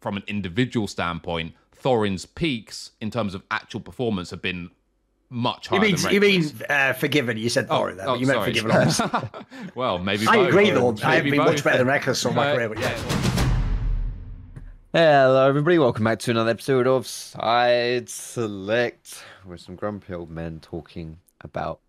from an individual standpoint, Thorin's peaks in terms of actual performance have been much higher. You mean than you mean uh, Forg1ven? You said Oh, Thorin there, oh, you meant sorry. Forg1ven. Well, maybe I both. agree, though. I have Maybe been much better than Rekkles on my Uh, career. But yeah. Hello, everybody. Welcome back to another episode of Side Select with some grumpy old men talking about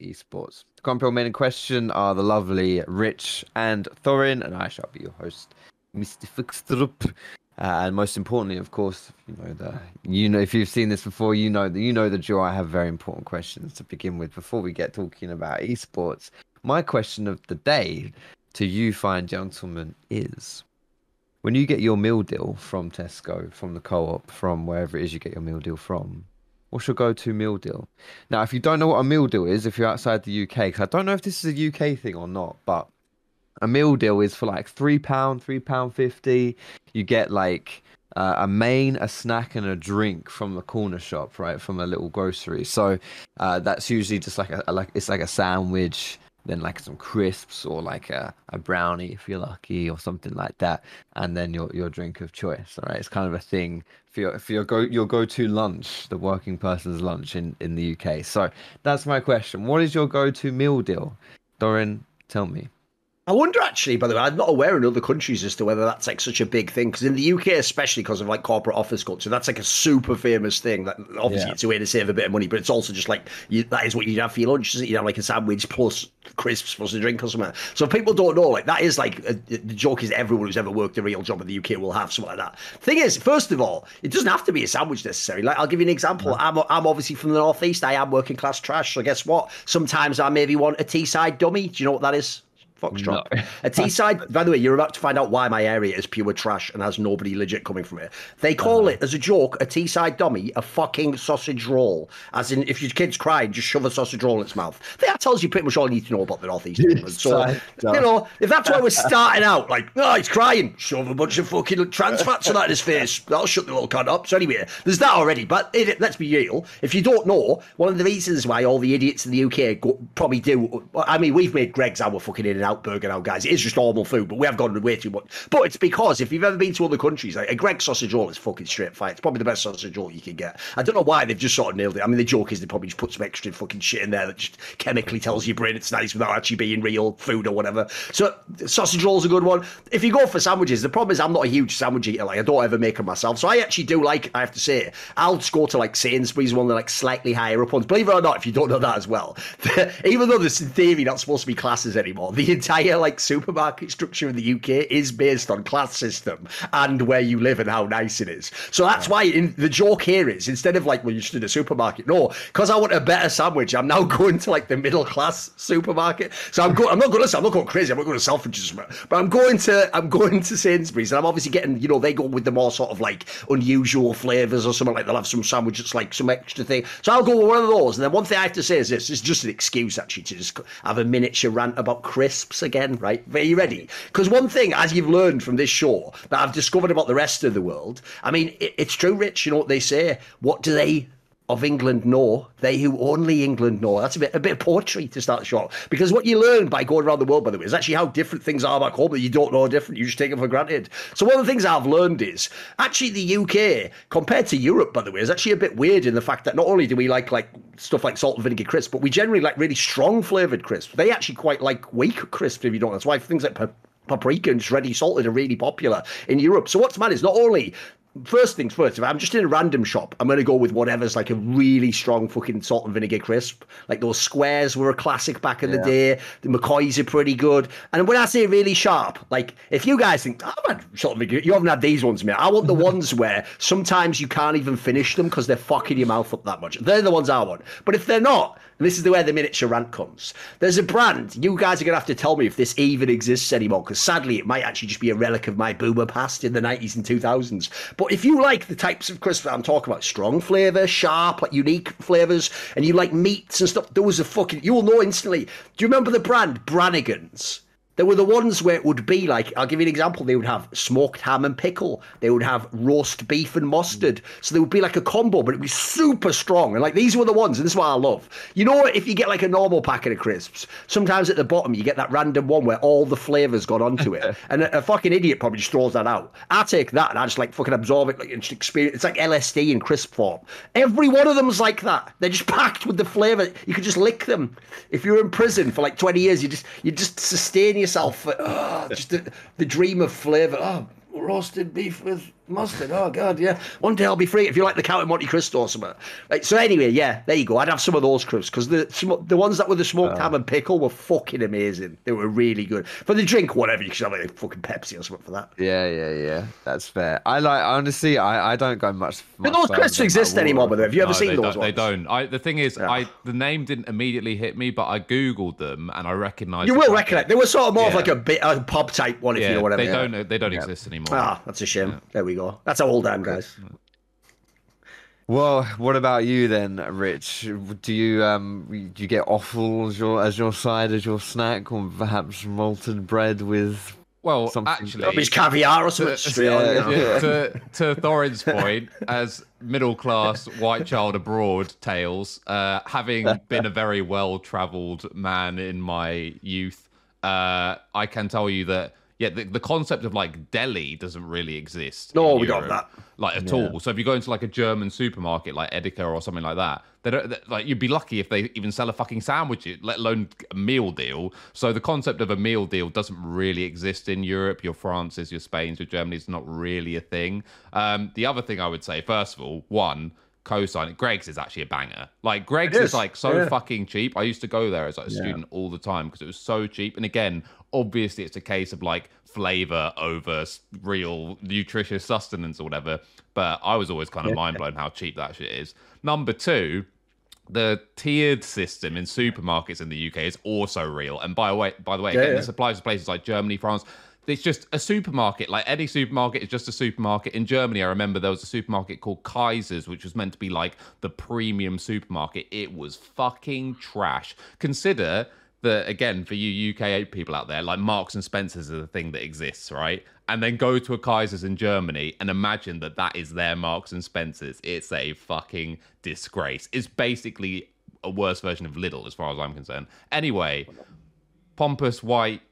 esports. The grumpy old men in question are the lovely Rich and Thorin, and I shall be your host, Mr. Foxdrop. Uh, and most importantly, of course, you know the you know if you've seen this before, you know that you know the drill. I have very important questions to begin with before we get talking about esports. My question of the day to you, fine gentlemen, is when you get your meal deal from Tesco, from the co-op, from wherever it is you get your meal deal from, what's your go-to meal deal? Now, if you don't know what a meal deal is, if you're outside the UK, because I don't know if this is a UK thing or not, but a meal deal is for like three pound, three pound fifty. You get like uh, a main, a snack, and a drink from the corner shop, right, from a little grocery. So uh, that's usually just like a, a like it's like a sandwich then like some crisps or like a, a brownie if you're lucky or something like that and then your your drink of choice all right? It's kind of a thing for your for your go your go-to lunch the working person's lunch in in the uk so that's my question. What is your go-to meal deal? Thorin tell me I wonder actually, by the way, I'm not aware in other countries as to whether that's like such a big thing. Because in the UK, especially because of like corporate office culture, that's like a super famous thing. That obviously Yeah. it's a way to save a bit of money, but it's also just like you, that is what you'd have for your lunch. Isn't it? You'd have like a sandwich plus crisps plus a drink or something. So people don't know, like that is like a, the joke is everyone who's ever worked a real job in the UK will have something like that. Thing is, first of all, it doesn't have to be a sandwich necessarily. Like I'll give you an example. I'm I'm obviously from the northeast. I am working class trash. So guess what? Sometimes I maybe want a Teesside dummy. Do you know what that is? Foxdrop. No. a Teesside, by the way, you're about to find out why my area is pure trash and has nobody legit coming from it. They call Uh-huh. it, as a joke, a Teesside dummy, a fucking sausage roll. As in, if your kid's crying, just shove a sausage roll in its mouth. That tells you pretty much all you need to know about the Northeast England. So, Teesside you know, if that's where we're starting out, like, oh, he's crying, shove a bunch of fucking trans fats on that in his face. That'll shut the little cunt up. So, anyway, there's that already. But it, let's be real. If you don't know, one of the reasons why all the idiots in the UK go, probably do, I mean, we've made Greg's our fucking In and Out burger now, guys. It is just normal food, but we have gone way too much. But it's because if you've ever been to other countries, like a Greg sausage roll is fucking straight fire. It's probably the best sausage roll you can get. I don't know why they've just sort of nailed it. I mean, the joke is they probably just put some extra fucking shit in there that just chemically tells your brain it's nice without actually being real food or whatever. So sausage roll's a good one. If you go for sandwiches, the problem is I'm not a huge sandwich eater. Like I don't ever make them myself. So I actually do like. I have to say, I'll go to like Sainsbury's, one of the like slightly higher up ones. Believe it or not, if you don't know that as well, even though this in theory not supposed to be classes anymore, the entire like supermarket structure in the UK is based on class system and where you live and how nice it is. So that's why in, the joke here is instead of like when you're just in a supermarket, no, because I want a better sandwich, I'm now going to like the middle class supermarket. So I'm going. I'm not going to. I'm not going crazy. I'm not going to Selfridges, but I'm going to. I'm going to Sainsbury's, and I'm obviously getting. You know, they go with the more sort of like unusual flavors or something like they'll have some sandwich that's like some extra thing. So I'll go with one of those. And then one thing I have to say is this: it's just an excuse actually to just have a miniature rant about crisps again, right? Are you ready? Because one thing, as you've learned from this show, that I've discovered about the rest of the world. I mean, it, it's true, Rich. You know what they say? What do they of England know, they who only England know. That's a bit a bit of poetry to start the show. Because what you learn by going around the world, by the way, is actually how different things are back home that you don't know different. You just take it for granted. So one of the things I've learned is actually the UK, compared to Europe, by the way, is actually a bit weird in the fact that not only do we like like stuff like salt and vinegar crisps, but we generally like really strong flavoured crisps. They actually quite like weak crisps if you don't. That's why things like paprika and shreddy salted are really popular in Europe. So what's mad is not only First things first, if I'm just in a random shop, I'm going to go with whatever's like a really strong fucking salt and vinegar crisp. Like those squares were a classic back in the day. The McCoys are pretty good. And when I say really sharp, like if you guys think, oh, I've had salt and vinegar, you haven't had these ones, mate. I want the ones where sometimes you can't even finish them because they're fucking your mouth up that much. They're the ones I want. But if they're not, and this is where the miniature rant comes. There's a brand. You guys are gonna have to tell me if this even exists anymore, because sadly it might actually just be a relic of my boomer past in the 90s and 2000s. But if you like the types of crisps that I'm talking about, strong flavour, sharp, like unique flavours, and you like meats and stuff, those are fucking. You will know instantly. Do you remember the brand Brannigan's? There were the ones where it would be like, I'll give you an example. They would have smoked ham and pickle. They would have roast beef and mustard. Mm. So they would be like a combo, but it'd be super strong. And like these were the ones, and this is what I love. You know, if you get like a normal packet of crisps, sometimes at the bottom you get that random one where all the flavors got onto it, and a, a fucking idiot probably just throws that out. I take that and I just like fucking absorb it, like and experience. It's like LSD in crisp form. Every one of them's like that. They're just packed with the flavor. You could just lick them. If you're in prison for like 20 years, you just you just sustain yourself oh, just the, the dream of flavor. Oh, roasted beef with mustard. Oh god, yeah. One day I'll be free if you like the Count of Monte Cristo or something. Like so. Anyway, yeah, there you go. I'd have some of those crisps because the sm- the ones that were the smoked ham and pickle were fucking amazing. They were really good for the drink. Whatever you should have like a fucking Pepsi or something for that. Yeah, yeah, yeah. That's fair. I like honestly. I, I don't go much. Do much those further crisps exist anymore? By the way, have you ever seen they those don't, they don't. I, the thing is, Yeah. I the name didn't immediately hit me, but I googled them and I recognised. You will packet. recollect. They were sort of more of like a bit a pub type one, if Yeah, you know what I they mean. don't. They don't exist anymore. Ah, that's a shame. There we go. That's how old I am, guys. Well, what about you then, Rich? Do you um do you get offal as your as your side as your snack, or perhaps malted bread with? Well, Something- actually, It's caviar or something to, straight on. you know. Yeah. to, to Thorin's point, as middle class white child abroad tales, uh, having been a very well travelled man in my youth, uh, I can tell you that yeah, the, the concept of like deli doesn't really exist. No, we don't Europe, have that. Like at all. So if you go into like a German supermarket like Edeka or something like that, they don't they- like you'd be lucky if they even sell a fucking sandwich, let alone a meal deal. So the concept of a meal deal doesn't really exist in Europe. Your France's, your Spain's, your Germany's not really a thing. Um, the other thing I would say, first of all, one co-sign Greggs is actually a banger. Like Greggs It is. is, like so yeah. fucking cheap. I used to go there as like a student all the time because it was so cheap. And again, obviously it's a case of like flavor over real nutritious sustenance or whatever. But I was always kind of mind blown how cheap that shit is. Number two, the tiered system in supermarkets in the UK is also real. And by the way, by the way, again, yeah. this applies to places like Germany, France. It's just a supermarket. Like any supermarket is just a supermarket. In Germany, I remember there was a supermarket called Kaiser's, which was meant to be like the premium supermarket. It was fucking trash. Consider that again for you UK people out there, like Marks and Spencers is a thing that exists, right? And then go to a Kaiser's in Germany and imagine that that is their Marks and Spencers. It's a fucking disgrace. It's basically a worse version of Lidl, as far as I'm concerned. Anyway, pompous white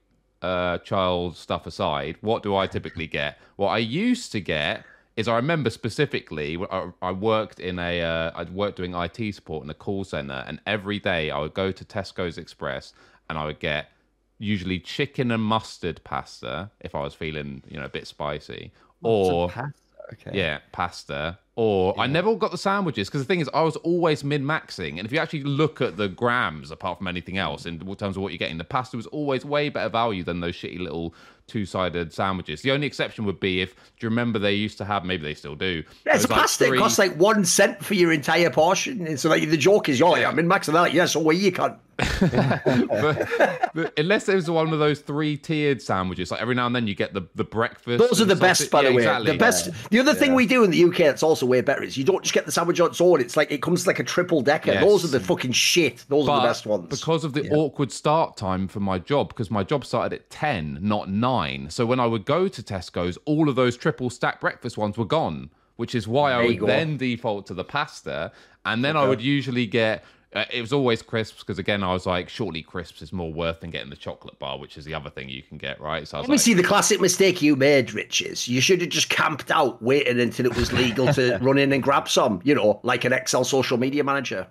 uh, child stuff aside, what do I typically get? What I used to get is I remember specifically I, I worked in a uh, I worked doing IT support in a call center, and every day I would go to Tesco's Express and I would get usually chicken and mustard pasta if I was feeling you know a bit spicy, or Pasta, Okay. yeah, pasta. Or I never got the sandwiches because the thing is, I was always min maxing. And if you actually look at the grams, apart from anything else, in terms of what you're getting, the pasta was always way better value than those shitty little two sided sandwiches. The only exception would be if, do you remember they used to have, maybe they still do. Yeah, it's those, like, plastic. three- It costs like one cent for your entire portion. And so like the joke is, you're like, I'm in max of that. Yeah, so where you can. but, but unless it was one of those three tiered sandwiches, like every now and then you get the, the breakfast. Those are and the best, sausage- by the way. exactly. The best. The other thing we do in the UK that's also way better is you don't just get the sandwich on its own. It's like it comes like a triple decker. Yes. Those are the fucking shit. Those are the best ones. Because of the awkward start time for my job, because my job started at 10, not 9. So when I would go to Tesco's, all of those triple stack breakfast ones were gone, which is why I There you would then default to the pasta. And then I would usually get. Uh, it was always crisps because again I was like, shortly crisps is more worth than getting the chocolate bar, which is the other thing you can get, right? So I was Let me like, see the classic mistake you made, Rich. Is you should have just camped out, waiting until it was legal to run in and grab some. You know, like an Excel social media manager.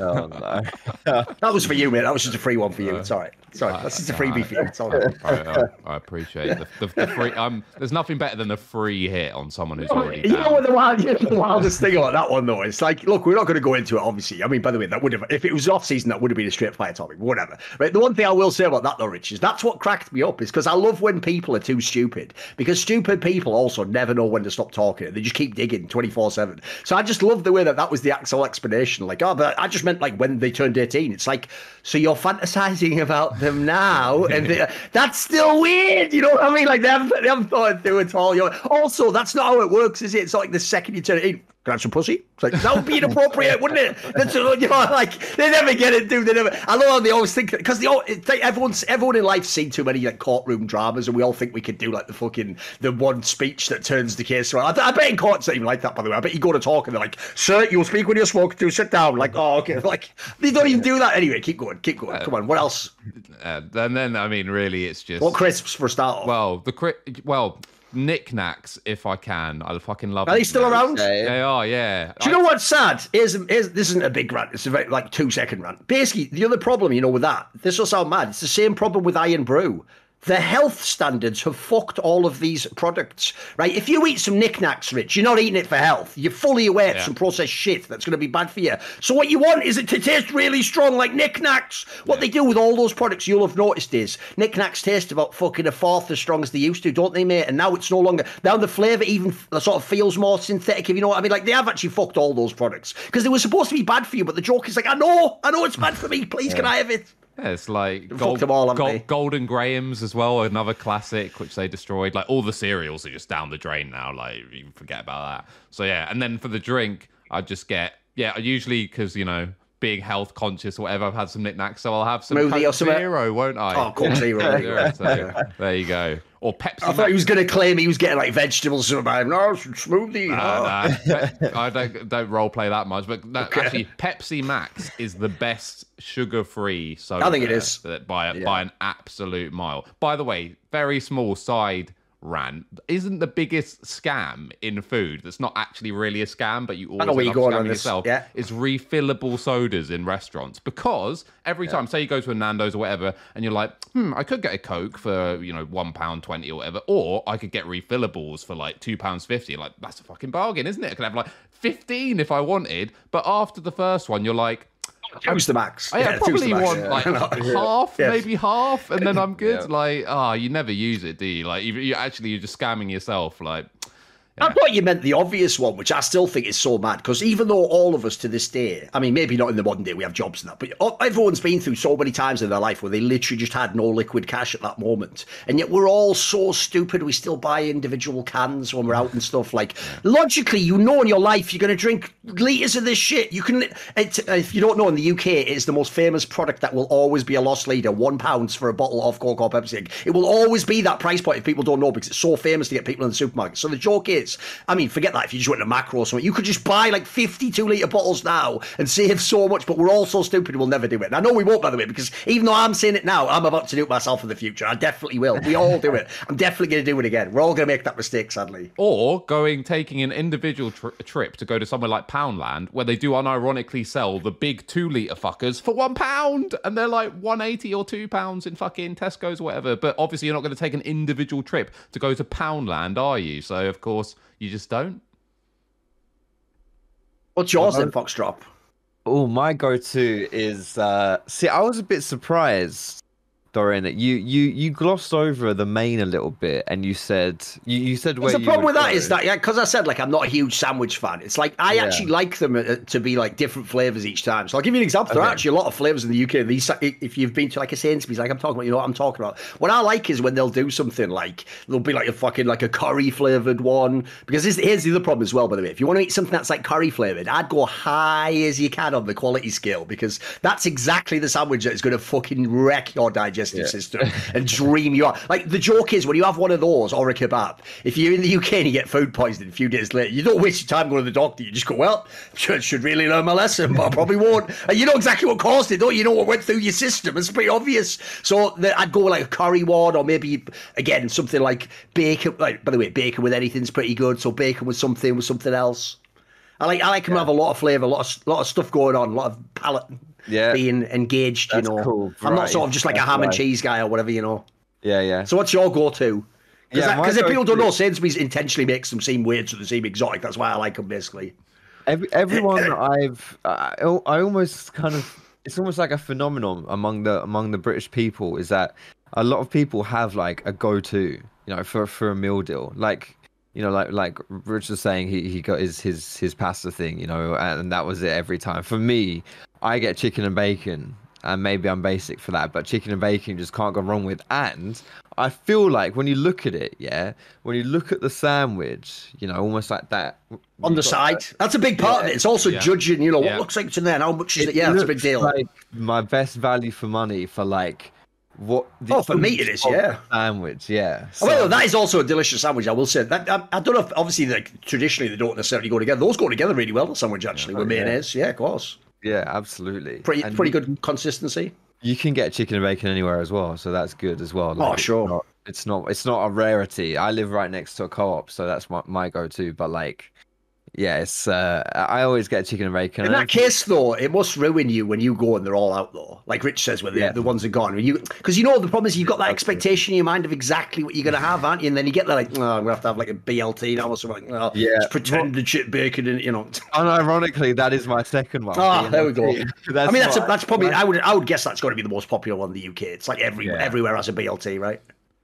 Oh no. That was for you, mate. That was just a free one for you. Uh, It's all right. It's all right. That's just a freebie for you. It's all right. I, I, I appreciate the, the, the free. Um, there's nothing better than a free hit on someone who's already You down. know what the, wild, you know the wildest thing about that one though? It's like, look, we're not going to go into it. Obviously, I mean, by the way, that would have if it was off season, that would have been a straight fire topic. Whatever. Right. The one thing I will say about that though, Rich, is that's what cracked me up. Is because I love when people are too stupid. Because stupid people also never know when to stop talking. They just keep digging twenty four seven. So I just love the way that that was the actual explanation. Like, oh, but I just meant like when they turned eighteen. It's like, so you're fantasizing about them now, and they, that's still weird. You know what I mean? Like they haven't, they haven't thought it through at all. You're, also, that's not how it works, is it? It's not like the second you turn it in, Can I have some pussy? It's like, that would be inappropriate, wouldn't it? That's, you know, like they never get it, do they? Never. I know how they always think because they all everyone's everyone in life's seen too many like courtroom dramas, and we all think we could do like the fucking the one speech that turns the case around. I, I bet in courts not even like that, by the way. I bet you go to talk and they're like, "Sir, you'll speak when you're smoking to. Sit down." Like, oh, okay. Like they don't even do that anyway. Keep going, keep going. Come on. What else? Uh, and then I mean, really, it's just What crisps for a start? off? well the cri- well Nik Naks if I can. I fucking love. Are they still Nik Naks. around? They are, yeah. Do you know what's sad? Here's, here's, this isn't a big rant. It's a very, like two second rant. Basically, the other problem, you know, with that, this will sound mad. It's the same problem with Irn-Bru. The health standards have fucked all of these products, right? If you eat some Nik Naks, Rich, you're not eating it for health. You're fully aware it's Yeah. some processed shit that's going to be bad for you. So what you want is it to taste really strong, like Nik Naks. What they do with all those products, you'll have noticed is Nik Naks taste about fucking a fourth as strong as they used to, don't they, mate? And now it's no longer. Now the flavour even sort of feels more synthetic, if you know what I mean. Like they have actually fucked all those products because they were supposed to be bad for you, but the joke is like, I know, I know it's bad for me. Please, can I have it? Yeah, it's like them all, haven't? Golden Grahams as well, another classic which they destroyed. Like all the cereals are just down the drain now. Like you forget about that. So yeah, and then for the drink, I just get yeah. Usually because you know being health conscious or whatever, I've had some Nik Naks, so I'll have some Smoothie or Coke something? Zero, won't I? Oh, Coke Zero. Yeah, so there you go. Or Pepsi. I thought he was going to claim he was getting like vegetables sometimes. No, some oh, smoothie. Nah, oh. nah. I don't don't role play that much, but no, actually, Pepsi Max is the best sugar-free soda. I think it is. by a, by an absolute mile. By the way, very small side rant. Isn't the biggest scam in food that's not actually really a scam, but you always know where end you're up going on this, yourself? yeah. Is refillable sodas in restaurants because every time, say you go to a Nando's or whatever, and you're like, hmm, I could get a Coke for you know one pound twenty or whatever, or I could get refillables for like two pounds fifty. Like that's a fucking bargain, isn't it? I could have like fifteen if I wanted, but after the first one, you're like. Two's the max. I yeah, probably max. want like half, maybe half, and then I'm good. Like, ah, you never use it, do you? Like, you, you actually you're just scamming yourself. Like, I thought you meant the obvious one, which I still think is so mad. Because even though all of us to this day, I mean, maybe not in the modern day, we have jobs and that, but everyone's been through so many times in their life where they literally just had no liquid cash at that moment. And yet we're all so stupid, we still buy individual cans when we're out and stuff. Like, logically, you know in your life you're going to drink litres of this shit. You can, it, if you don't know, in the UK, it's the most famous product that will always be a loss leader, one pounds for a bottle of Coke or Pepsi. It will always be that price point if people don't know because it's so famous to get people in the supermarket. So the joke is, I mean, forget that if you just went to Makro or something, you could just buy like 52 litre bottles now and save so much, but we're all so stupid we'll never do it. And I know we won't, by the way, because even though I'm saying it now, I'm about to do it myself in the future. I definitely will. We all do it. I'm definitely going to do it again. We're all going to make that mistake, sadly. or going taking an individual tr- trip to go to somewhere like Poundland, where they do unironically sell the big two liter fuckers for one pound, and they're like one eighty or two pounds in fucking Tesco's or whatever. But obviously, you're not going to take an individual trip to go to Poundland, are you? So of course, you just don't. What's yours then, Foxdrop? Oh, my go-to is uh see, I was a bit surprised, Thorin, you you you glossed over the main a little bit, and you said you, you said where Well, the problem with that go. is that, yeah, because I said like I'm not a huge sandwich fan. It's like I Yeah. actually like them uh, to be like different flavors each time. So I'll give you an example. There are actually a lot of flavors in the UK. These, if you've been to like a Sainsbury's, like I'm talking about, you know what I'm talking about. What I like is when they'll do something like there'll be like a fucking like a curry flavored one. Because this, here's the other problem as well. By the way, if you want to eat something that's like curry flavored, I'd go high as you can on the quality scale because that's exactly the sandwich that is going to fucking wreck your digestive Yeah. system and dream you out. Like the joke is when you have one of those or a kebab, if you're in the UK and you get food poisoning a few days later, you don't waste your time going to the doctor. You just go, well, should, should really learn my lesson, but I probably won't. And you know exactly what caused it, don't you? You know what went through your system. It's pretty obvious. So the, I'd go like a curry one or maybe again something like bacon. Like by the way, bacon with anything's pretty good. So bacon with something with something else. I like I like them to have a lot of flavour, a lot of lot of stuff going on, a lot of palate Yeah. being engaged. That's you know, cool. I'm not sort of just like a That's ham and cheese guy or whatever. You know. Yeah, yeah. So what's your go-to? Because Yeah, if people don't know, Sainsbury's intentionally makes them seem weird so they seem exotic. That's why I like them, basically. Every, everyone I've, I, I almost kind of, it's almost like a phenomenon among the among the British people is that a lot of people have like a go-to, you know, for for a meal deal. Like, you know, like like Rich was saying, he he got his his his pasta thing, you know, and that was it every time. For me, I get chicken and bacon and maybe I'm basic for that, but chicken and bacon just can't go wrong with. And I feel like when you look at it, yeah, when you look at the sandwich, you know, almost like that on the side. that- That's a big part of it. It's also Yeah. judging, you know, Yeah. what looks like it's in there and how much is it? Yeah, that's a big deal. Like my best value for money for like what? The Oh, for meat it is, yeah. Sandwich, yeah. Oh, well, that is also a delicious sandwich. I will say that. I, I don't know if obviously like traditionally they don't necessarily go together. Those go together really well. The sandwich actually with Oh, yeah. mayonnaise. Yeah, of course. Yeah, absolutely. Pretty And pretty good consistency. You can get chicken and bacon anywhere as well, so that's good as well. Oh, it's sure. not- It's not. It's not a rarity. I live right next to a co-op, so that's my, my go-to. But like, yeah, it's. Uh, I always get chicken and bacon. In and that case, though, it must ruin you when you go and they're all out, though. Like Rich says, when the, Yeah. the ones are gone, when you because you know the problem is you've got that expectation in your mind of exactly what you're going to have, aren't you? And then you get there like, oh, I'm going to have to have like a BLT now or something. Like, oh, Yeah. just pretend to chip bacon and you know. Unironically, that is my second one. Ah, the there we go. I mean, that's a, that's probably I would I would guess that's going to be the most popular one in the UK. It's like every Yeah. everywhere has a BLT, right?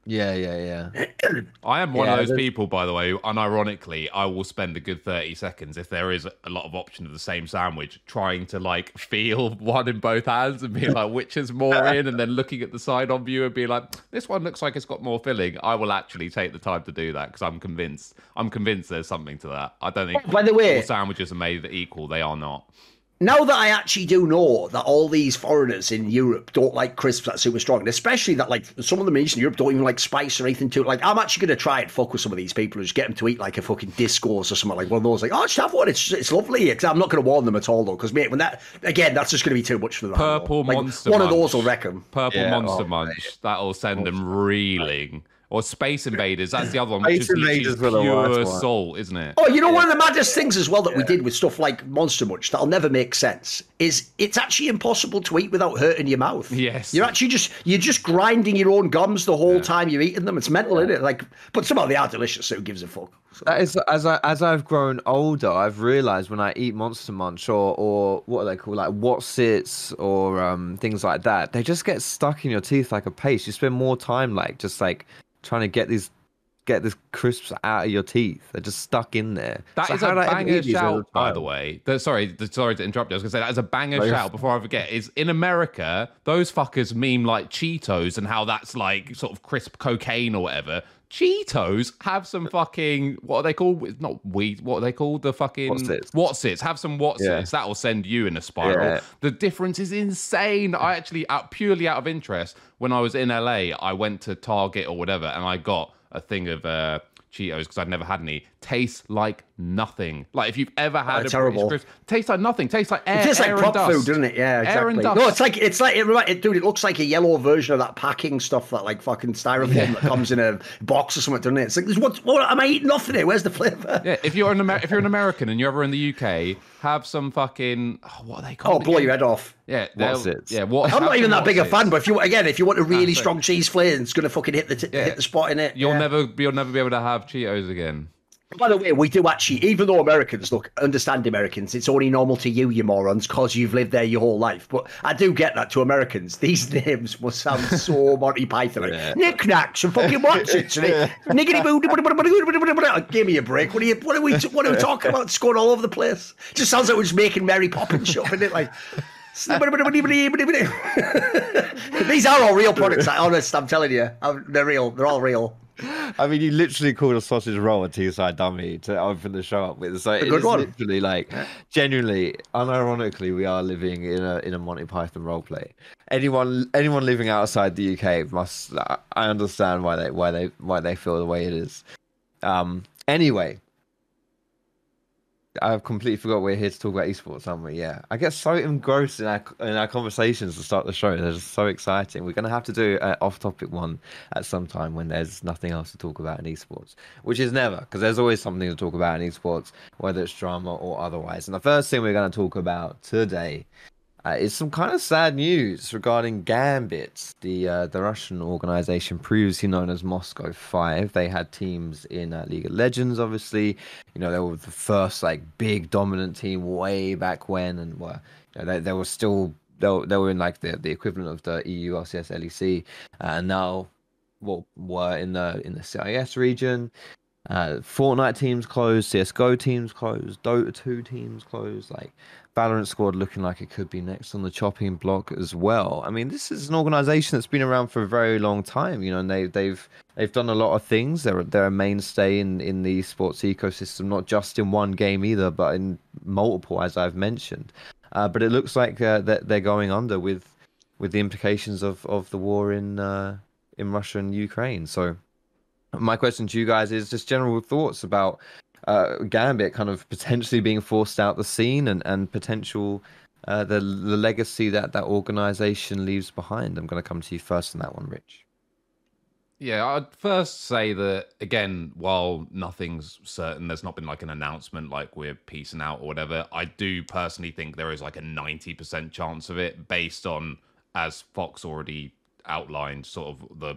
Yeah, yeah, yeah. I am one Yeah, of those there's- people, by the way, unironically, I will spend a good 30 seconds if there is a lot of option of the same sandwich, trying to like feel one in both hands and be like, which is more in, and then looking at the side on view and be like, this one looks like it's got more filling. I will actually take the time to do that because I'm convinced. I'm convinced there's something to that. I don't think By the way- all sandwiches are made equal. They are not. Now that I actually do know that all these foreigners in Europe don't like crisps that super strong, and especially that like some of them in Eastern Europe don't even like spice or anything to it. Like I'm actually going to try and fuck with some of these people and just get them to eat like a fucking Discos or something like one of those. Like, oh, just have one. It's it's lovely. 'Cause I'm not going to warn them at all though, because mate, when that again, that's just going to be too much for them. Purple Like, Monster One of those will wreck them. Purple Yeah, Monster oh, Munch. That'll send them reeling. Or Space Invaders. That's the other one, which Space is literally Invaders were the worst pure one. salt, isn't it? Oh, you know, one of the maddest things as well that we did with stuff like Monster Munch that'll never make sense is it's actually impossible to eat without hurting your mouth. Yes. You're actually just you're just grinding your own gums the whole time you're eating them. It's mental, isn't it? Like, but somehow they are delicious. So who gives a fuck? So- That is as I as I've grown older, I've realized when I eat Monster Munch or or what are they called, like Wotsits or um things like that, they just get stuck in your teeth like a paste. You spend more time like just like trying to get these get these crisps out of your teeth. They're just stuck in there. That So is a banger shout, by the way. The- sorry, the, sorry to interrupt you. I was going to say that is a banger you're shout. Before I forget, is in America those fuckers meme like Cheetos and how that's like sort of crisp cocaine or whatever. Cheetos have some fucking what are they called? Not weed. What are they called? The fucking Wotsits. Wotsits. Have some Wotsits. Yeah. That will send you in a spiral. Yeah. The difference is insane. I actually, out purely out of interest, when I was in LA, I went to Target or whatever, and I got a thing of uh, Cheetos because I'd never had any. Tastes like nothing. Like if you've ever had Oh, a terrible. British crisp, tastes like nothing. Tastes like air. It tastes like air prop dust. food, doesn't it? Yeah, exactly. Air and dust. No, it's like it's like it, it, dude. It looks like a yellow version of that packing stuff that like fucking styrofoam that comes in a box or something, doesn't it? It's like, what? What am I eating? Nothing here. Where's the flavour? Yeah, if you're an Amer- if you're an American and you're ever in the UK, have some fucking oh, what are they called? Oh, called? blow again? your head off. Yeah, they'll- Wotsits. Yeah, what? I'm not even that big a fan, but if you again, if you want a really so- strong cheese flavour, it's gonna fucking hit the t- Yeah. hit the spot in it. You'll yeah. never you'll never be able to have Cheetos again. By the way, we do actually, even though Americans look understand Americans, it's only normal to you, you morons, because you've lived there your whole life. But I do get that to Americans. These names must sound so Monty Python. Yeah. Nik Naks and fucking it? Niggity boo. Give me a break. What are you? What are we? What are we talking about? It's going all over the place. It just sounds like we're just making Mary Poppins up, isn't it? Like. These are all real products. I honest, I'm telling you, they're real. They're all real. I mean, you literally called a sausage roll a two-side dummy to open the show up with. So it's good one. literally like, genuinely, unironically, we are living in a in a Monty Python role play. Anyone anyone living outside the UK must. I understand why they why they why they feel the way it is. Um. Anyway. I've completely forgot we're here to talk about esports, aren't we? Yeah. I get so engrossed in our in our conversations to start the show. They're just so exciting. We're gonna have to do an off-topic one at some time when there's nothing else to talk about in esports, which is never, because there's always something to talk about in esports, whether it's drama or otherwise. And the first thing we're going to talk about today uh, is some kind of sad news regarding Gambit, the uh, the Russian organization previously known as Moscow Five. They had teams in uh, League of Legends, obviously. You know, they were the first like big dominant team way back when, and were you know, they they were still they were, they were in like the the equivalent of the EU LCS LEC, uh, and now well were in the in the CIS region. uh, Fortnite teams closed, CS:GO teams closed, Dota 2 teams closed. Like Valorant squad looking like it could be next on the chopping block as well. I mean, this is an organization that's been around for a very long time, you know, and they, have they've they've done a lot of things. They're they're a mainstay in in the sports ecosystem, not just in one game either, but in multiple, as I've mentioned. Uh, but it looks like uh, that they're going under with with the implications of, of the war in uh, in Russia and Ukraine. So, my question to you guys is just general thoughts about uh, Gambit kind of potentially being forced out the scene and and potential uh, the the legacy that that organization leaves behind. I'm going to come to you first on that one, Rich. Yeah, I'd first say that again, while nothing's certain, there's not been like an announcement like we're piecing out or whatever. I do personally think there is like a 90% chance of it based on, as Fox already outlined, sort of the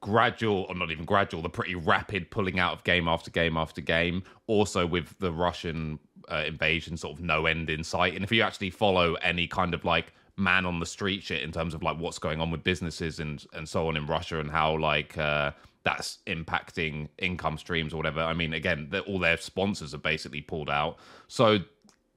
gradual, or not even gradual, the pretty rapid pulling out of game after game after game. Also, with the Russian uh, invasion, sort of no end in sight. And if you actually follow any kind of like man on the street shit in terms of like what's going on with businesses and and so on in Russia and how like uh, that's impacting income streams or whatever. I mean, again, all their sponsors are basically pulled out. So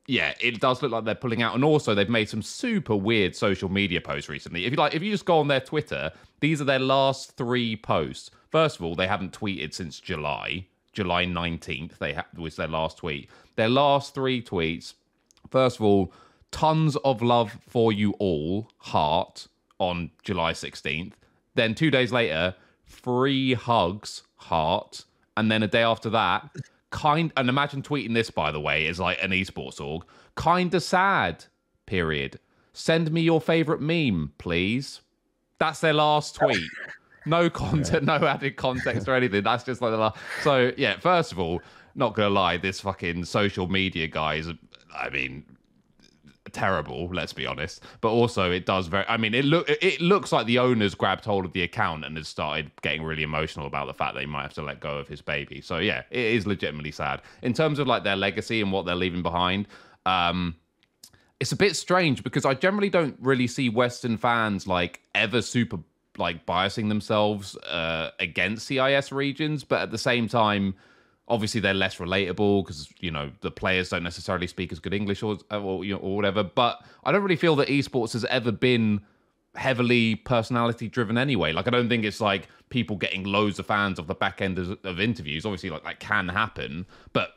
yeah, it does look like they're pulling out, and also they've made some super weird social media posts recently. If you like, if you just go on their Twitter, these are their last three posts. First of all, they haven't tweeted since July, July nineteenth. They ha- was their last tweet. Their last three tweets. First of all, tons of love for you all, heart on July sixteenth. Then two days later, free hugs, heart, and then a day after that, kind and imagine tweeting this by the way is like an esports org. Kinda sad period. Send me your favorite meme please. That's their last tweet. No content no added context or anything. That's just like the last so yeah first of all not gonna lie this fucking social media guys i mean terrible let's be honest. But also it does very i mean it look it looks like the owners grabbed hold of the account and has started getting really emotional about the fact they might have to let go of his baby. So yeah it is legitimately sad. In terms of like their legacy and what they're leaving behind um it's a bit strange because i generally don't really see western fans like ever super like biasing themselves uh against cis regions. But at the same time obviously they're less relatable because you know the players don't necessarily speak as good English or uh, or, you know, or whatever. But I don't really feel that esports has ever been heavily personality driven anyway. Like I don't think it's like people getting loads of fans off the back end of, of interviews. Obviously, like that can happen, but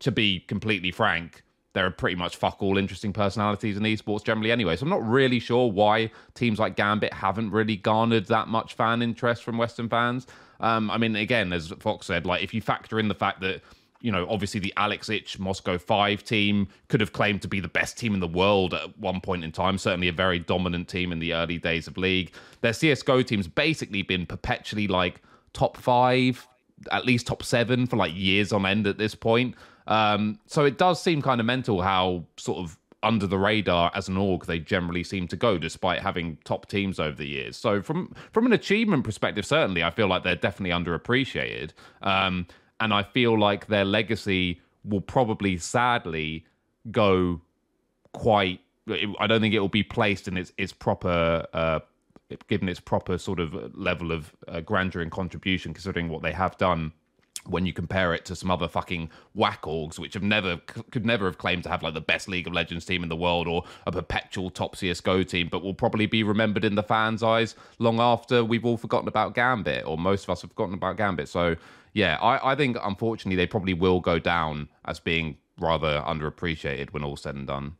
to be completely frank. There are pretty much fuck all interesting personalities in esports generally anyway. So I'm not really sure why teams like Gambit haven't really garnered that much fan interest from Western fans. Um, I mean, again, as Fox said, like if you factor in the fact that you know, obviously the Alex Ich Moscow 5 team could have claimed to be the best team in the world at one point in time, certainly a very dominant team in the early days of league. Their CSGO team's basically been perpetually like top five, at least top seven for like years on end at this point. Um, so it does seem kind of mental how sort of under the radar as an org they generally seem to go despite having top teams over the years. So from from an achievement perspective certainly i feel like they're definitely underappreciated. Um, and i feel like their legacy will probably sadly go quite i don't think it will be placed in its its proper uh, given its proper sort of level of uh, grandeur and contribution considering what they have done when you compare it to some other fucking whack orgs, which have never could never have claimed to have like the best League of Legends team in the world or a perpetual top CS:GO team, but will probably be remembered in the fans' eyes long after we've all forgotten about Gambit, or most of us have forgotten about Gambit. So yeah, I, I think unfortunately they probably will go down as being rather underappreciated when all's said and done.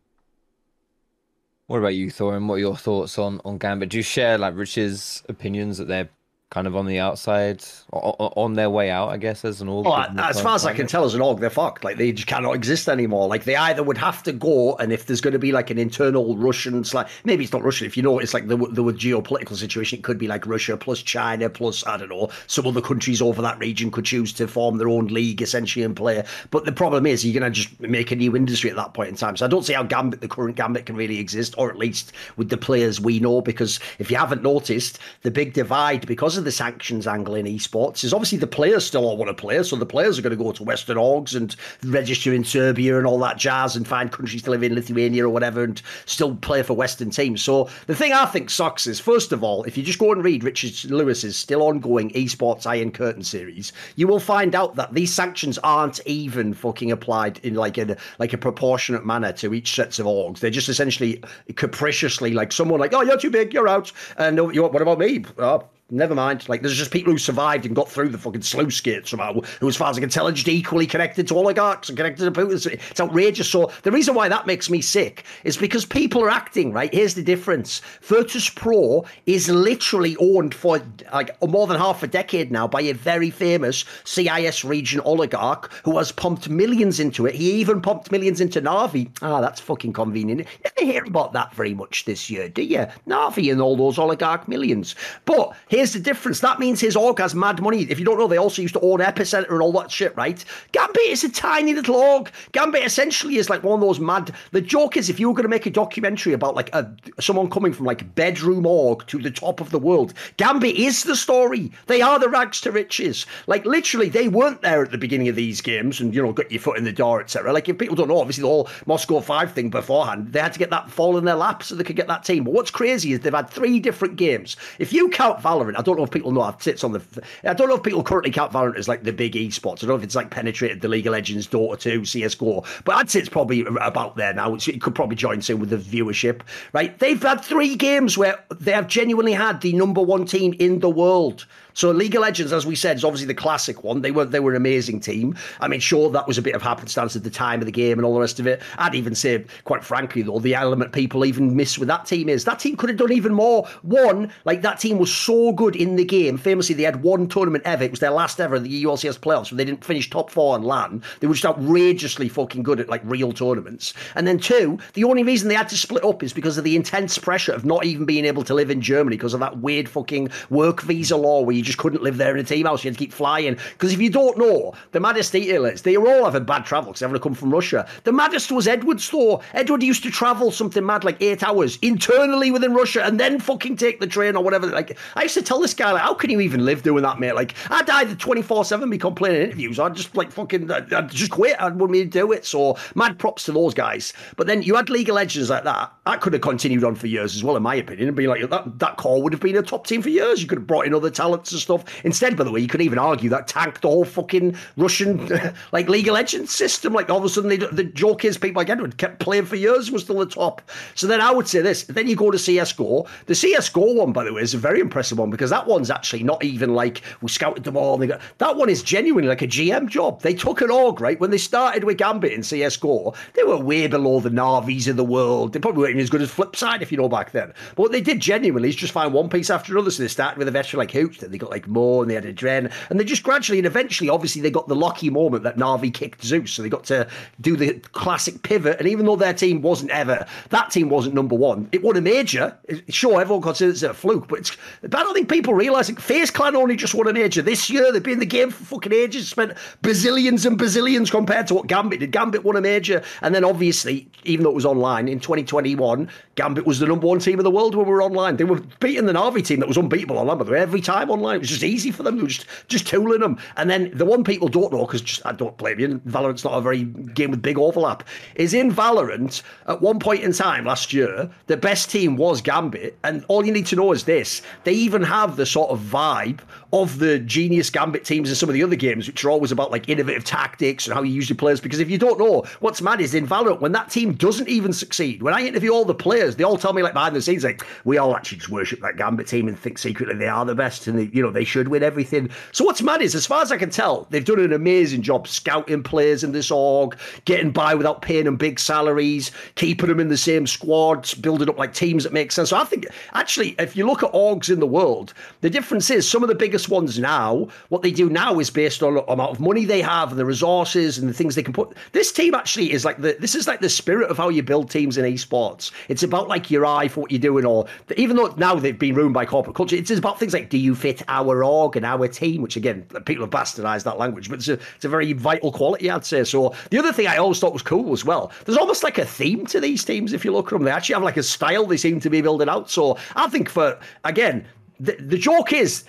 What about you, Thorin? What are your thoughts on on Gambit? Do you share like Rich's opinions that they're kind of on the outside, on their way out, I guess, as an org. Oh, well, as far as I can tell, as an org, they're fucked. Like they just cannot exist anymore. Like they either would have to go, and if there's going to be like an internal Russian, like maybe it's not Russian. If you know, it's like the the geopolitical situation. It could be like Russia plus China plus I don't know some other countries over that region could choose to form their own league essentially and play. But the problem is, you're going to just make a new industry at that point in time. So I don't see how Gambit, the current Gambit, can really exist, or at least with the players we know. Because if you haven't noticed, the big divide because of of the sanctions angle in esports is obviously the players still all want to play, so the players are going to go to Western Orgs and register in Serbia and all that jazz and find countries to live in, Lithuania or whatever, and still play for Western teams. So the thing I think sucks is, first of all, if you just go and read Richard Lewis's still ongoing esports Iron Curtain series, you will find out that these sanctions aren't even fucking applied in like a like a proportionate manner to each sets of orgs. They're just essentially capriciously like someone like, oh, you're too big, you're out, and oh, you, what about me? Oh, never mind. Like, there's just people who survived and got through the fucking sluice gate somehow, who, as far as I can tell, are just equally connected to oligarchs and connected to Putin. It's outrageous. So the reason why that makes me sick is because people are acting, right? Here's the difference. Virtus Pro is literally owned for like more than half a decade now by a very famous CIS region oligarch who has pumped millions into it. He even pumped millions into Navi. Ah, that's fucking convenient. You don't hear about that very much this year, do you? Navi and all those oligarch millions. But here's Here's the difference. That means his org has mad money. If you don't know, they also used to own Epicenter and all that shit, right? Gambit is a tiny little org. Gambit essentially is like one of those mad. The joke is, if you were going to make a documentary about like a someone coming from like bedroom org to the top of the world, Gambit is the story. They are the rags to riches. Like literally, they weren't there at the beginning of these games, and you know, got your foot in the door, etc. Like if people don't know, obviously the whole Moscow Five thing beforehand, they had to get that fall in their lap so they could get that team. But what's crazy is they've had three different games. If you count Valorant Valorant. I don't know if people know I've sits on the. I don't know if people currently count Valorant as like the big esports. I don't know if it's like penetrated the League of Legends, Dota 2, CS:GO, but I'd say it's probably about there now. It could probably join soon with the viewership, right? They've had three games where they have genuinely had the number one team in the world. So League of Legends, as we said, is obviously the classic one. They were they were an amazing team. I mean, sure, that was a bit of happenstance at the time of the game and all the rest of it. I'd even say, quite frankly, though, the element people even miss with that team is that team could have done even more. One, like that team was so good in the game. Famously, they had one tournament ever. It was their last ever, the EU LCS playoffs, where they didn't finish top four on LAN. They were just outrageously fucking good at like real tournaments. And then two, the only reason they had to split up is because of the intense pressure of not even being able to live in Germany because of that weird fucking work visa law where you just couldn't live there in a team house. You had to keep flying. Because if you don't know, the maddest is they were all having bad travel because everyone come from Russia. The maddest was Edward's store. Edward used to travel something mad like eight hours internally within Russia and then fucking take the train or whatever. Like I used to tell this guy, like, how can you even live doing that, mate? Like I'd either 24 7 be complaining in interviews, I'd just like fucking, I'd, just quit. I wouldn't mean to do it. So mad props to those guys. But then you had League of Legends like that. That could have continued on for years as well, in my opinion, and be like that. That core would have been a top team for years. You could have brought in other talents and stuff. Instead, by the way, you could even argue that tanked the whole fucking Russian like League of Legends system. Like all of a sudden, the joke is people like Edward kept playing for years, was still the top. So then I would say this. Then you go to CS:GO. The CS:GO one, by the way, is a very impressive one because that one's actually not even like we scouted them all. And they got that one is genuinely like a GM job. They took an org right when they started with Gambit in CS:GO. They were way below the Navis of the world. They probably weren't as good as FlipSid3 if you know back then. But what they did genuinely is just find one piece after another. So they started with a veteran like Hooch, then they got like more, and they had a Dren, and they just gradually and eventually, obviously, they got the lucky moment that Navi kicked Zeus, so they got to do the classic pivot. And even though their team wasn't ever that team wasn't number one, it won a major. Sure, everyone considers it a fluke, but it's. I don't think people realise like FaZe Clan only just won a major this year. They've been in the game for fucking ages, spent bazillions and bazillions compared to what Gambit did. Gambit won a major, and then obviously, even though it was online in 2021, Gambit was the number one team in the world when we were online. They were beating the Navi team that was unbeatable online, but every time online. It was just easy for them. They were just just tooling them. And then the one people don't know, because I don't blame you, Valorant's not a very game with big overlap, is in Valorant, at one point in time last year, the best team was Gambit. And all you need to know is this they even have the sort of vibe of the genius Gambit teams in some of the other games, which are always about like innovative tactics and how you use your players. Because if you don't know, what's mad is in Valorant, when that team doesn't even succeed, when I interview all the players, they all tell me like behind the scenes, like, we all actually just worship that Gambit team and think secretly they are the best and they, you know, they should win everything. So what's mad is, as far as I can tell, they've done an amazing job scouting players in this org, getting by without paying them big salaries, keeping them in the same squads, building up like teams that make sense. So I think actually, if you look at orgs in the world, the difference is some of the biggest ones now, what they do now is based on the amount of money they have and the resources and the things they can put. This team actually is like the this is like the spirit of how you build teams in esports. It's about like your eye for what you're doing, or even though now they've been ruined by corporate culture, it's about things like do you fit our org and our team, which again people have bastardized that language, but it's a it's a very vital quality, I'd say. So the other thing I always thought was cool as well. There's almost like a theme to these teams if you look at them. They actually have like a style they seem to be building out. So I think for again, the, the joke is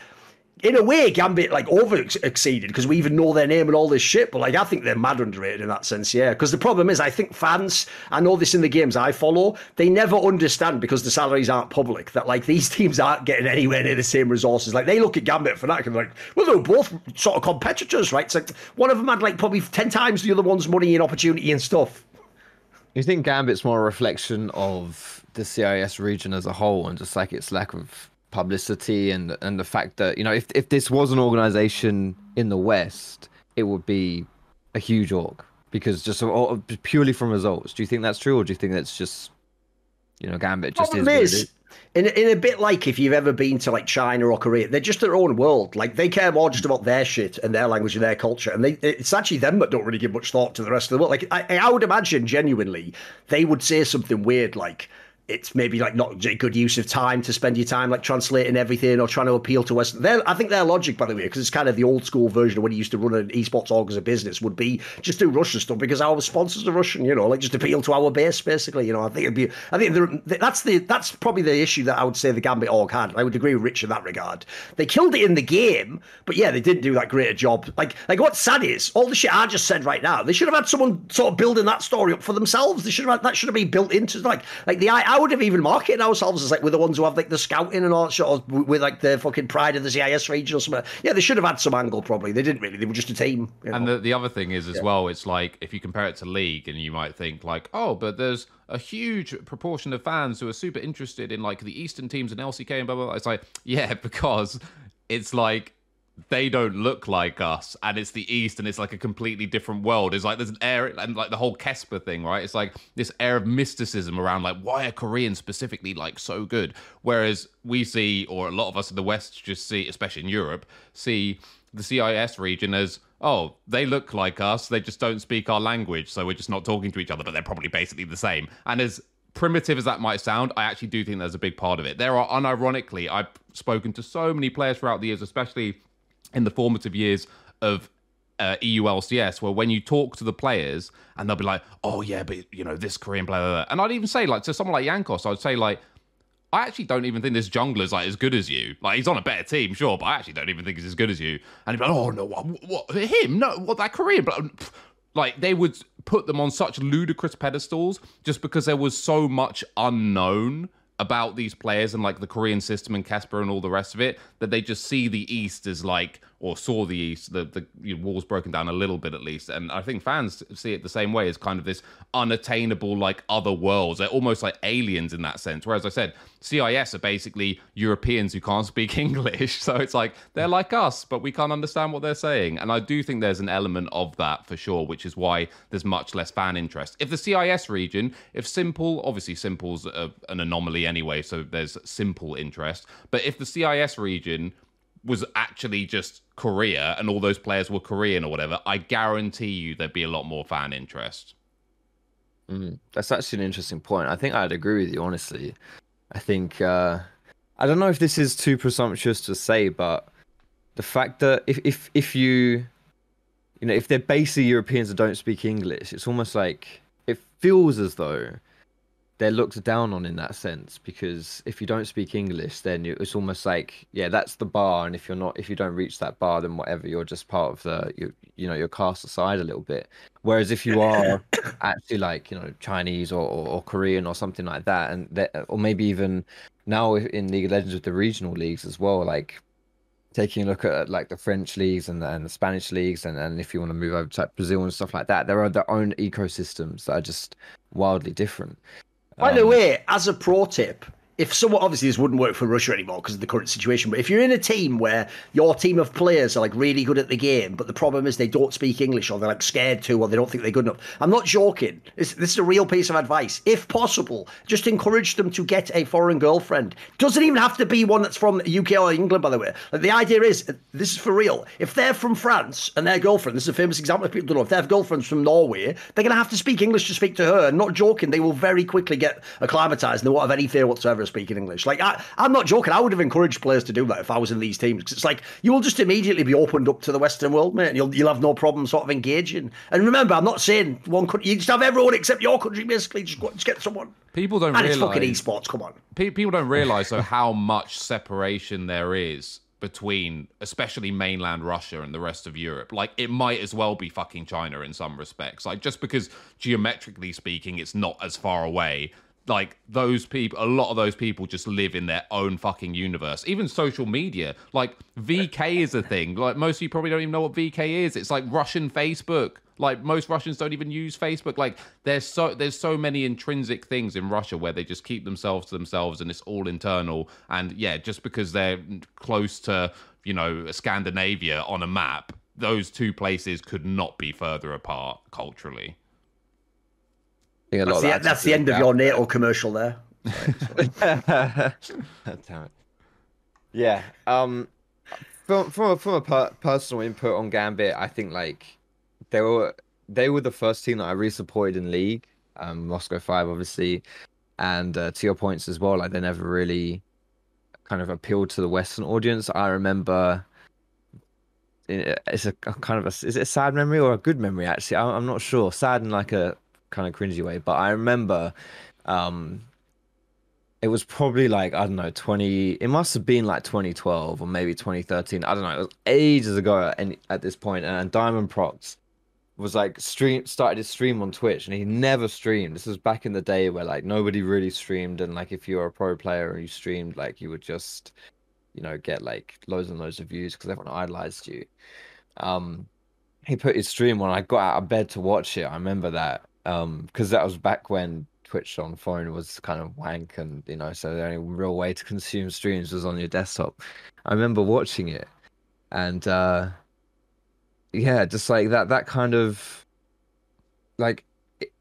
in a way, Gambit like over exceeded because we even know their name and all this shit. But like, I think they're mad underrated in that sense, yeah. Because the problem is, I think fans, I know this in the games I follow, they never understand because the salaries aren't public that like these teams aren't getting anywhere near the same resources. Like they look at Gambit for that and like, well, they're both sort of competitors, right? It's like one of them had like probably ten times the other one's money and opportunity and stuff. You think Gambit's more a reflection of the CIS region as a whole and just like its lack of publicity and and the fact that you know if if this was an organization in the West, it would be a huge org because just purely from results. Do you think that's true, or do you think that's just you know Gambit just Problem is? is in, in a bit like if you've ever been to like China or Korea, they're just their own world. Like they care more just about their shit and their language and their culture, and they it's actually them that don't really give much thought to the rest of the world. Like I, I would imagine genuinely they would say something weird like it's maybe like not a good use of time to spend your time like translating everything or trying to appeal to us. Their, I think their logic, by the way, because it's kind of the old school version of when you used to run an esports org as a business, would be just do Russian stuff because our sponsors are Russian. You know, like just appeal to our base, basically. You know, I think it'd be. I think that's the that's probably the issue that I would say the Gambit org had. I would agree with Rich in that regard. They killed it in the game, but yeah, they didn't do that great a job. Like like what's sad is all the shit I just said right now. They should have had someone sort of building that story up for themselves. They should have that should have been built into like like the I, I would have even marketed ourselves as like we're the ones who have like the scouting and all that sort of with like the fucking pride of the CIS region or something. Yeah, they should have had some angle probably. They didn't really. They were just a team. You know? And the, the other thing is as yeah. well, it's like if you compare it to League and you might think like, oh, but there's a huge proportion of fans who are super interested in like the Eastern teams and LCK and blah blah. blah. It's like, yeah, because it's like they don't look like us and it's the east and it's like a completely different world. It's like there's an air and like the whole KeSPA thing right? It's like this air of mysticism around like why are koreans specifically like so good? Whereas we see or a lot of us in the west just see especially in europe see the cis region as oh they look like us they just don't speak our language so we're just not talking to each other but they're probably basically the same. And as primitive as that might sound, I actually do think there's a big part of it. There are, unironically, I've spoken to so many players throughout the years, especially in the formative years of uh, EU LCS, where when you talk to the players and they'll be like, "Oh yeah, but you know this Korean player," and I'd even say like to someone like Jankos, I'd say like, "I actually don't even think this jungler's like as good as you. Like he's on a better team, sure, but I actually don't even think he's as good as you." And he'd be like, "Oh no, what, what him? No, what that Korean?" But like they would put them on such ludicrous pedestals just because there was so much unknown about these players and like the Korean system and KeSPA and all the rest of it that they just see the East as like or saw the East, the the you know, walls broken down a little bit at least. And I think fans see it the same way as kind of this unattainable like other worlds. They're almost like aliens in that sense. Whereas I said CIS are basically Europeans who can't speak English, so it's like they're like us, but we can't understand what they're saying. And I do think there's an element of that for sure, which is why there's much less fan interest. If the CIS region, if s1mple, obviously s1mple's a, an anomaly anyway, so there's simple interest. But if the CIS region was actually just Korea and all those players were Korean or whatever, I guarantee you there'd be a lot more fan interest. Mm, that's actually an interesting point. I think I'd agree with you, honestly. I think, uh, I don't know if this is too presumptuous to say, but the fact that if, if, if you, you know, if they're basically Europeans that don't speak English, it's almost like it feels as though they're looked down on in that sense because if you don't speak English, then it's almost like yeah, that's the bar, and if you're not, if you don't reach that bar, then whatever, you're just part of the you you know you're cast aside a little bit. Whereas if you are actually like you know Chinese or, or, or Korean or something like that, and or maybe even now in League of Legends with the regional leagues as well, like taking a look at like the French leagues and, and the Spanish leagues, and, and if you want to move over to like Brazil and stuff like that, there are their own ecosystems that are just wildly different. By um, the way, as a pro tip, if someone obviously this wouldn't work for Russia anymore because of the current situation, but if you're in a team where your team of players are like really good at the game, but the problem is they don't speak English or they're like scared to or they don't think they're good enough. I'm not joking. This, this is a real piece of advice. If possible, just encourage them to get a foreign girlfriend. Doesn't even have to be one that's from UK or England, by the way. Like, the idea is uh, this is for real. If they're from France and their girlfriend, this is a famous example people don't know, if their girlfriend's from Norway, they're gonna have to speak English to speak to her. Not joking, they will very quickly get acclimatized and they won't have any fear whatsoever of speaking English. Like I, I'm not joking. I would have encouraged players to do that if I was in these teams. Because it's like you will just immediately be opened up to the Western world, mate, and you'll you'll have no problem sort of engaging. And remember, I'm not saying one country. You just have everyone except your country, basically. Just, go, just get someone. People don't and realize it's fucking esports. Come on. People don't realize though how much separation there is between especially mainland Russia and the rest of Europe. Like it might as well be fucking China in some respects. Like just because geometrically speaking it's not as far away, like those people a lot of those people just live in their own fucking universe. Even social media like vk is a thing. Like most of you probably don't even know what vk is. It's like russian facebook. Like most russians don't even use facebook. Like there's so there's so many intrinsic things in russia where they just keep themselves to themselves and it's all internal. And yeah just because they're close to you know scandinavia on a map those two places could not be further apart culturally that's, the, that's the, end of your NATO commercial there. Damn it. Yeah. Um, from from a, from a per- personal input on Gambit, I think like they were they were the first team that I really supported in league. Um, Moscow Five, obviously, and uh, to your points as well, like they never really kind of appealed to the Western audience. I remember it's a, a kind of a is it a sad memory or a good memory actually? I'm, I'm not sure. Sad in like a kind of cringy way. But I remember um, it was probably like, I don't know, 20, it must have been like 2012 or maybe 2013. I don't know. It was ages ago at, at this point, And Diamondprox was like stream started his stream on Twitch and he never streamed. This was back in the day where like nobody really streamed and like if you were a pro player and you streamed like you would just you know get like loads and loads of views because everyone idolized you. Um he put his stream on. I got out of bed to watch it. I remember that um because that was back when twitch on phone was kind of wank and you know so the only real way to consume streams was on your desktop. I remember watching it and uh yeah just like that that kind of like it,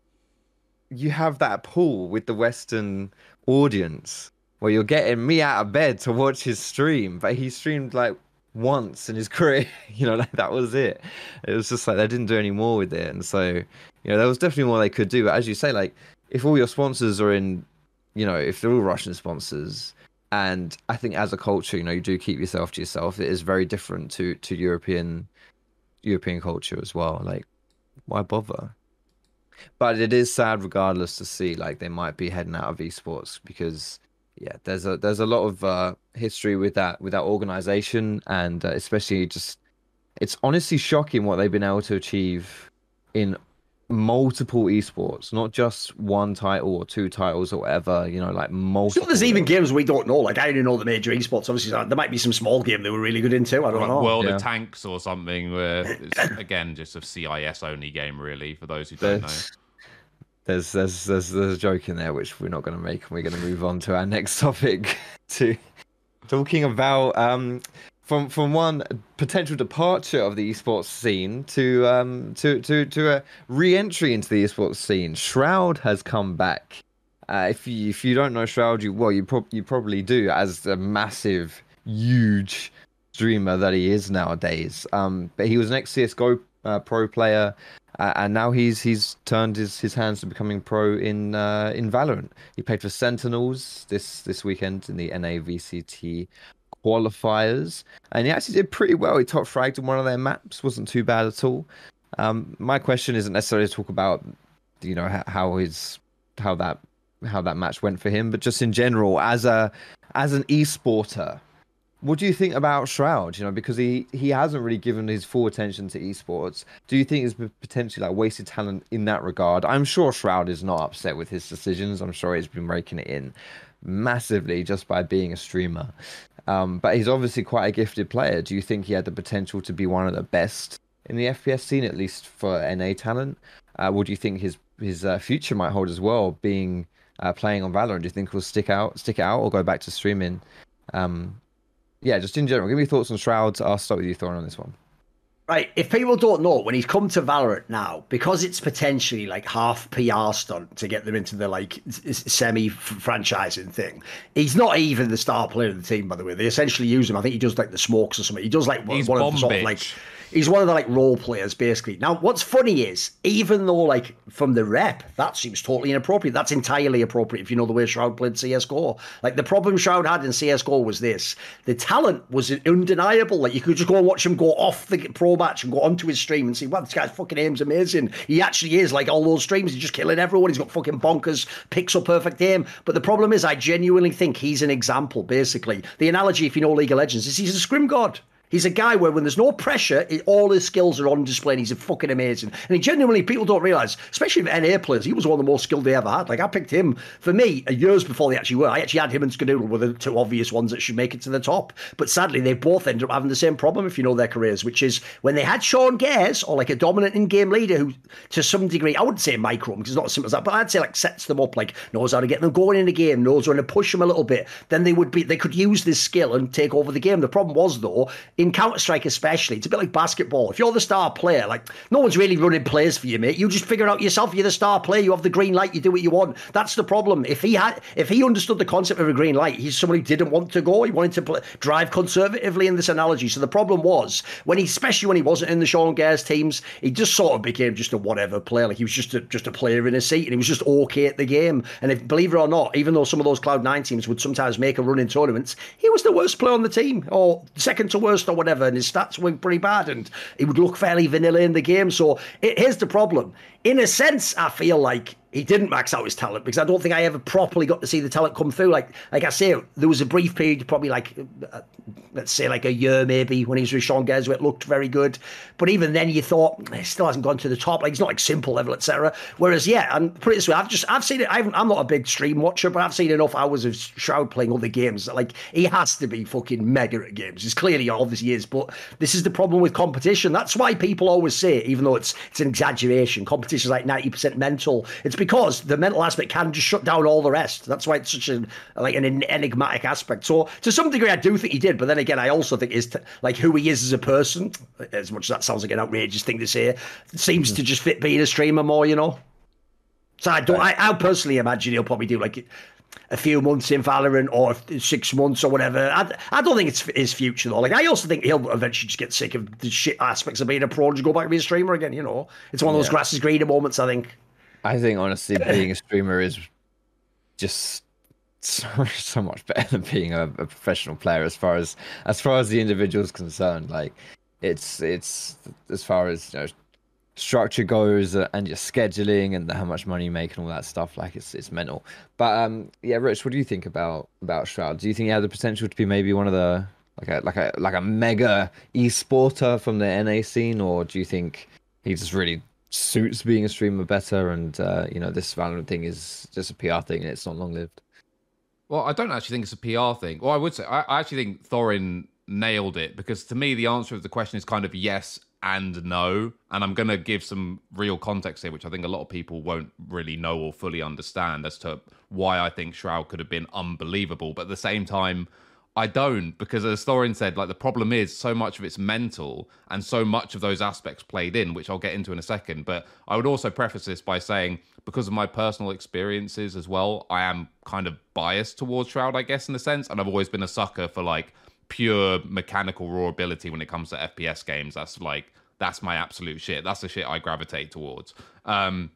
you have that pull with the western audience where you're getting me out of bed to watch his stream but he streamed like once in his career. You know, like that was it. It was just like they didn't do any more with it, and so you know there was definitely more they could do. But as you say, like if all your sponsors are in, you know, if they're all Russian sponsors, and I think as a culture, you know, you do keep yourself to yourself. It is very different to to European European culture as well. Like, why bother? But it is sad, regardless, to see like they might be heading out of esports because yeah, there's a there's a lot of uh, history with that with that organization, and uh, especially just it's honestly shocking what they've been able to achieve in multiple esports, not just one title or two titles or whatever. You know, like multiple. So there's even games we don't know. Like I didn't know the major esports. Obviously, there might be some small game they were really good into. I don't like know. World yeah. of Tanks or something. Where it's again just a CIS only game, really, for those who don't know there's there's there's there's a joke in there which we're not going to make, and we're going to move on to our next topic. to talking about um, from from one potential departure of the esports scene to um to to to a re-entry into the esports scene. Shroud has come back. Uh, if you if you don't know Shroud, you well you pro- you probably do as a massive, huge streamer that he is nowadays. Um, but he was an ex CS:GO uh, pro player uh, and now he's he's turned his, his hands to becoming pro in uh, in Valorant. He played for Sentinels this this weekend in the NA VCT qualifiers, and he actually did pretty well. He top fragged in one of their maps, wasn't too bad at all. Um, my question isn't necessarily to talk about you know how his how that how that match went for him, but just in general as a as an esporter what do you think about Shroud? You know, because he he hasn't really given his full attention to esports. Do you think he's potentially like wasted talent in that regard? I'm sure Shroud is not upset with his decisions. I'm sure he's been raking it in massively just by being a streamer. Um, but he's obviously quite a gifted player. Do you think he had the potential to be one of the best in the FPS scene, at least for NA talent? Uh, what do you think his his uh, future might hold as well, being uh, playing on Valorant? Do you think he'll stick out, stick out, or go back to streaming? Um, yeah, just in general, give me your thoughts on Shrouds. I'll start with you, Thorin, on this one. Right, if people don't know, when he's come to Valorant now, because it's potentially like half PR stunt to get them into the like semi franchising thing, he's not even the star player of the team. By the way, they essentially use him. I think he does like the smokes or something. He does like he's one of the sort of like He's one of the like role players, basically. Now, what's funny is, even though like from the rep, that seems totally inappropriate. That's entirely appropriate if you know the way Shroud played CS:GO. Like the problem Shroud had in CS:GO was this: the talent was undeniable. Like you could just go and watch him go off the pro match and go onto his stream and see, wow, this guy's fucking aim's amazing. He actually is like all those streams. He's just killing everyone. He's got fucking bonkers, pixel perfect aim. But the problem is, I genuinely think he's an example. Basically, the analogy, if you know League of Legends, is he's a scrim god. He's a guy where when there's no pressure, it, all his skills are on display and he's a fucking amazing. And he genuinely, people don't realise, especially the NA players, he was one of the most skilled they ever had. Like, I picked him, for me, uh, years before they actually were. I actually had him and Skadoodle were the two obvious ones that should make it to the top. But sadly, they both ended up having the same problem, if you know their careers, which is when they had Sean Gares or like a dominant in game leader who, to some degree, I wouldn't say micro because it's not as simple as that, but I'd say like sets them up, like knows how to get them going in the game, knows when to push them a little bit, then they would be, they could use this skill and take over the game. The problem was, though, in Counter Strike, especially. It's a bit like basketball. If you're the star player, like no one's really running plays for you, mate. You just figure out yourself. You're the star player. You have the green light. You do what you want. That's the problem. If he had, if he understood the concept of a green light, he's someone who didn't want to go. He wanted to play, drive conservatively in this analogy. So the problem was when he, especially when he wasn't in the Sean Gares teams, he just sort of became just a whatever player. Like he was just a, just a player in a seat, and he was just okay at the game. And if believe it or not, even though some of those Cloud Nine teams would sometimes make a run in tournaments, he was the worst player on the team, or second to worst, or whatever, and his stats were pretty bad and he would look fairly vanilla in the game. So it, here's the problem. In a sense, I feel like he didn't max out his talent because I don't think I ever properly got to see the talent come through. Like like I say, there was a brief period, probably like uh, let's say like a year maybe when he was with Sean Gares, where it looked very good. But even then, you thought he still hasn't gone to the top. Like he's not like s1mple level, etc. Whereas yeah, and put it this way, I've just I've seen it. i am not a big stream watcher, but I've seen enough hours of Shroud playing other games. Like he has to be fucking mega at games. He's clearly obviously is, but this is the problem with competition. That's why people always say, even though it's it's an exaggeration, competition is like ninety percent mental. It's because the mental aspect can just shut down all the rest. That's why it's such a like an enigmatic aspect. So to some degree, I do think he did, but then again, I also think is like who he is as a person. As much as that sounds like an outrageous thing to say, seems mm. to just fit being a streamer more. You know. So I don't. I, I personally imagine he'll probably do like a few months in Valorant or six months or whatever. I, I don't think it's his future though. Like I also think he'll eventually just get sick of the shit aspects of being a pro and just go back to being a streamer again. You know, it's one of those yeah. grass is greener moments. I think. I think honestly, being a streamer is just so, so much better than being a, a, professional player as far as as far as the individual is concerned. Like it's it's as far as you know structure goes uh, and your scheduling and how much money you make and all that stuff. Like it's it's mental. But um, yeah, Rich, what do you think about about Shroud? Do you think he had the potential to be maybe one of the like a like a like a mega e-sporter from the NA scene, or do you think he just really suits being a streamer better, and uh, you know this Valorant thing is just a PR thing and it's not long lived. Well, I don't actually think it's a PR thing. Well, I would say I, I actually think Thorin nailed it because to me the answer of the question is kind of yes and no. And I'm going to give some real context here, which I think a lot of people won't really know or fully understand as to why I think Shroud could have been unbelievable. But at the same time, I don't because as Thorin said, like the problem is so much of it's mental and so much of those aspects played in, which I'll get into in a second. But I would also preface this by saying, because of my personal experiences as well, I am kind of biased towards Shroud, I guess, in a sense. And I've always been a sucker for like pure mechanical raw ability when it comes to FPS games. That's like that's my absolute shit. That's the shit I gravitate towards. Um,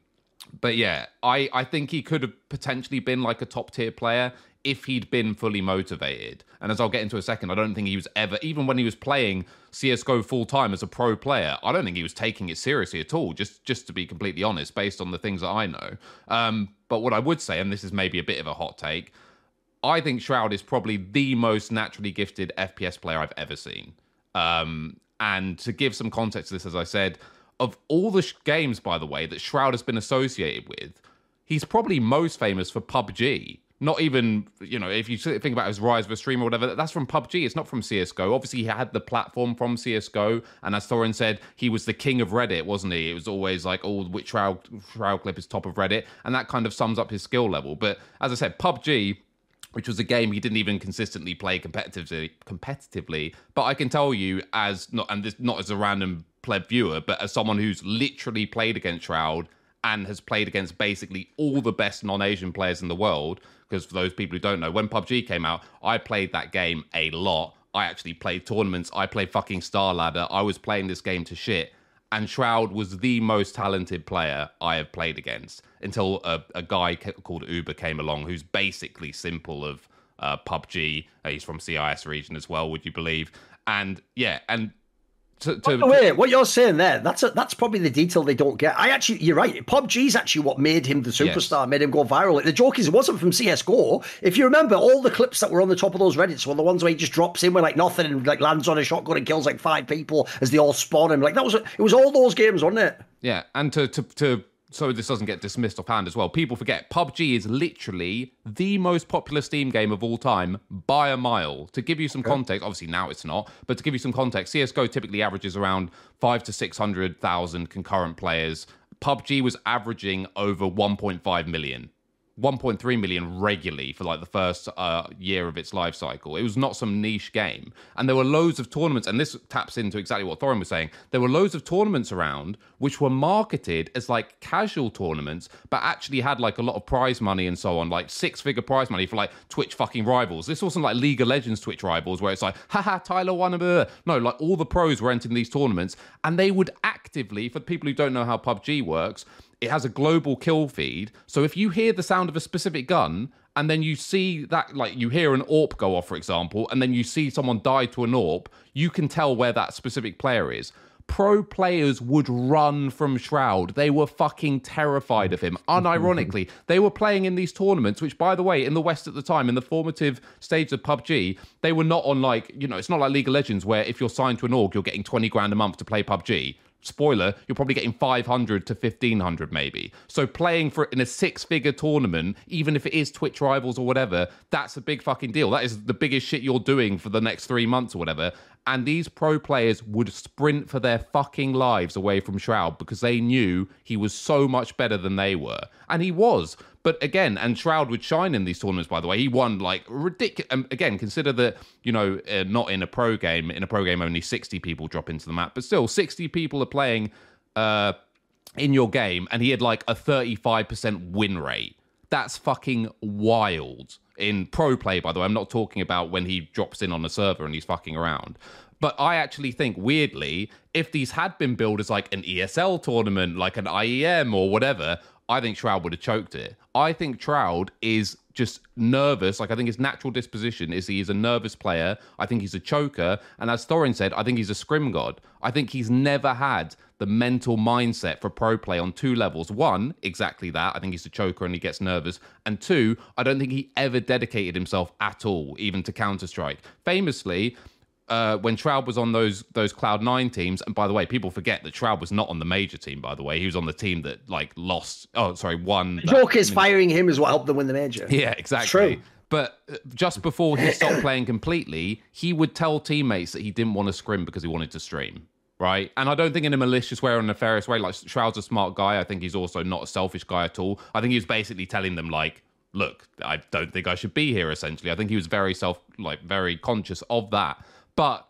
but yeah, I I think he could have potentially been like a top tier player if he'd been fully motivated. And as I'll get into a second, I don't think he was ever, even when he was playing CS:GO full time as a pro player, I don't think he was taking it seriously at all. Just just to be completely honest, based on the things that I know. Um, but what I would say, and this is maybe a bit of a hot take, I think Shroud is probably the most naturally gifted FPS player I've ever seen. Um, and to give some context to this, as I said, of all the sh- games, by the way, that Shroud has been associated with, he's probably most famous for PUBG not even you know if you think about his rise of a streamer or whatever that's from pubg it's not from csgo obviously he had the platform from csgo and as thorin said he was the king of reddit wasn't he? It was always like oh which shroud, shroud clip is top of reddit? And that kind of sums up his skill level. But as i said pubg which was a game he didn't even consistently play competitively competitively but i can tell you as not and this not as a random pleb viewer but as someone who's literally played against shroud and has played against basically all the best non-asian players in the world because for those people who don't know, when PUBG came out, I played that game a lot. I actually played tournaments. I played fucking StarLadder. I was playing this game to shit. And Shroud was the most talented player I have played against until a, a guy called Uber came along, who's basically s1mple of uh, PUBG. Uh, he's from CIS region as well, would you believe? And yeah, and to, to, Wait, what you're saying there, that's a, that's probably the detail they don't get. I actually, you're right. PUBG is actually what made him the superstar, yes. made him go viral. The joke is, it wasn't from CSGO. If you remember, all the clips that were on the top of those Reddits were the ones where he just drops in with like nothing and like lands on a shotgun and kills like five people as they all spawn him. Like that was, it was all those games, wasn't it? Yeah, and to to to so this doesn't get dismissed offhand as well. People forget PUBG is literally the most popular Steam game of all time by a mile. To give you some okay. context, obviously now it's not, but to give you some context, CS:GO typically averages around five to six hundred thousand concurrent players. PUBG was averaging over 1.5 million. 1.3 million regularly for like the first uh, year of its life cycle. It was not some niche game. And there were loads of tournaments, and this taps into exactly what Thorin was saying. There were loads of tournaments around which were marketed as like casual tournaments, but actually had like a lot of prize money and so on, like six figure prize money for like Twitch fucking rivals. This wasn't like League of Legends Twitch rivals where it's like, haha, Tyler won a blah. No, like all the pros were entering these tournaments, and they would actively, for people who don't know how PUBG works, it has a global kill feed. So if you hear the sound of a specific gun and then you see that, like you hear an AWP go off, for example, and then you see someone die to an AWP, you can tell where that specific player is. Pro players would run from Shroud. They were fucking terrified of him. Unironically, they were playing in these tournaments, which, by the way, in the West at the time, in the formative stage of PUBG, they were not on like, you know, it's not like League of Legends where if you're signed to an org, you're getting 20 grand a month to play PUBG spoiler, you're probably getting 500 to 1500 maybe. So playing for in a six figure tournament, even if it is Twitch rivals or whatever, that's a big fucking deal. That is the biggest shit you're doing for the next three months or whatever. And these pro players would sprint for their fucking lives away from Shroud because they knew he was so much better than they were. And he was. But again, and Shroud would shine in these tournaments, by the way. He won like ridiculous. Um, again, consider that, you know, uh, not in a pro game. In a pro game, only 60 people drop into the map, but still, 60 people are playing uh, in your game, and he had like a 35% win rate. That's fucking wild. In pro play, by the way, I'm not talking about when he drops in on a server and he's fucking around. But I actually think, weirdly, if these had been billed as like an ESL tournament, like an IEM or whatever, I think Shroud would have choked it. I think Shroud is just nervous. Like I think his natural disposition is he is a nervous player. I think he's a choker, and as Thorin said, I think he's a scrim god. I think he's never had the mental mindset for pro play on two levels. One, exactly that. I think he's a choker and he gets nervous. And two, I don't think he ever dedicated himself at all, even to Counter Strike. Famously, uh, when Shroud was on those those Cloud Nine teams, and by the way, people forget that Shroud was not on the major team. By the way, he was on the team that like lost. Oh, sorry, won. Joker's firing him is what helped them win the major. Yeah, exactly. True. But uh, just before he stopped playing completely, he would tell teammates that he didn't want to scrim because he wanted to stream. Right. And I don't think in a malicious way or a nefarious way. Like Shroud's a smart guy. I think he's also not a selfish guy at all. I think he was basically telling them like, look, I don't think I should be here. Essentially, I think he was very self, like very conscious of that. But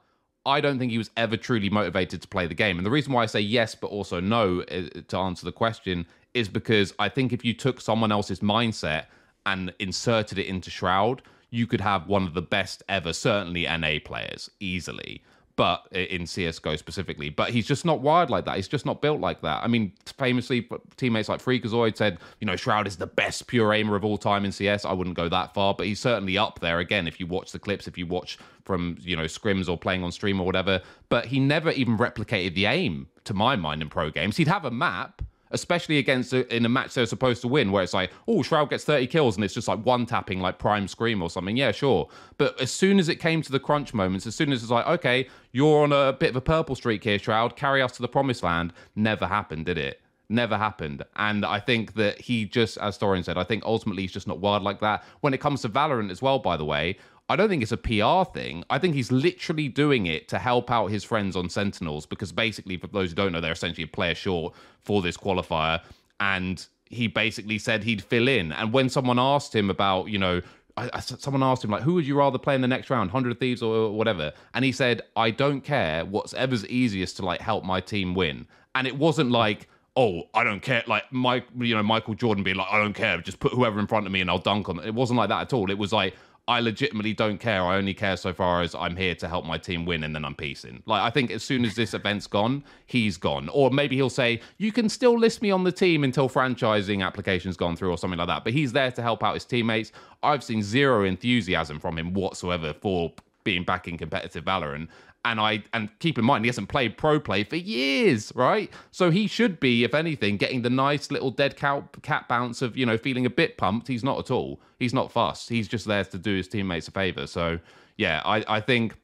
I don't think he was ever truly motivated to play the game. And the reason why I say yes, but also no uh, to answer the question is because I think if you took someone else's mindset and inserted it into Shroud, you could have one of the best ever, certainly NA players, easily but in CSGO specifically. But he's just not wired like that. He's just not built like that. I mean, famously, teammates like Freakazoid said, you know, Shroud is the best pure aimer of all time in CS. I wouldn't go that far, but he's certainly up there. Again, if you watch the clips, if you watch from, you know, scrims or playing on stream or whatever, but he never even replicated the aim, to my mind, in pro games. He'd have a map especially against a, in a match they're supposed to win, where it's like, oh, Shroud gets 30 kills and it's just like one tapping like Prime Scream or something. Yeah, sure. But as soon as it came to the crunch moments, as soon as it's like, okay, you're on a bit of a purple streak here, Shroud, carry us to the promised land, never happened, did it? Never happened. And I think that he just, as Thorin said, I think ultimately he's just not wired like that. When it comes to Valorant as well, by the way, I don't think it's a PR thing. I think he's literally doing it to help out his friends on Sentinels because basically, for those who don't know, they're essentially a player short for this qualifier. And he basically said he'd fill in. And when someone asked him about, you know, I, I, someone asked him like, "Who would you rather play in the next round, Hundred Thieves or whatever?" And he said, "I don't care. Whatever's easiest to like help my team win." And it wasn't like, "Oh, I don't care." Like Mike, you know, Michael Jordan being like, "I don't care. Just put whoever in front of me and I'll dunk on." It. It wasn't like that at all. It was like, I legitimately don't care. I only care so far as I'm here to help my team win and then I'm peacing. Like, I think as soon as this event's gone, he's gone. Or maybe he'll say, you can still list me on the team until franchising application's gone through or something like that. But he's there to help out his teammates. I've seen zero enthusiasm from him whatsoever for being back in competitive Valorant and I and keep in mind he hasn't played pro play for years, right? So he should be, if anything, getting the nice little dead cat cat bounce of you know feeling a bit pumped. He's not at all. He's not fussed. He's just there to do his teammates a favor. So yeah, I I think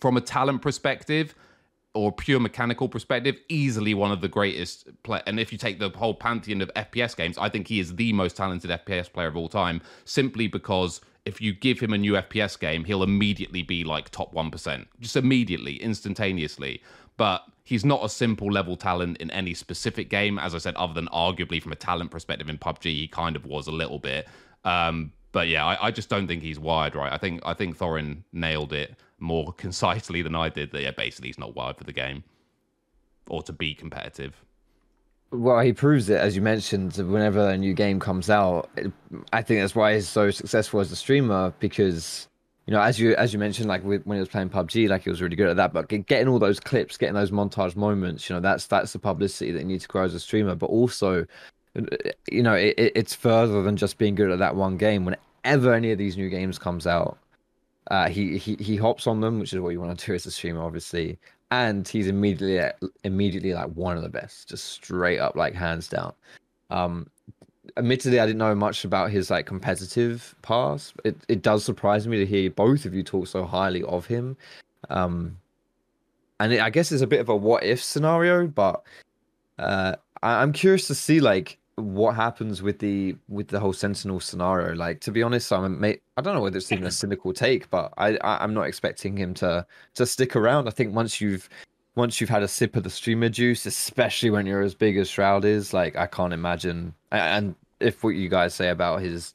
from a talent perspective or pure mechanical perspective, easily one of the greatest play. And if you take the whole pantheon of FPS games, I think he is the most talented FPS player of all time, simply because if you give him a new FPS game, he'll immediately be like top 1%, just immediately, instantaneously. But he's not a s1mple level talent in any specific game. As I said, other than arguably from a talent perspective in PUBG, he kind of was a little bit. Um, but yeah, I, I, just don't think he's wired right. I think I think Thorin nailed it more concisely than I did. That yeah, basically he's not wired for the game or to be competitive. Well, he proves it, as you mentioned, whenever a new game comes out. I think that's why he's so successful as a streamer because, you know, as you as you mentioned, like when he was playing PUBG, like he was really good at that. But getting all those clips, getting those montage moments, you know, that's that's the publicity that you need to grow as a streamer. But also, you know, it, it's further than just being good at that one game. Whenever any of these new games comes out, uh, he, he he hops on them, which is what you want to do as a streamer, obviously and he's immediately immediately like one of the best, just straight up like hands down. Um, admittedly, I didn't know much about his like competitive past. It it does surprise me to hear both of you talk so highly of him. Um, and it, I guess it's a bit of a what if scenario, but uh, I, I'm curious to see like what happens with the with the whole sentinel scenario? Like to be honest i'm I don't know whether it's even a cynical take but I, I i'm not expecting him to to stick around. I think once you've once you've had a sip of the streamer juice especially when you're as big as shroud is like i can't imagine and if what you guys say about his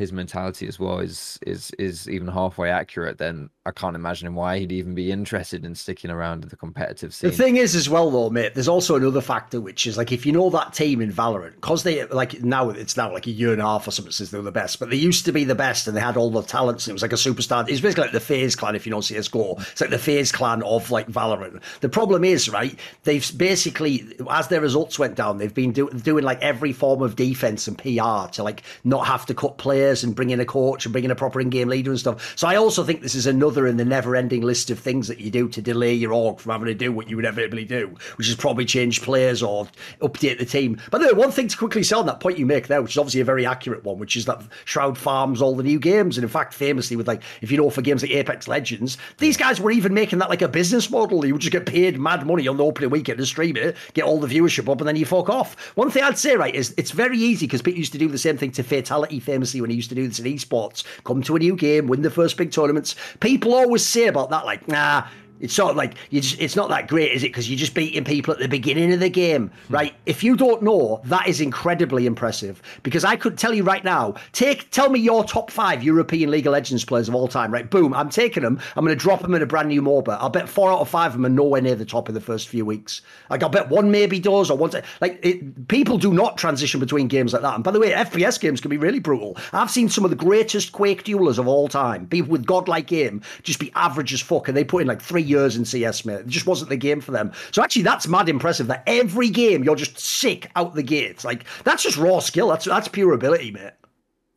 his mentality as well is is is even halfway accurate, then I can't imagine why he'd even be interested in sticking around in the competitive scene. The thing is, as well, though, mate, there's also another factor, which is like if you know that team in Valorant, because they like now it's now like a year and a half or something since they were the best, but they used to be the best and they had all the talents. And it was like a superstar. It's basically like the FaZe clan, if you know CS:GO. It's like the FaZe clan of like Valorant. The problem is, right? They've basically, as their results went down, they've been do- doing like every form of defense and PR to like not have to cut players players and bring in a coach and bring in a proper in-game leader and stuff. So I also think this is another in the never-ending list of things that you do to delay your org from having to do what you inevitably do, which is probably change players or update the team. But the one thing to quickly say on that point you make there, which is obviously a very accurate one, which is that Shroud farms all the new games, and in fact, famously with like if you know for games like Apex Legends, these guys were even making that like a business model. You would just get paid mad money on the opening weekend to stream it, get all the viewership up, and then you fuck off. One thing I'd say right is it's very easy because people used to do the same thing to Fatal1ty famously when he used to do this in esports, come to a new game, win the first big tournaments. People always say about that, like, nah, it's sort of like you just, it's not that great, is it? Because you're just beating people at the beginning of the game, hmm. right? If you don't know, that is incredibly impressive. Because I could tell you right now, take tell me your top five European League of Legends players of all time, right? Boom, I'm taking them. I'm going to drop them in a brand new MOBA. I'll bet four out of five of them are nowhere near the top in the first few weeks. Like I'll bet one maybe does, or one. Like it, people do not transition between games like that. And by the way, FPS games can be really brutal. I've seen some of the greatest Quake duelers of all time, people with godlike aim, just be average as fuck, and they put in like three years in CS, mate. It just wasn't the game for them. So actually, that's mad impressive that every game you're just sick out the gates. Like that's just raw skill. That's that's pure ability, mate.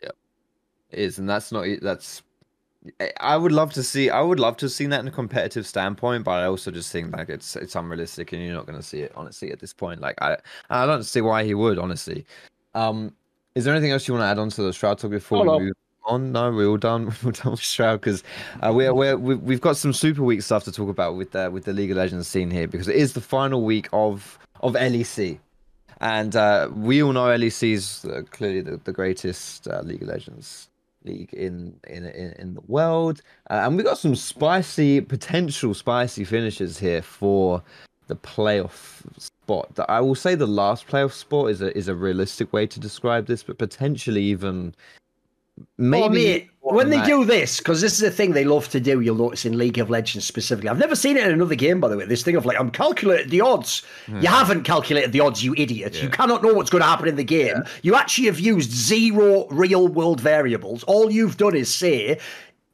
Yeah, it is, and that's not that's. I would love to see. I would love to have seen that in a competitive standpoint, but I also just think like it's it's unrealistic, and you're not going to see it honestly at this point. Like I, I don't see why he would honestly. Um, is there anything else you want to add on to the Shroud talk before oh, we move on? No, we're all done. We're all done with Shroud because uh, we're, we're we've got some super week stuff to talk about with the with the League of Legends scene here because it is the final week of of LEC, and uh, we all know LEC is uh, clearly the, the greatest uh, League of Legends league in in in, in the world, uh, and we've got some spicy potential spicy finishes here for the playoff spot. I will say the last playoff spot is a is a realistic way to describe this, but potentially even Maybe mate, when they do this, because this is a thing they love to do, you'll notice in League of Legends specifically. I've never seen it in another game, by the way. This thing of like, I'm calculating the odds. You hmm. haven't calculated the odds, you idiot. Yeah. You cannot know what's going to happen in the game. Yeah. You actually have used zero real world variables. All you've done is say,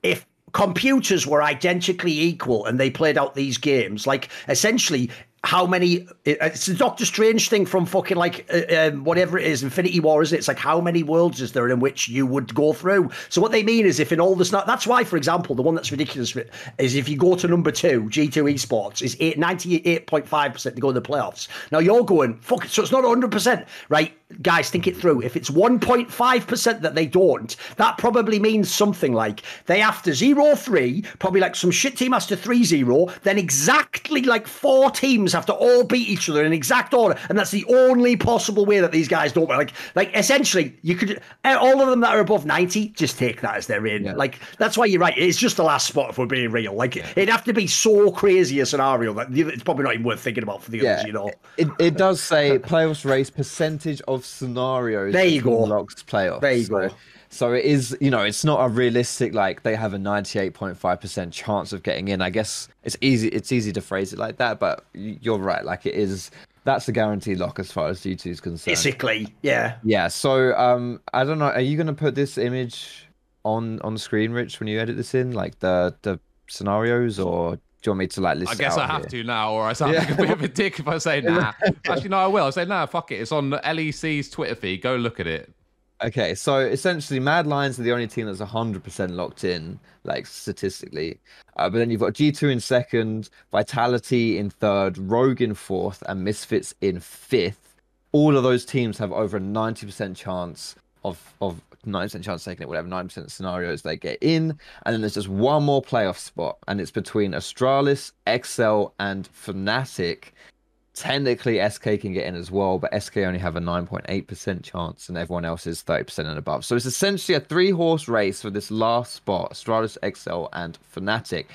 if computers were identically equal and they played out these games, like essentially how many it's the doctor strange thing from fucking like uh, um, whatever it is infinity war isn't it? It's like how many worlds is there in which you would go through? So what they mean is if in all this that's why for example the one that's ridiculous is if you go to number two g2 esports is 98.5% to go to the playoffs. Now you're going fuck it so it's not 100% right guys think it through. If it's 1.5% that they don't that probably means something like they have to 0-3 probably like some shit team has to 3-0 then exactly like four teams teams have to all beat each other in exact order, and that's the only possible way that these guys don't like. Like essentially, you could eh, all of them that are above ninety just take that as their in. Yeah. Like that's why you're right. It's just the last spot if we're being real. Like yeah. it'd have to be so crazy a scenario that it's probably not even worth thinking about for the yeah. others. You know, it, it does say playoffs race percentage of scenarios. There you go. Locks playoffs. There you so. go. So it is, you know, it's not a realistic like they have a 98.5% chance of getting in. I guess it's easy it's easy to phrase it like that, but you're right. Like it is that's a guaranteed lock as far as G2 is concerned. Basically, yeah. Yeah, so um I don't know, are you going to put this image on on the screen Rich when you edit this in like the the scenarios or do you want me to like list? I guess I have here? to now, or I sound yeah. like a bit of a dick if I say nah. Actually, no, I will. I say nah. Fuck it. It's on LEC's Twitter feed. Go look at it. Okay, so essentially, Mad Lions are the only team that's 100% locked in, like statistically. Uh, but then you've got G2 in second, Vitality in third, Rogue in fourth, and Misfits in fifth. All of those teams have over a 90% chance of of 90% chance taking it, whatever 90% scenarios they get in. And then there's just one more playoff spot, and it's between Astralis, XL, and Fnatic technically SK can get in as well, but SK only have a 9.8% chance and everyone else is 30% and above. So it's essentially a three horse race for this last spot Astralis, XL, and Fnatic.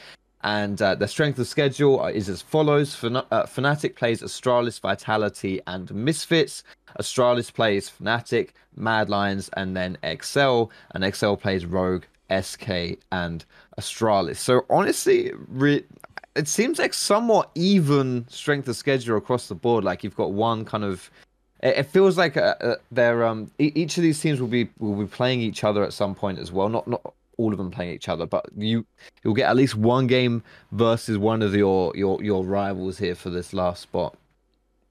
And uh, the strength of schedule is as follows Fna- uh, Fnatic plays Astralis, Vitality, and Misfits. Astralis plays Fnatic, Mad Lions, and then XL. And XL plays Rogue, SK, and Astralis. So honestly, re- it seems like somewhat even strength of schedule across the board. Like you've got one kind of. It, feels like uh, uh, they're um each of these teams will be will be playing each other at some point as well. Not not all of them playing each other, but you you'll get at least one game versus one of your your your rivals here for this last spot.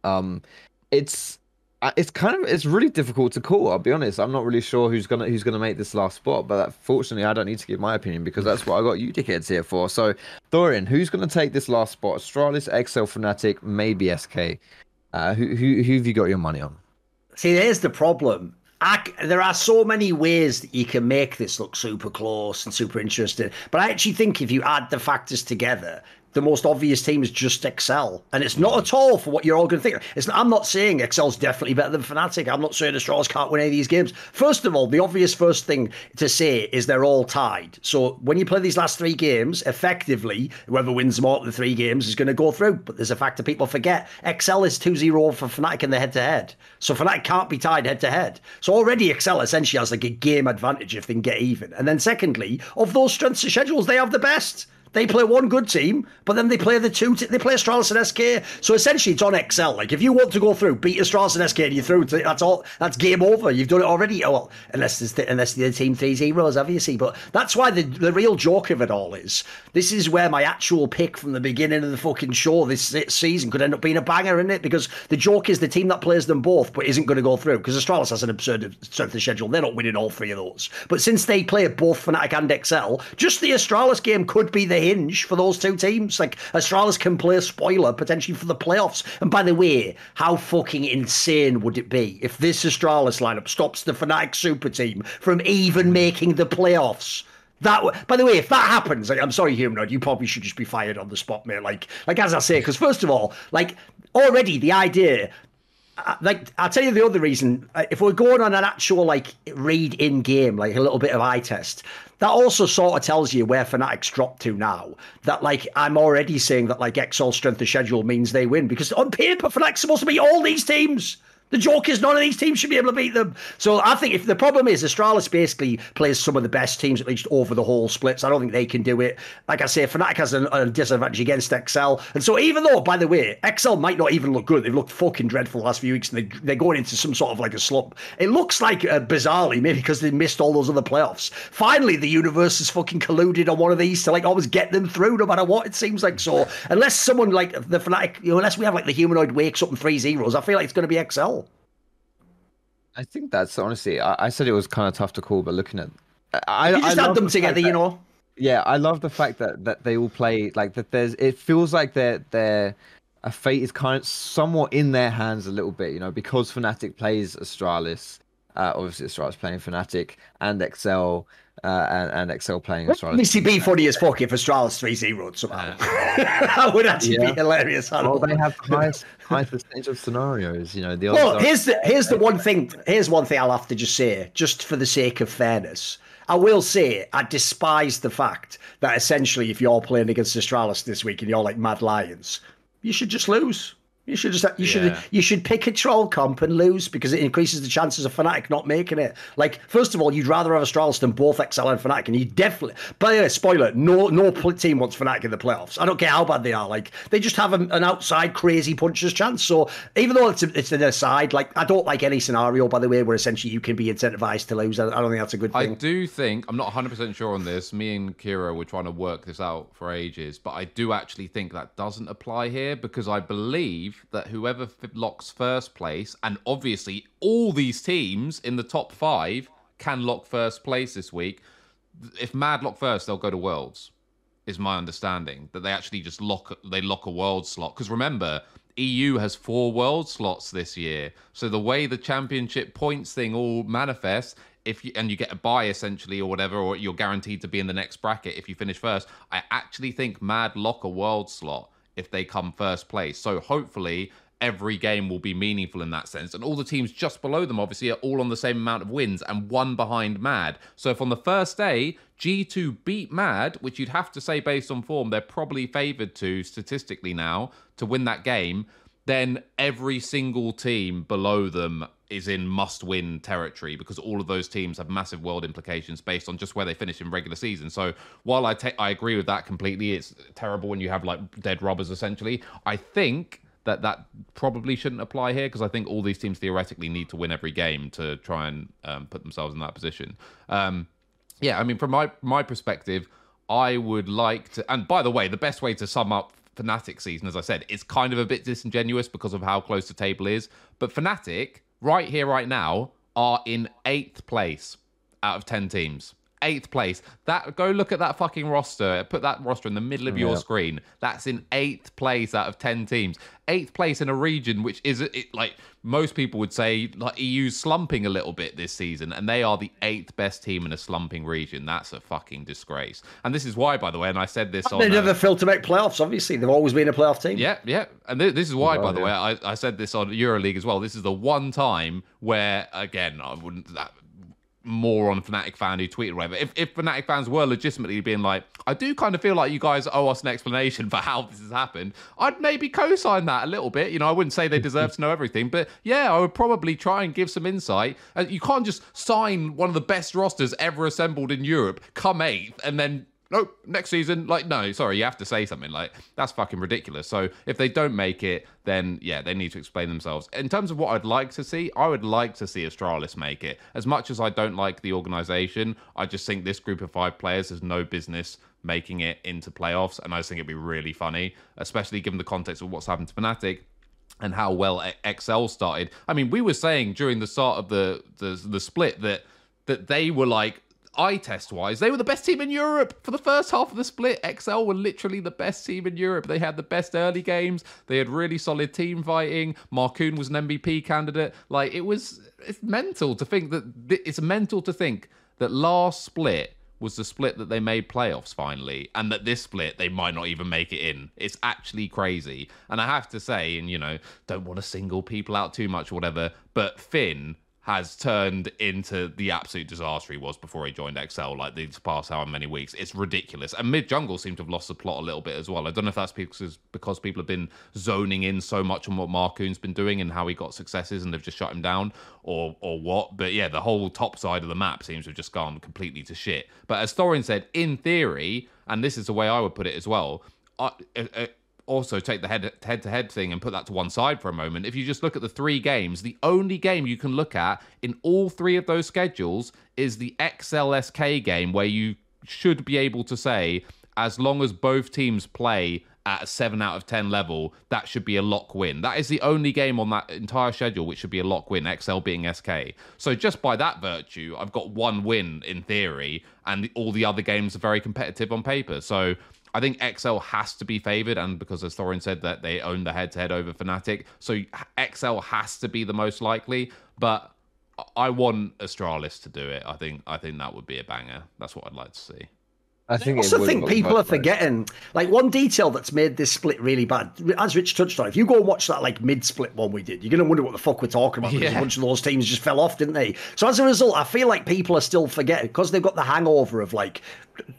Um, it's it's kind of it's really difficult to call. I'll be honest. I'm not really sure who's gonna who's gonna make this last spot, but fortunately, I don't need to give my opinion because that's what I got you dickheads here for. So, Thorin, who's gonna take this last spot? Astralis, Excel, Fnatic, maybe SK. Uh, who who who have you got your money on? See, there's the problem. I, there are so many ways that you can make this look super close and super interesting. But I actually think if you add the factors together, the most obvious team is just Excel. And it's not at all for what you're all going to think. It's, I'm not saying Excel's definitely better than Fnatic. I'm not saying the Astralis can't win any of these games. First of all, the obvious first thing to say is they're all tied. So when you play these last three games, effectively, whoever wins more of the three games is going to go through. But there's a factor people forget. Excel is 2 0 for Fnatic in the head to head. So Fnatic can't be tied head to head. So already Excel essentially has like a game advantage if they can get even. And then secondly, of those strengths of schedules, they have the best. They play one good team, but then they play the two. T- they play Astralis and SK. So essentially, it's on Excel. Like if you want to go through, beat Astralis and SK, and you're through. That's all. That's game over. You've done it already. Oh, well, unless there's the, unless the team three zeros, obviously. But that's why the the real joke of it all is. This is where my actual pick from the beginning of the fucking show this season could end up being a banger, isn't it? Because the joke is the team that plays them both, but isn't going to go through. Because Astralis has an absurd strength of schedule. They're not winning all three of those. But since they play both Fnatic and Excel, just the Astralis game could be the hinge for those two teams. Like Astralis can play a spoiler potentially for the playoffs. And by the way, how fucking insane would it be if this Astralis lineup stops the Fnatic Super Team from even making the playoffs? That, by the way, if that happens, like, I'm sorry, Humanoid, you probably should just be fired on the spot, mate. Like, like as I say, because first of all, like already the idea uh, like I'll tell you the other reason. Uh, if we're going on an actual like read in game, like a little bit of eye test, that also sort of tells you where Fnatic's dropped to now. That like I'm already saying that like XL strength of schedule means they win because on paper Fnatic's supposed to beat all these teams. The joke is none of these teams should be able to beat them. So I think if the problem is Astralis basically plays some of the best teams at least over the whole splits, I don't think they can do it. Like I say, Fnatic has a, a disadvantage against XL. And so even though, by the way, XL might not even look good, they've looked fucking dreadful the last few weeks and they, they're going into some sort of like a slump. It looks like, uh, bizarrely, maybe because they missed all those other playoffs. Finally, the universe has fucking colluded on one of these to like always get them through no matter what it seems like. So unless someone like the Fnatic, you know, unless we have like the humanoid wakes up in three zeros, I feel like it's going to be XL. I think that's honestly. I, I, said it was kind of tough to call, but looking at, I, you just I add them the together, you know. Yeah, I love the fact that that they all play like that. There's it feels like they're they're a fate is kind of somewhat in their hands a little bit, you know, because Fnatic plays Astralis. Uh, obviously, Astralis playing Fnatic and XL uh, and, and XL playing Astralis. This would be funny as fuck if Astralis 3 0 somehow. that would actually yeah. be hilarious. Well, they have the highest, highest percentage of scenarios, you know. The well, here's the, here's the one thing. Here's one thing I'll have to just say, just for the sake of fairness. I will say I despise the fact that essentially if you're playing against Astralis this week and you're like Mad Lions, you should just lose. You should just you yeah. should you should pick a troll comp and lose because it increases the chances of Fnatic not making it. Like first of all, you'd rather have Astralis than both XL and Fnatic, and you definitely. By the way, spoiler: no no team wants Fnatic in the playoffs. I don't care how bad they are. Like they just have an, an outside crazy puncher's chance. So even though it's a, it's an aside, like I don't like any scenario. By the way, where essentially you can be incentivized to lose. I, I don't think that's a good thing. I do think I'm not 100 percent sure on this. Me and Kira were trying to work this out for ages, but I do actually think that doesn't apply here because I believe that whoever locks first place, and obviously all these teams in the top five can lock first place this week. If Mad lock first, they'll go to Worlds. Is my understanding that they actually just lock they lock a world slot because remember EU has four world slots this year. So the way the championship points thing all manifests, if you and you get a buy essentially or whatever, or you're guaranteed to be in the next bracket if you finish first, I actually think Mad lock a world slot if they come first place. So hopefully every game will be meaningful in that sense. And all the teams just below them, obviously, are all on the same amount of wins and one behind Mad. So if on the first day, G2 beat Mad, which you'd have to say based on form, they're probably favoured to statistically now to win that game, then every single team below them is in must win territory because all of those teams have massive world implications based on just where they finish in regular season. So while I take I agree with that completely, it's terrible when you have like dead rubbers essentially. I think that that probably shouldn't apply here because I think all these teams theoretically need to win every game to try and um, put themselves in that position. Um, yeah, I mean, from my my perspective, I would like to. And by the way, the best way to sum up Fnatic season, as I said, it's kind of a bit disingenuous because of how close the table is. But Fnatic, right here, right now, are in eighth place out of ten teams eighth place. That go look at that fucking roster. Put that roster in the middle of your screen. That's in eighth place out of ten teams. Eighth place in a region which is it, like most people would say like EU's slumping a little bit this season, and they are the eighth best team in a slumping region. That's a fucking disgrace. And this is why, by the way, and I said this. On, they never uh, failed to make playoffs. Obviously, they've always been a playoff team. Yeah, yeah, and th- this is why, by the way, I, I said this on EuroLeague as well. This is the one time where, again, I wouldn't. That, more on Fnatic fan who tweeted whatever. If, if Fnatic fans were legitimately being like, I do kind of feel like you guys owe us an explanation for how this has happened, I'd maybe co-sign that a little bit. You know, I wouldn't say they deserve to know everything, but yeah, I would probably try and give some insight. You can't just sign one of the best rosters ever assembled in Europe, come eighth, and then nope, next season, like, no, sorry, you have to say something. Like, that's fucking ridiculous. So if they don't make it, then yeah, they need to explain themselves. In terms of what I'd like to see, I would like to see Astralis make it. As much as I don't like the organization, I just think this group of five players has no business making it into playoffs. And I just think it'd be really funny, especially given the context of what's happened to Fnatic and how well XL started. I mean, we were saying during the start of the the, the split that that they were like eye test wise, they were the best team in Europe for the first half of the split. XL were literally the best team in Europe. They had the best early games. They had really solid team fighting. Markoon was an MVP candidate. Like it was, it's mental to think that it's mental to think that last split was the split that they made playoffs finally, and that this split they might not even make it in. It's actually crazy. And I have to say, and you know, don't want to single people out too much or whatever, but Finn has turned into the absolute disaster he was before he joined XL, like these past how many weeks. It's ridiculous. And Mid Jungle seem to have lost the plot a little bit as well. I don't know if that's because because people have been zoning in so much on what Markoon's been doing and how he got successes and they've just shut him down or or what. But yeah, the whole top side of the map seems to have just gone completely to shit. But as Thorin said, in theory, and this is the way I would put it as well, I, uh, also take the head head to head thing and put that to one side for a moment. If you just look at the three games, the only game you can look at in all three of those schedules is the XLSK game, where you should be able to say, as long as both teams play at a 7 out of 10 level, that should be a lock win. That is the only game on that entire schedule which should be a lock win, XL being SK. So just by that virtue, I've got one win in theory, and all the other games are very competitive on paper. So I think XL has to be favored, and because as Thorin said that they own the head-to-head over Fnatic, so XL has to be the most likely. But I want Astralis to do it. I think I think that would be a banger. That's what I'd like to see. I think I also think people are forgetting like one detail that's made this split really bad. As Rich touched on, if you go and watch that like mid-split one we did, you're gonna wonder what the fuck we're talking about because a bunch of those teams just fell off, didn't they? So as a result, I feel like people are still forgetting because they've got the hangover of like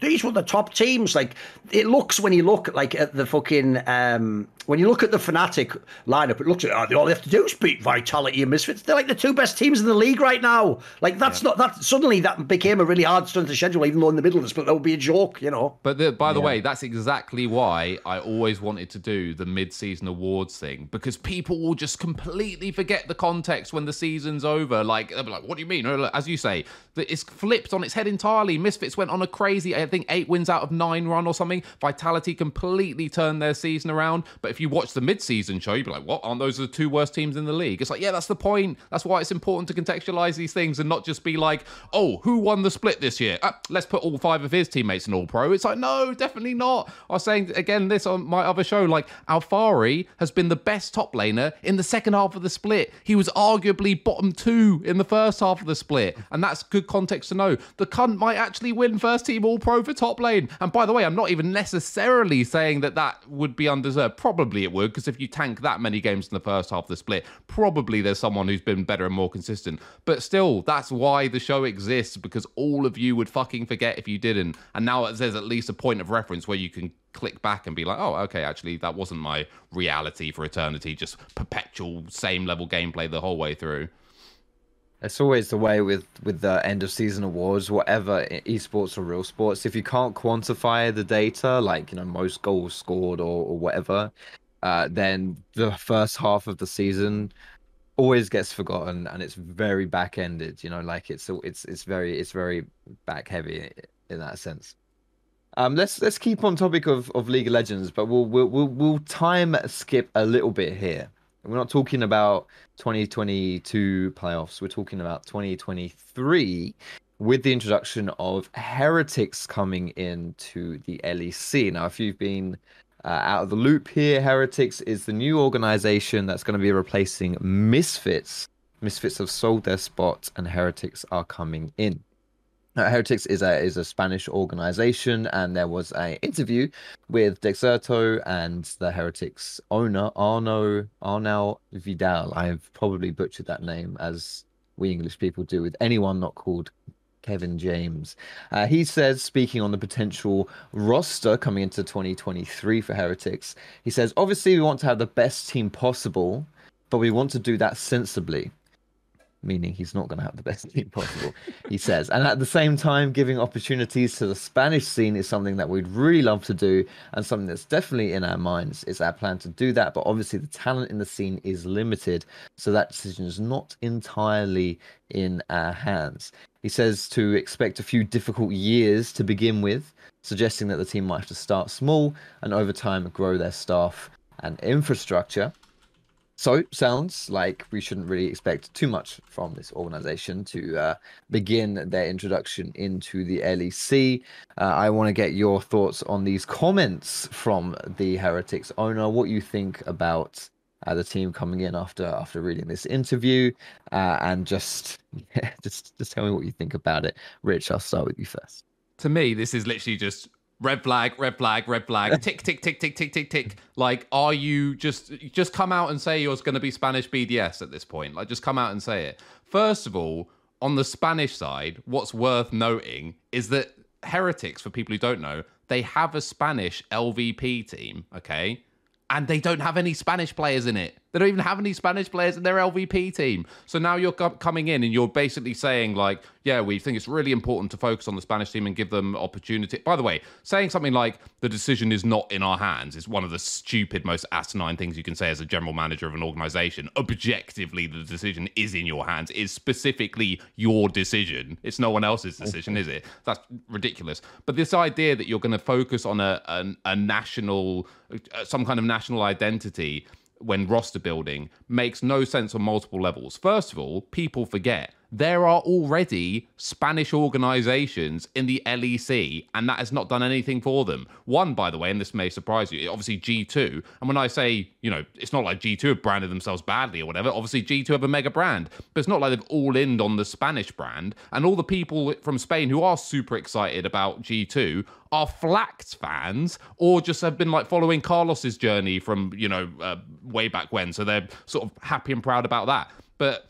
these were the top teams. Like it looks when you look like at the fucking um, when you look at the Fnatic lineup, it looks like oh, all they have to do is beat Vitality and Misfits. They're like the two best teams in the league right now. Like that's yeah. not that suddenly that became a really hard strength to schedule, even though in the middle of the split that would be a joke, you know. But the, by the yeah. way, that's exactly why I always wanted to do the mid-season awards thing because people will just completely forget the context when the season's over. Like they'll be like, "What do you mean?" As you say, it's flipped on its head entirely. Misfits went on a crazy, I think, eight wins out of nine run or something. Vitality completely turned their season around. But if you watch the mid-season show, you'd be like, "What? Aren't those the two worst teams in the league?" It's like, yeah, that's the point. That's why it's important to contextualize these things and not just be like, "Oh, who won the split this year? Ah, let's put all five of his teammates in All Pro." It's like, no, definitely not. I was saying again this on my other show, like Alfari has been the best top laner in the second half of the split. He was arguably bottom two in the first half of the split, and that's good good context to know. The cunt might actually win first team All Pro for top lane. And by the way, I'm not even necessarily saying that that would be undeserved. Probably it would, because if you tank that many games in the first half of the split, probably there's someone who's been better and more consistent. But still, that's why the show exists, because all of you would fucking forget if you didn't. And now there's at least a point of reference where you can click back and be like, oh, okay, actually, that wasn't my reality for eternity, just perpetual same level gameplay the whole way through. It's always the way with with the end of season awards, whatever esports or real sports. If you can't quantify the data, like you know most goals scored or, or whatever, uh, then the first half of the season always gets forgotten and it's very back ended. You know, like it's it's it's very it's very back heavy in that sense. Um, let's let's keep on topic of, of League of Legends, but we'll we'll we'll, we'll time skip a little bit here. We're not talking about 2022 playoffs. We're talking about 2023 with the introduction of Heretics coming into the LEC. Now, if you've been uh, out of the loop here, Heretics is the new organization that's going to be replacing Misfits. Misfits have sold their spot, and Heretics are coming in. Uh, Heretics is a is a Spanish organization, and there was an interview with Dexerto and the Heretics owner Arno Arnau Vidal. I've probably butchered that name as we English people do with anyone not called Kevin James. Uh, he says, speaking on the potential roster coming into 2023 for Heretics, he says, obviously we want to have the best team possible, but we want to do that sensibly meaning he's not going to have the best team possible, he says. And at the same time, giving opportunities to the Spanish scene is something that we'd really love to do and something that's definitely in our minds. It's our plan to do that, but obviously the talent in the scene is limited, so that decision is not entirely in our hands. He says to expect a few difficult years to begin with, suggesting that the team might have to start small and over time grow their staff and infrastructure. So, sounds like we shouldn't really expect too much from this organization to uh, begin their introduction into the LEC. Uh, I want to get your thoughts on these comments from the Heretics owner. What you think about uh, the team coming in after after reading this interview, uh, and just yeah, just just tell me what you think about it. Rich, I'll start with you first. To me, this is literally just red flag, red flag, red flag, tick, tick, tick, tick, tick, tick, tick. Like, are you just just come out and say you're going to be Spanish BDS at this point? Like, just come out and say it. First of all, on the Spanish side, what's worth noting is that Heretics, for people who don't know, they have a Spanish LVP team, okay? And they don't have any Spanish players in it. They don't even have any Spanish players in their LVP team. So now you're coming in and you're basically saying, like, yeah, we think it's really important to focus on the Spanish team and give them opportunity. By the way, saying something like the decision is not in our hands is one of the stupid, most asinine things you can say as a general manager of an organization. Objectively, the decision is in your hands, is specifically your decision. It's no one else's decision, is it? That's ridiculous. But this idea that you're going to focus on a, a, a national, uh, some kind of national identity when roster building makes no sense on multiple levels. First of all, people forget there are already Spanish organizations in the LEC, and that has not done anything for them. One, by the way, and this may surprise you, obviously G2. And when I say, you know, it's not like G2 have branded themselves badly or whatever. Obviously, G2 have a mega brand, but it's not like they've all in on the Spanish brand. And all the people from Spain who are super excited about G2 are Flax fans or just have been like following Carlos's journey from, you know, uh, way back when. So they're sort of happy and proud about that. But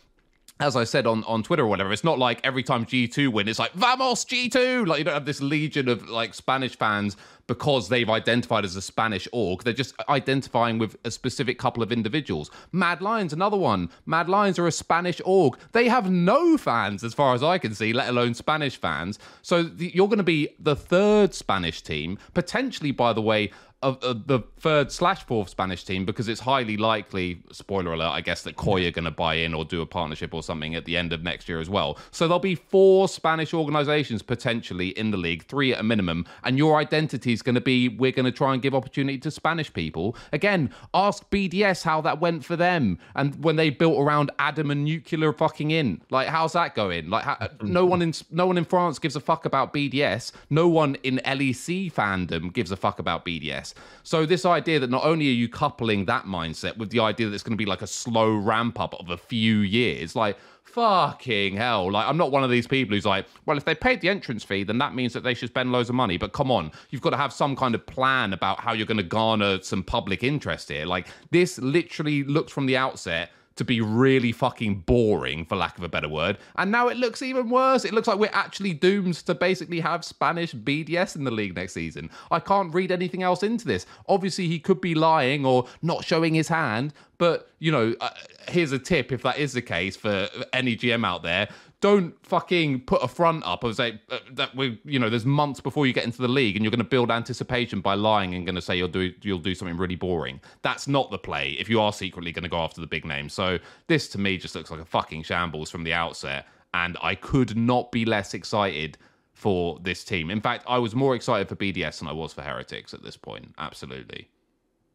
as I said on, on Twitter or whatever, it's not like every time G2 win, it's like, vamos G2! Like, you don't have this legion of like Spanish fans because they've identified as a Spanish org. They're just identifying with a specific couple of individuals. Mad Lions, another one. Mad Lions are a Spanish org. They have no fans, as far as I can see, let alone Spanish fans. So you're going to be the third Spanish team, potentially, by the way, of, the third slash fourth Spanish team because it's highly likely, spoiler alert, I guess, that Koi are going to buy in or do a partnership or something at the end of next year as well. So there'll be four Spanish organizations potentially in the league, three at a minimum. And your identity is going to be we're going to try and give opportunity to Spanish people. Again, ask BDS how that went for them and when they built around Adam and Nuclear fucking in. Like, how's that going? Like, how, no one in no one in France gives a fuck about BDS. No one in LEC fandom gives a fuck about BDS. So this idea that not only are you coupling that mindset with the idea that it's going to be like a slow ramp up of a few years, like fucking hell. Like, I'm not one of these people who's like, well, if they paid the entrance fee, then that means that they should spend loads of money. But come on, you've got to have some kind of plan about how you're going to garner some public interest here. Like, this literally looks from the outset to be really fucking boring, for lack of a better word. And now it looks even worse. It looks like we're actually doomed to basically have Spanish BDS in the league next season. I can't read anything else into this. Obviously, he could be lying or not showing his hand, but, you know, uh, here's a tip if that is the case for any GM out there don't fucking put a front up of say uh, that we you know there's months before you get into the league and you're going to build anticipation by lying and going to say you'll do you'll do something really boring. That's not the play if you are secretly going to go after the big name. So this to me just looks like a fucking shambles from the outset and i could not be less excited for this team. In fact i was more excited for bds than i was for heretics at this point. Absolutely.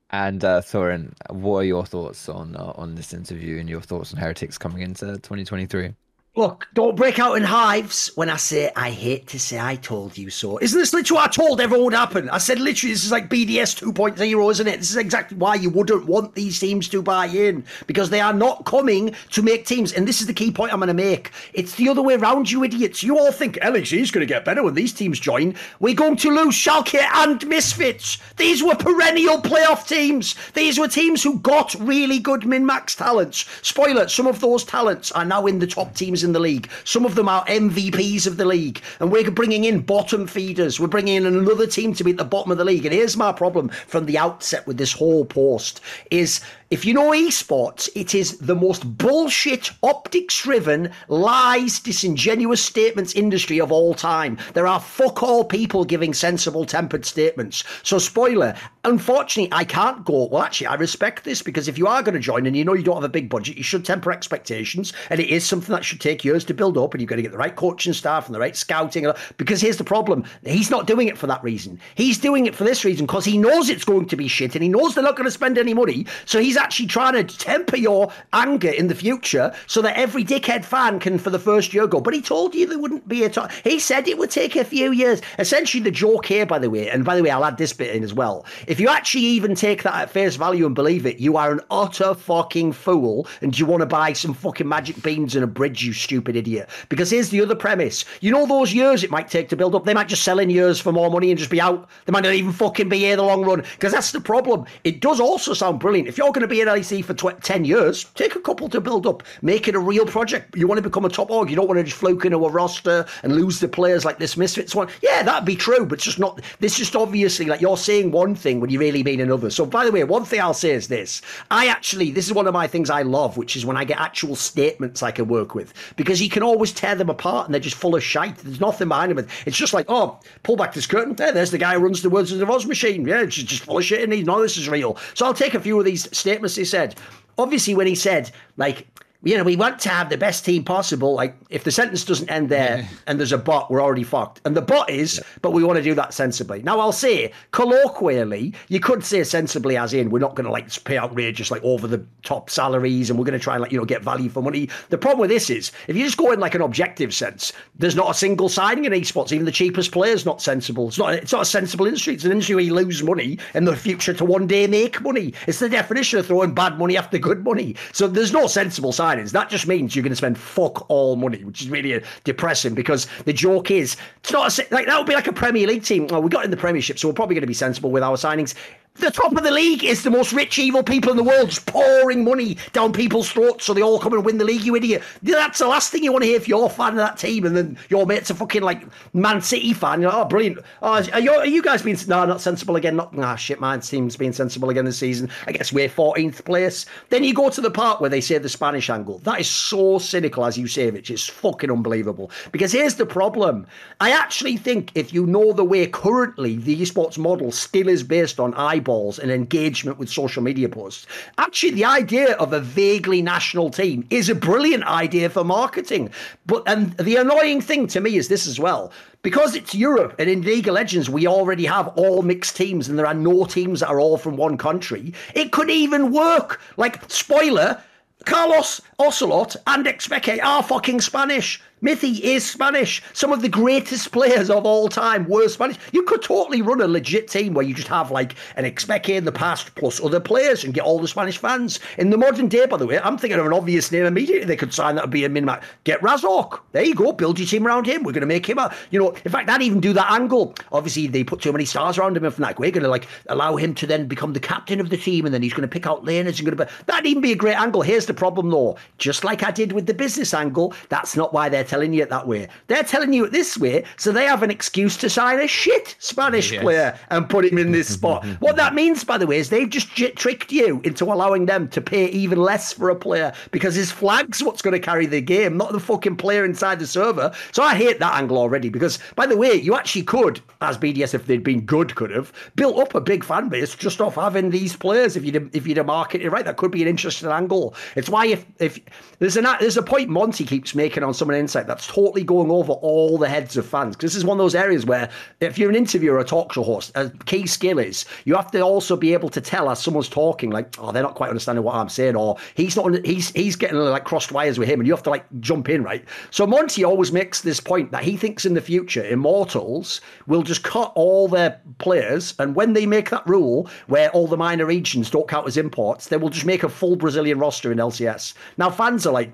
And uh, Thorin, what are your thoughts on uh, on this interview and your thoughts on Heretics coming into 2023? Look, don't break out in hives when I say I hate to say I told you so. Isn't this literally what I told everyone would happen? I said literally this is like BDS 2.0, isn't it? This is exactly why you wouldn't want these teams to buy in because they are not coming to make teams. And this is the key point I'm going to make. It's the other way around, you idiots. You all think LEC is going to get better when these teams join. We're going to lose Schalke and Misfits. These were perennial playoff teams. These were teams who got really good min-max talents. Spoiler, some of those talents are now in the top teams in the league. Some of them are MVPs of the league. And we're bringing in bottom feeders. We're bringing in another team to be at the bottom of the league. And here's my problem from the outset with this whole post is if you know esports, it is the most bullshit, optics driven, lies, disingenuous statements industry of all time. There are fuck all people giving sensible tempered statements. So, spoiler, unfortunately, I can't go, well, actually, I respect this because if you are going to join and you know you don't have a big budget, you should temper expectations. And it is something that should take years to build up and you've got to get the right coaching staff and the right scouting. Because here's the problem he's not doing it for that reason. He's doing it for this reason because he knows it's going to be shit and he knows they're not going to spend any money. So he's actually trying to temper your anger in the future so that every dickhead fan can, for the first year, go. But he told you there wouldn't be a time. He said it would take a few years. Essentially, the joke here, by the way, and by the way, I'll add this bit in as well. If you actually even take that at face value and believe it, you are an utter fucking fool and you want to buy some fucking magic beans and a bridge, you stupid idiot. Because here's the other premise. You know those years it might take to build up? They might just sell in years for more money and just be out. They might not even fucking be here the long run. Because that's the problem. It does also sound brilliant. If you're going to be in IC for tw- 10 years, take a couple to build up. Make it a real project. You want to become a top org. You don't want to just float into a roster and lose the players like this Misfits one. Yeah, that'd be true, but it's just not. This just obviously like you're saying one thing when you really mean another. So, by the way, one thing I'll say is this. I actually, this is one of my things I love, which is when I get actual statements I can work with because you can always tear them apart and they're just full of shite. There's nothing behind them. It's just like, oh, pull back this curtain. There, there's the guy who runs the Words of the Oz machine. Yeah, it's just full of shit and no, this is real. So I'll take a few of these statements he said. Obviously, when he said, like, you know, we want to have the best team possible. Like, if the sentence doesn't end there and there's a but, we're already fucked. And the but is, yeah. but we want to do that sensibly. Now, I'll say, colloquially, you could say sensibly, as in, we're not going to like pay outrageous, like over the top salaries, and we're going to try and like, you know, get value for money. The problem with this is, if you just go in like an objective sense, there's not a single signing in esports. Even the cheapest player's not sensible. It's not. It's not a sensible industry. It's an industry where you lose money in the future to one day make money. It's the definition of throwing bad money after good money. So there's no sensible signings. That just means you're going to spend fuck all money, which is really uh, depressing because the joke is it's not a, like that would be like a Premier League team. Oh, we got in the Premiership, so we're probably going to be sensible with our signings the top of the league is the most rich, evil people in the world, just pouring money down people's throats so they all come and win the league, you idiot. That's the last thing you want to hear if you're a fan of that team and then your mate's a fucking like Man City fan. You're like, oh, brilliant. Oh, are, you, are you guys being, no, not sensible again? Not, nah, shit, my team's being sensible again this season. I guess we're 14th place. Then you go to the part where they say the Spanish angle. That is so cynical, as you say, Rich. It's fucking unbelievable. Because here's the problem. I actually think if you know the way currently the esports model still is based on eyeballs eyeballs and engagement with social media posts. Actually, the idea of a vaguely national team is a brilliant idea for marketing. But and the annoying thing to me is this as well. Because it's Europe and in League of Legends, we already have all mixed teams and there are no teams that are all from one country. It could even work. Like, spoiler, Carlos Ocelot and Xpeke are fucking Spanish. Mithy is Spanish. Some of the greatest players of all time were Spanish. You could totally run a legit team where you just have like an Xpeke in the past plus other players and get all the Spanish fans. In the modern day, by the way, I'm thinking of an obvious name immediately they could sign that would be a min Get Razork. There you go. Build your team around him. We're going to make him a, you know, in fact, I'd even do that angle. Obviously, they put too many stars around him. If like, we're going to like allow him to then become the captain of the team and then he's going to pick out laners and going to that'd even be a great angle. Here's the problem though. Just like I did with the business angle, that's not why they're telling you it that way. They're telling you it this way, so they have an excuse to sign a shit Spanish yes. player and put him in this spot. what that means, by the way, is they've just j- tricked you into allowing them to pay even less for a player because his flag's what's going to carry the game, not the fucking player inside the server. So I hate that angle already because, by the way, you actually could, as BDS, if they'd been good, could have built up a big fan base just off having these players. If you'd if you'd marketed it right, that could be an interesting angle. It's why if if there's an there's a point Monty keeps making on Summon That's totally going over all the heads of fans. Because this is one of those areas where if you're an interviewer or a talk show host, a key skill is you have to also be able to tell as someone's talking, like, oh, they're not quite understanding what I'm saying, or he's not he's he's getting like crossed wires with him, and you have to like jump in, right? So Monty always makes this point that he thinks in the future Immortals will just cut all their players, and when they make that rule where all the minor regions don't count as imports, they will just make a full Brazilian roster in LCS. Now fans are like,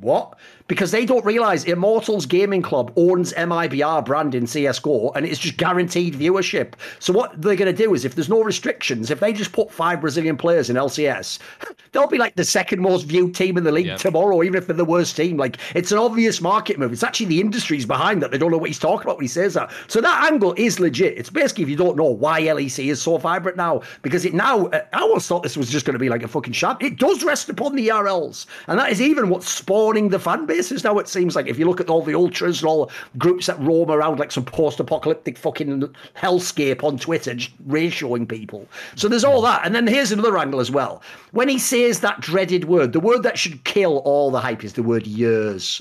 what? Because they don't realize Immortals Gaming Club owns MIBR brand in CSGO and it's just guaranteed viewership. So what they're going to do is if there's no restrictions, if they just put five Brazilian players in LCS, they'll be like the second most viewed team in the league tomorrow, even if they're the worst team. Like it's an obvious market move. It's actually the industry's behind that. They don't know what he's talking about when he says that. So that angle is legit. It's basically if you don't know why LEC is so vibrant now, because it now, uh, I always thought this was just going to be like a fucking sham. It does rest upon the ERLs. And that is even what's spawning the fan base basis now, it seems like. If you look at all the ultras and all the groups that roam around like some post apocalyptic fucking hellscape on Twitter, just ratioing people. So there's all that. And then here's another angle as well. When he says that dreaded word, the word that should kill all the hype is the word years.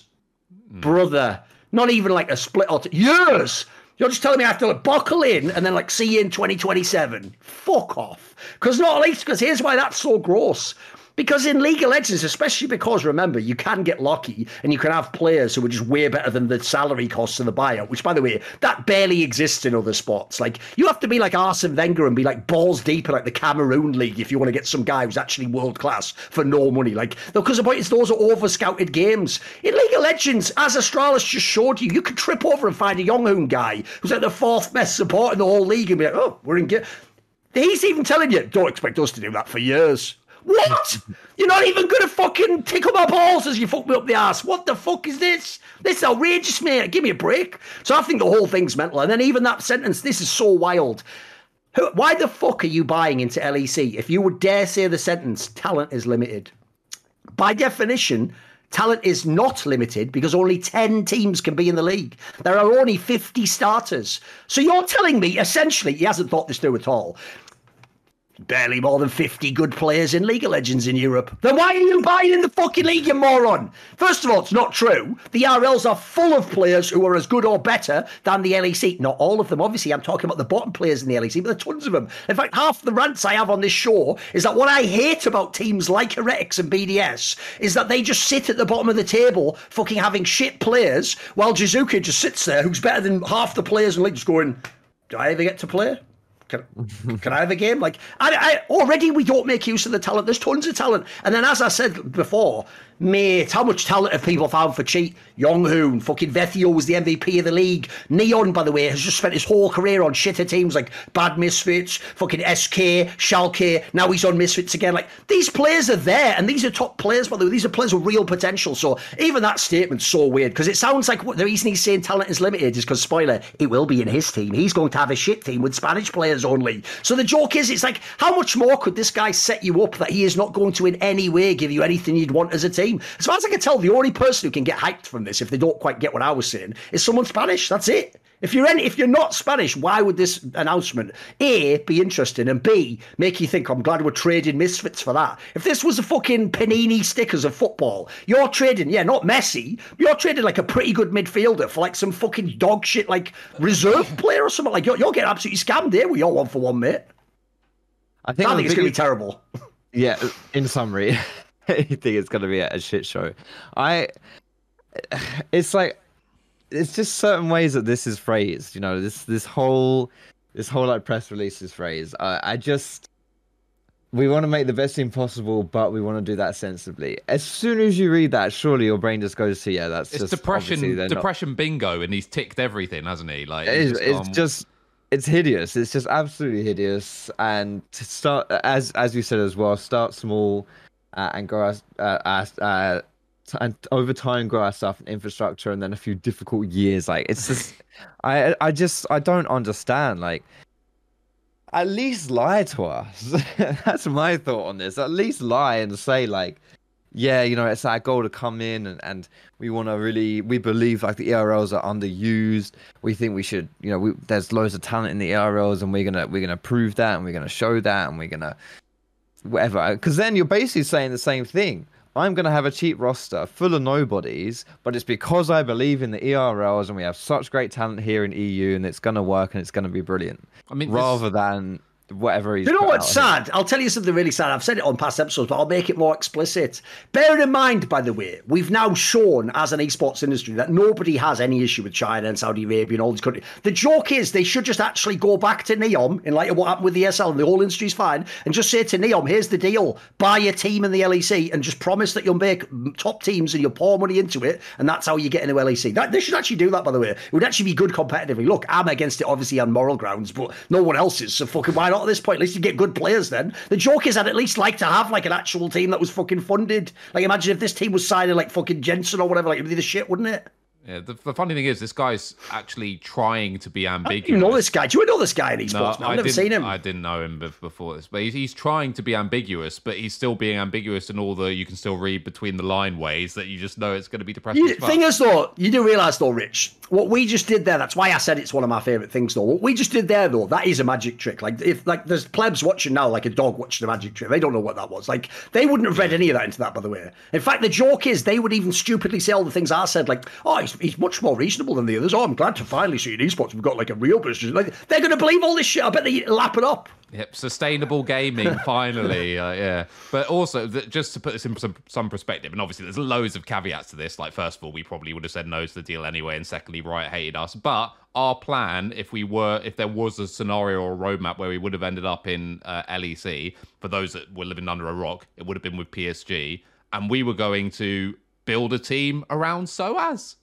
Mm. Brother. Not even like a split or two. Years! You're just telling me I have to like, buckle in and then like see you in 2027. Fuck off. Because not least, because here's why that's so gross. Because in League of Legends, especially because remember, you can get lucky and you can have players who are just way better than the salary costs of the buyout, which by the way, that barely exists in other spots. Like you have to be like Arsene Wenger and be like balls deep in like the Cameroon League if you want to get some guy who's actually world class for no money. Like because the point is those are over scouted games. In League of Legends, as Astralis just showed you, you could trip over and find a Younghoon guy who's like the fourth best support in the whole league and be like, oh, we're in get He's even telling you, don't expect us to do that for years. What? You're not even gonna fucking tickle my balls as you fuck me up the ass. What the fuck is this? This is outrageous, mate. Give me a break. So I think the whole thing's mental. And then even that sentence, this is so wild. Why the fuck are you buying into LEC if you would dare say the sentence, talent is limited? By definition, talent is not limited because only 10 teams can be in the league. There are only 50 starters. So you're telling me, essentially, he hasn't thought this through at all barely more than 50 good players in League of Legends in Europe. Then why are you buying in the fucking league, you moron? First of all, it's not true. The ERLs are full of players who are as good or better than the LEC. Not all of them, obviously. I'm talking about the bottom players in the LEC, but there are tons of them. In fact, half the rants I have on this show is that what I hate about teams like Heretics and BDS is that they just sit at the bottom of the table fucking having shit players while Jiizuke just sits there, who's better than half the players in the league, just going, do I ever get to play? Can, can I have a game? Like, I, I already we don't make use of the talent. There's tons of talent, and then as I said before, Mate, how much talent have people found for cheat? Younghoon, fucking Vetheo was the MVP of the league. Neon, by the way, has just spent his whole career on shitter teams like Bad Misfits, fucking SK, Schalke. Now he's on Misfits again. Like, these players are there, and these are top players, by the way. These are players with real potential. So even that statement's so weird because it sounds like what, the reason he's saying talent is limited is because, spoiler, it will be in his team. He's going to have a shit team with Spanish players only. So the joke is, it's like, how much more could this guy set you up that he is not going to in any way give you anything you'd want as a team? Team. As far as I can tell, the only person who can get hyped from this, if they don't quite get what I was saying, is someone Spanish. That's it. If you're any, if you're not Spanish, why would this announcement A be interesting and B make you think I'm glad we're trading misfits for that? If this was a fucking panini stickers of football, you're trading, yeah, not Messi, you're trading like a pretty good midfielder for like some fucking dog shit like reserve player or something. Like you're, you're getting absolutely scammed here with your one for one, mate. I think, I think it's gonna be terrible. Yeah, in summary. you think it's gonna be a, shit show. I, it's like, it's just certain ways that this is phrased. You know, this this whole this whole like press release is phrased. I, I just we want to make the best team possible, but we want to do that sensibly. As soon as you read that, surely your brain just goes to yeah, that's it's just depression, depression not... bingo, and he's ticked everything, hasn't he? Like it's, just, it's just it's hideous. It's just absolutely hideous. And to start as as you said as well, start small uh, and grow our, uh, uh, and over time grow our stuff and infrastructure, and then a few difficult years. Like it's just, I I just I don't understand. Like at least lie to us. That's my thought on this. At least lie and say like, yeah, you know, it's our goal to come in and, and we want to really, we believe like the ERLs are underused. We think we should, you know, we, there's loads of talent in the ERLs and we're gonna we're gonna prove that and we're gonna show that and we're gonna whatever. Because then you're basically saying the same thing. I'm going to have a cheap roster full of nobodies, but it's because I believe in the ERLs and we have such great talent here in EU and it's going to work and it's going to be brilliant. I mean, rather this... than whatever he's. You know what's sad? I'll tell you something really sad. I've said it on past episodes, but I'll make it more explicit. Bear in mind, by the way, we've now shown as an esports industry that nobody has any issue with China and Saudi Arabia and all these countries. The joke is they should just actually go back to Neom in light of what happened with the ESL and the whole industry's fine and just say to Neom, here's the deal: buy a team in the LEC and just promise that you'll make top teams and you'll pour money into it, and that's how you get into LEC. That, they should actually do that, by the way. It would actually be good competitively. Look, I'm against it obviously on moral grounds, but no one else is. So fucking why not? Not at this point. At least you get good players then. The joke is I'd at least like to have like an actual team that was fucking funded. Like imagine if this team was signing like fucking Jensen or whatever, like it'd be the shit, wouldn't it? Yeah, the, the, funny thing is, this guy's actually trying to be ambiguous. You know this guy? Do you know this guy in esports? No, I've never seen him. I didn't know him before this, but he's, he's, trying to be ambiguous, but he's still being ambiguous in all the you can still read between the line ways that you just know it's going to be depressing. You, thing is, though, you do realize though, Rich, what we just did there. That's why I said it's one of my favorite things, though. What we just did there, though, that is a magic trick. Like if like there's plebs watching now, like a dog watching a magic trick. They don't know what that was. Like they wouldn't have read any of that into that, by the way. In fact, the joke is they would even stupidly say all the things I said, like, oh, he's he's much more reasonable than the others. Oh, I'm glad to finally see in esports we've got like a real business. Like they're going to believe all this shit. I bet they lap it up. Yep, sustainable gaming finally, uh, yeah. But also, th- just to put this in some, some perspective, and obviously there's loads of caveats to this. Like, first of all, we probably would have said no to the deal anyway, and secondly, Riot hated us. But our plan, if we were, if there was a scenario or a roadmap where we would have ended up in uh, LEC, for those that were living under a rock, it would have been with PSG, and we were going to build a team around sOAZ,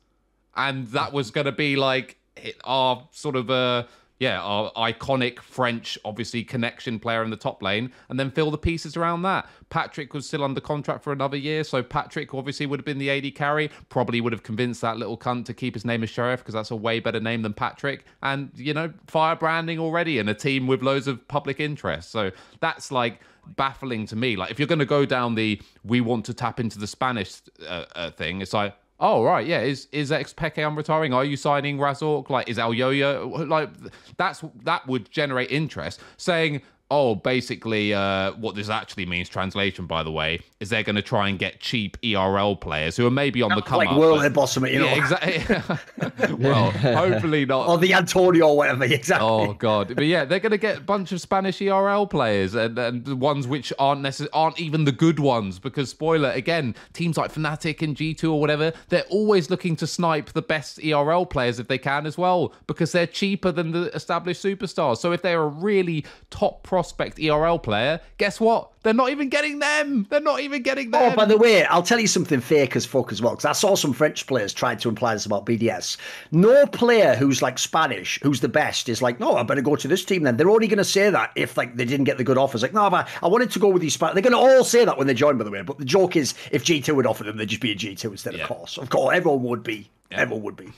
and that was going to be like our sort of uh yeah, our iconic French, obviously, connection player in the top lane, and then fill the pieces around that. Patrick was still under contract for another year, so Patrick obviously would have been the AD carry. Probably would have convinced that little cunt to keep his name as Sheriff because that's a way better name than Patrick. And, you know, fire branding already and a team with loads of public interest. So that's like baffling to me. Like, if you're going to go down the we want to tap into the Spanish uh, uh, thing, it's like, Oh right, yeah. Is is XPeke retiring? Are you signing Razork? Like, is Elyoya? Like, that's that would generate interest. Saying oh, basically, uh, what this actually means, translation, by the way, is they're going to try and get cheap ERL players who are maybe on the come like up. World at bottom, you know. Yeah, exactly. well, hopefully not. Or the Antonio or whatever, exactly. Oh god, but yeah, they're going to get a bunch of Spanish ERL players and, and the ones which aren't necess- aren't even the good ones because spoiler again, teams like Fnatic and G2 or whatever, they're always looking to snipe the best ERL players if they can as well because they're cheaper than the established superstars. So if they're a really top prospect ERL player, guess what? They're not even getting them. They're not even getting them. Oh, by the way, I'll tell you something fake as fuck as well, because I saw some French players trying to imply this about BDS. No player who's like Spanish, who's the best, is like, no, I better go to this team then. They're only going to say that if like they didn't get the good offers. Like, no, but I wanted to go with these Spanish. They're going to all say that when they join, by the way. But the joke is, if G2 would offer them, they'd just be a G2 instead Yeah. of course. Of course, everyone would be. Everyone would be.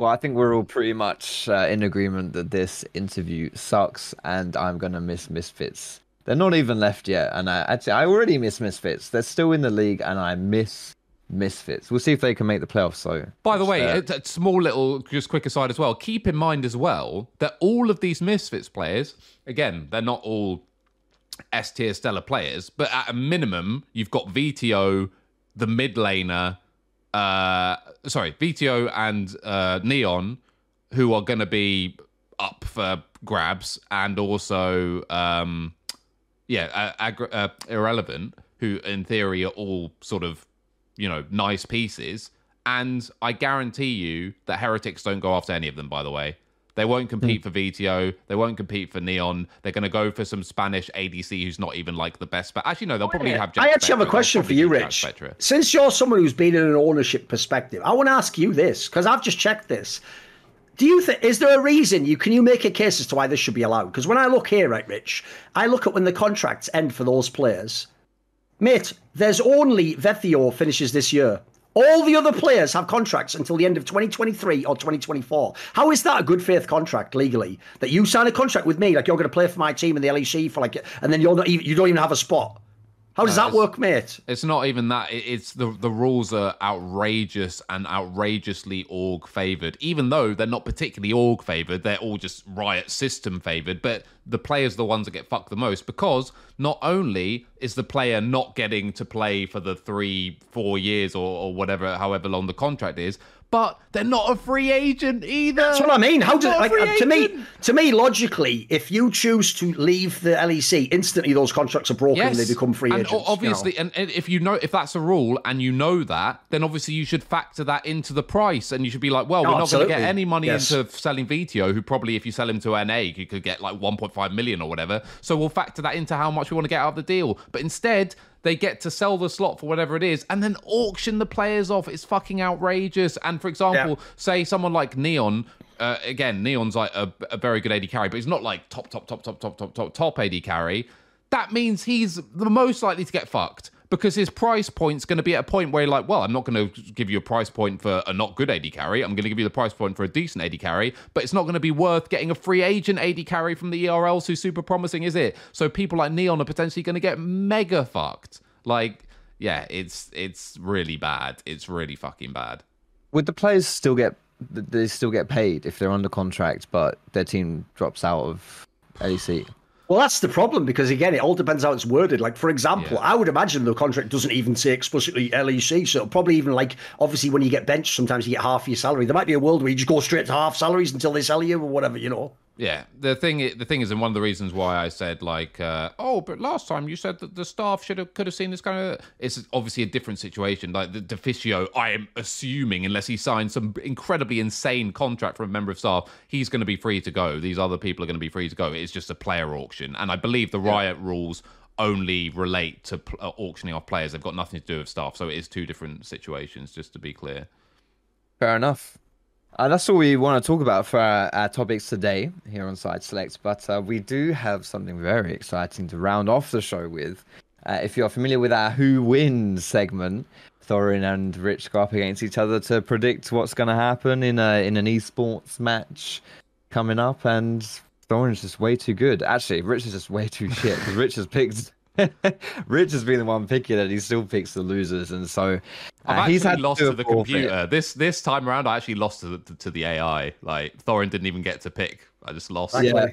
Well, I think we're all pretty much uh, in agreement that this interview sucks, and I'm gonna miss Misfits. They're not even left yet, and I actually I already miss Misfits. They're still in the league, and I miss Misfits. We'll see if they can make the playoffs. So, By the way, uh, a, a small little, just quick aside as well. Keep in mind as well that all of these Misfits players, again, they're not all S tier stellar players, but at a minimum, you've got Vetheo, the mid laner, uh, sorry, Vetheo and uh, Neon, who are going to be up for grabs, and also, um, yeah, uh, uh, irrelevant, who in theory are all sort of, you know, nice pieces. And I guarantee you that heretics don't go after any of them. By the way, they won't hmm. compete for Vetheo. They won't compete for Neon. They're going to go for some Spanish ADC who's not even like the best. But actually, no, they'll probably have. Jack I actually have a question for you, Rich. Since you're someone who's been in an ownership perspective, I want to ask you this because I've just checked this. Do you think is there a reason you can you make a case as to why this should be allowed? Because when I look here, right, Rich, I look at when the contracts end for those players. Mate, there's only Vetheo finishes this year. All the other players have contracts until the end of 2023 or 2024. How is that a good faith contract legally? That you sign a contract with me, like you're going to play for my team in the LEC for like, and then you're not even, you don't even have a spot. How does No, that work, mate? It's not even that. It's the the rules are outrageous and outrageously org favored. Even though they're not particularly org favored, they're all just riot system favored. But the players are the ones that get fucked the most because not only is the player not getting to play for the three, four years or, or whatever, however long the contract is, but they're not a free agent either. That's what I mean. How does like uh, to me? To me, logically, if you choose to leave the LEC, instantly those contracts are broken and they become free and agents. you o- know? obviously, and, if you know if that's a rule and you know that, then obviously you should factor that into the price, and you should be like, well, Oh, we're not going to get any money Yes. into selling Vetheo, who probably if you sell him to NA, you could get like 1.5 million or whatever. So we'll factor that into how much we want to get out of the deal. But instead. They get to sell the slot for whatever it is and then auction the players off. It's fucking outrageous. And for example, Yeah. say someone like Neon, uh, again, Neon's like a, a very good AD carry, but he's not like top, top, top, top, top, top, top, top AD carry. That means he's the most likely to get fucked because his price point's going to be at a point where, you're like, well, I'm not going to give you a price point for a not good AD carry. I'm going to give you the price point for a decent AD carry, but it's not going to be worth getting a free agent AD carry from the ERLs who's super promising, is it? So people like Neon are potentially going to get mega fucked. Like, yeah, it's it's really bad. It's really fucking bad. would the players still get? They still get paid if they're under contract, but their team drops out of LEC. Well, that's the problem because again, it all depends how it's worded. Like, for example, Yeah. I would imagine the contract doesn't even say explicitly LEC, so probably even like obviously when you get benched, sometimes you get half your salary. There might be a world where you just go straight to half salaries until they sell you or whatever, you know. Yeah, the thing the thing is, and one of the reasons why I said like, uh, oh, but last time you said that the staff should have could have seen this kind of. It's obviously a different situation. Like the Deficio, I am assuming, unless he signs some incredibly insane contract from a member of staff, he's going to be free to go. These other people are going to be free to go. It's just a player auction, and I believe the Riot rules only relate to uh, auctioning off players. They've got nothing to do with staff, so it is two different situations. Just to be clear. Fair enough. Uh, that's all we want to talk about for our, our topics today here on Side Select. But uh, we do have something very exciting to round off the show with. Uh, if you're familiar with our Who Wins segment, Thorin and Rich go up against each other to predict what's going to happen in a in an esports match coming up, and Thorin's just way too good. Actually, Rich is just way too shit because Rich has picked. Rich has been the one picking it. He still picks the losers, and so I've uh, actually he's had lost do to the forfeit. computer. This this time around, I actually lost to the, to the AI. Like Thorin didn't even get to pick. I just lost. Right. Yeah,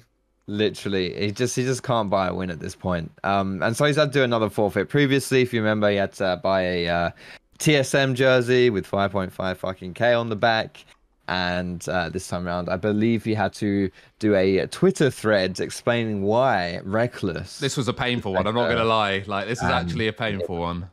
literally, he just he just can't buy a win at this point. Um, and so he's had to do another forfeit. Previously, if you remember, he had to buy a uh, TSM jersey with 5.5 fucking k on the back. And uh, this time around, I believe he had to do a Twitter thread explaining why Rekkles. This was a painful one. I'm not gonna lie. Like this is Um, actually a painful one.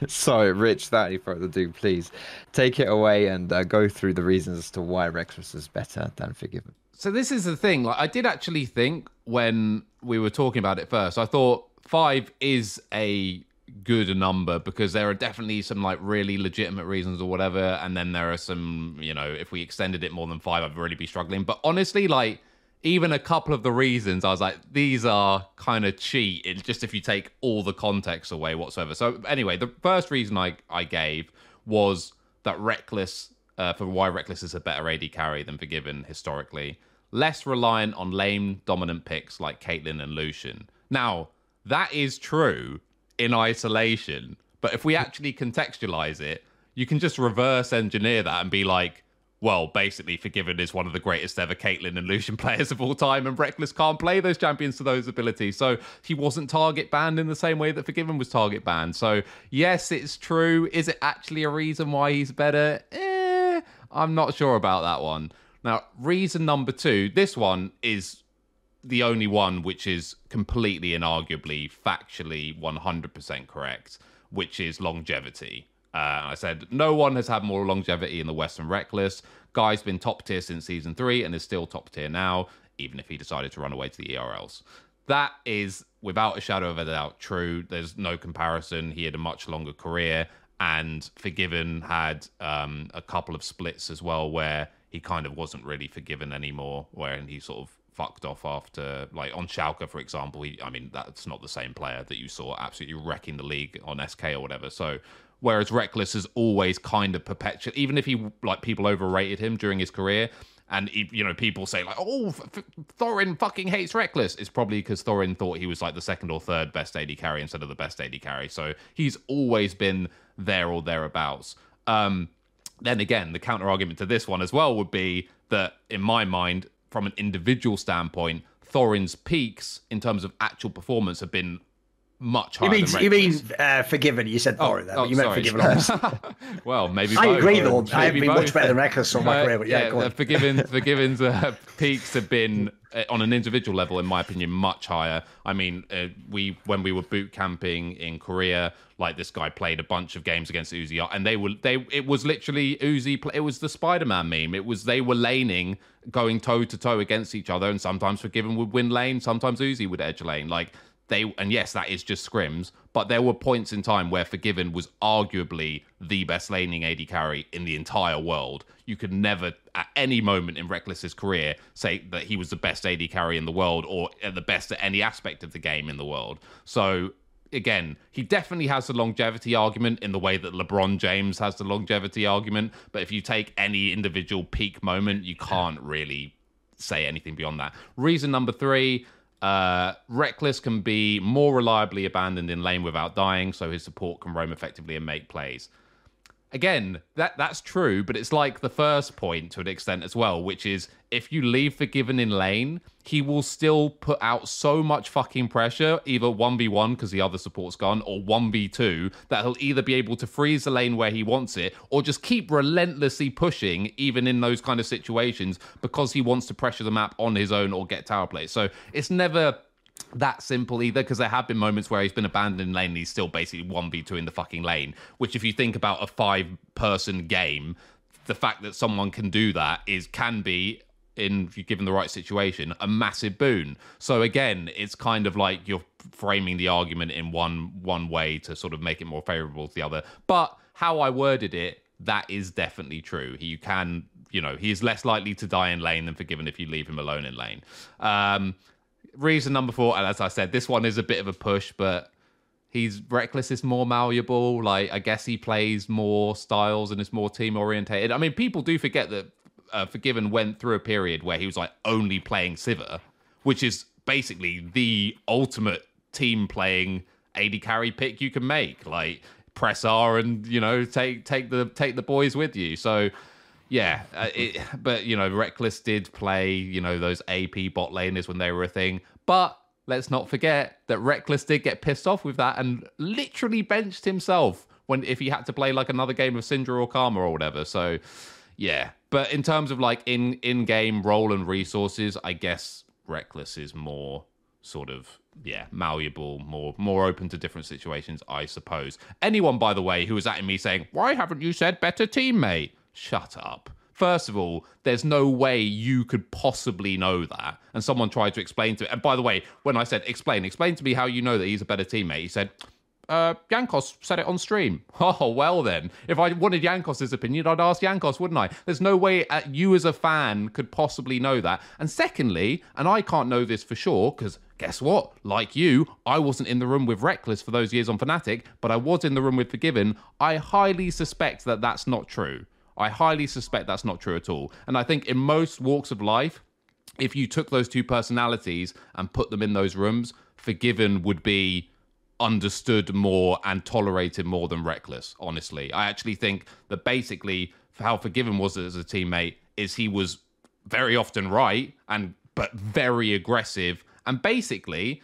So, Rich, without any further ado, please take it away and uh, go through the reasons as to why Rekkles is better than Forg1ven. So this is the thing. Like I did actually think when we were talking about it first, I thought five is a good number because there are definitely some like really legitimate reasons or whatever, and then there are some, you know, if we extended it more than five, I'd really be struggling. But honestly, like even a couple of the reasons, I was like, these are kind of cheat. It, just if you take all the context away whatsoever. So anyway, the first reason I I gave was that Rekkles uh, for why Rekkles is a better AD carry than Forg1ven historically. Less reliant on lane dominant picks like Caitlyn and Lucian. Now that is true in isolation, but if we actually contextualize it, you can just reverse engineer that and be like, well, basically, Forg1ven is one of the greatest ever Caitlyn and Lucian players of all time, and Rekkles can't play those champions to those abilities. So he wasn't target banned in the same way that Forg1ven was target banned. So, yes, it's true. Is it actually a reason why he's better? Eh, I'm not sure about that one. Now, reason number two this one is the only one which is completely and arguably factually 100% correct, which is longevity. Uh, I said no one has had more longevity in the Western Rekkles. Guy's been top tier since season three and is still top tier now, even if he decided to run away to the ERLs. That is, without a shadow of a doubt, true. There's no comparison. He had a much longer career, and Forg1ven had um, a couple of splits as well where he kind of wasn't really forgiven anymore, where he sort of fucked off after, like on Schalke, for example. He, I mean, that's not the same player that you saw absolutely wrecking the league on SK or whatever. So, whereas Rekkles has always kind of perpetual, even if he like people overrated him during his career. And you know, people say like, "Oh, F- Thorin fucking hates Rekkles." It's probably because Thorin thought he was like the second or third best AD carry instead of the best AD carry. So he's always been there or thereabouts. Um, then again, the counter argument to this one as well would be that, in my mind, from an individual standpoint, Thorin's peaks in terms of actual performance have been much higher. You mean you mean uh, Forg1ven? You said Thorin there, oh, but you meant sorry. Forg1ven. well, maybe I both. agree, though. I have been much better than Rekkles on my Uh, career, but yeah, go uh. Forg1ven, Forg1ven's uh, peaks have been uh, on an individual level, in my opinion, much higher. I mean, uh, we when we were boot camping in Korea, like this guy played a bunch of games against Uzi, and they were they. It was literally Uzi. It was the Spider-Man meme. It was they were laning, going toe to toe against each other, and sometimes Forg1ven would win lane, sometimes Uzi would edge lane. Like they and yes, that is just scrims, but there were points in time where Forg1ven was arguably the best laning AD carry in the entire world. You could never, at any moment in Rekkles's career, say that he was the best AD carry in the world or uh, the best at any aspect of the game in the world. So again, he definitely has the longevity argument in the way that LeBron James has the longevity argument. But if you take any individual peak moment, you can't really say anything beyond that. Reason number three. Uh, Reckless can be more reliably abandoned in lane without dying, so his support can roam effectively and make plays. Again, that that's true, but it's like the first point to an extent as well, which is if you leave Forg1ven in lane, he will still put out so much fucking pressure, either 1v1 because the other support's gone, or 1v2, that he'll either be able to freeze the lane where he wants it, or just keep relentlessly pushing, even in those kind of situations, because he wants to pressure the map on his own or get tower play. So it's never that simple either because there have been moments where he's been abandoned in lane and he's still basically 1v2 in the fucking lane which if you think about a five person game the fact that someone can do that is can be in given the right situation a massive boon. So again it's kind of like you're framing the argument in one one way to sort of make it more favorable to the other. But how i worded it that is definitely true. You can you know he is less likely to die in lane than Forg1ven if you leave him alone in lane. Um reason number four, and as I said, this one is a bit of a push, but he's Rekkles is more malleable. Like I guess he plays more styles and is more team orientated. I mean, people do forget that uh, Forg1ven went through a period where he was like only playing Sivir, which is basically the ultimate team playing AD carry pick you can make. Like press R and you know take take the take the boys with you. So yeah, uh, it, but you know, Rekkles did play, you know, those AP bot laners when they were a thing. But let's not forget that Rekkles did get pissed off with that and literally benched himself when if he had to play like another game of Syndra or Karma or whatever. So yeah, but in terms of like in in game role and resources, I guess Rekkles is more sort of yeah malleable more more open to different situations i suppose anyone by the way who was at me saying why haven't you said better teammate shut up. First of all, there's no way you could possibly know that. And someone tried to explain to it. And by the way, when I said explain, explain to me how you know that he's a better teammate, he said, uh, Jankos said it on stream. Oh, well then. If I wanted Jankos' opinion, I'd ask Jankos, wouldn't I? There's no way uh, you as a fan could possibly know that. And secondly, and I can't know this for sure, because guess what? Like you, I wasn't in the room with Rekkles for those years on Fnatic, but I was in the room with Forg1ven. I highly suspect that that's not true. I highly suspect that's not true at all. And I think in most walks of life, if you took those two personalities and put them in those rooms, Forg1ven would be understood more and tolerated more than Rekkles, honestly. I actually think that basically how Forg1ven was as a teammate is he was very often right and but very aggressive and basically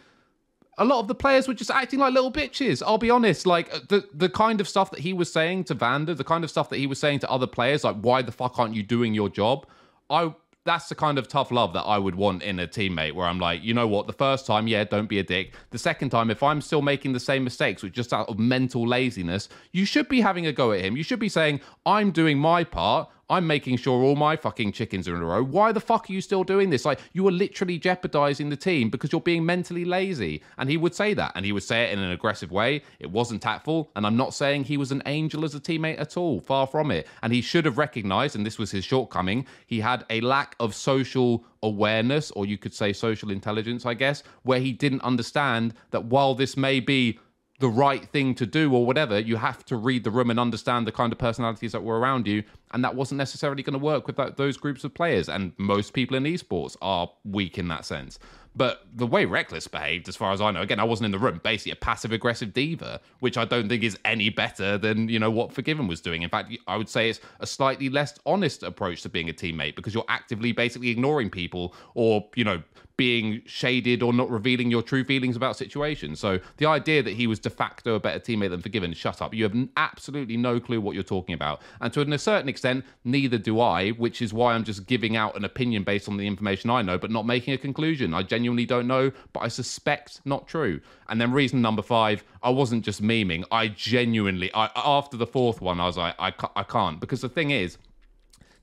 a lot of the players were just acting like little bitches. I'll be honest. Like uh, the the kind of stuff that he was saying to Vander, the kind of stuff that he was saying to other players, like why the fuck aren't you doing your job? I that's the kind of tough love that I would want in a teammate where I'm like, you know what, the first time, yeah, don't be a dick. The second time, if I'm still making the same mistakes, which just out of mental laziness, you should be having a go at him. You should be saying, I'm doing my part. I'm making sure all my fucking chickens are in a row. Why the fuck are you still doing this? Like, you are literally jeopardizing the team because you're being mentally lazy. And he would say that. And he would say it in an aggressive way. It wasn't tactful. And I'm not saying he was an angel as a teammate at all. Far from it. And he should have recognized, and this was his shortcoming, he had a lack of social awareness, or you could say social intelligence, I guess, where he didn't understand that while this may be the right thing to do or whatever, you have to read the room and understand the kind of personalities that were around you. And that wasn't necessarily going to work with that, those groups of players. And most people in esports are weak in that sense. But the way Rekkles behaved, as far as I know, again, I wasn't in the room, basically a passive aggressive diva, which I don't think is any better than, you know, what Forg1ven was doing. In fact, I would say it's a slightly less honest approach to being a teammate because you're actively basically ignoring people or, you know, being shaded or not revealing your true feelings about situations. So the idea that he was de facto a better teammate than Forg1ven, shut up. You have absolutely no clue what you're talking about. And to a certain extent, neither do I, which is why I'm just giving out an opinion based on the information I know, but not making a conclusion. I genuinely don't know, but I suspect not true. And then reason number five, I wasn't just memeing. I genuinely, I, after the fourth one, I was like, I, I can't. Because the thing is,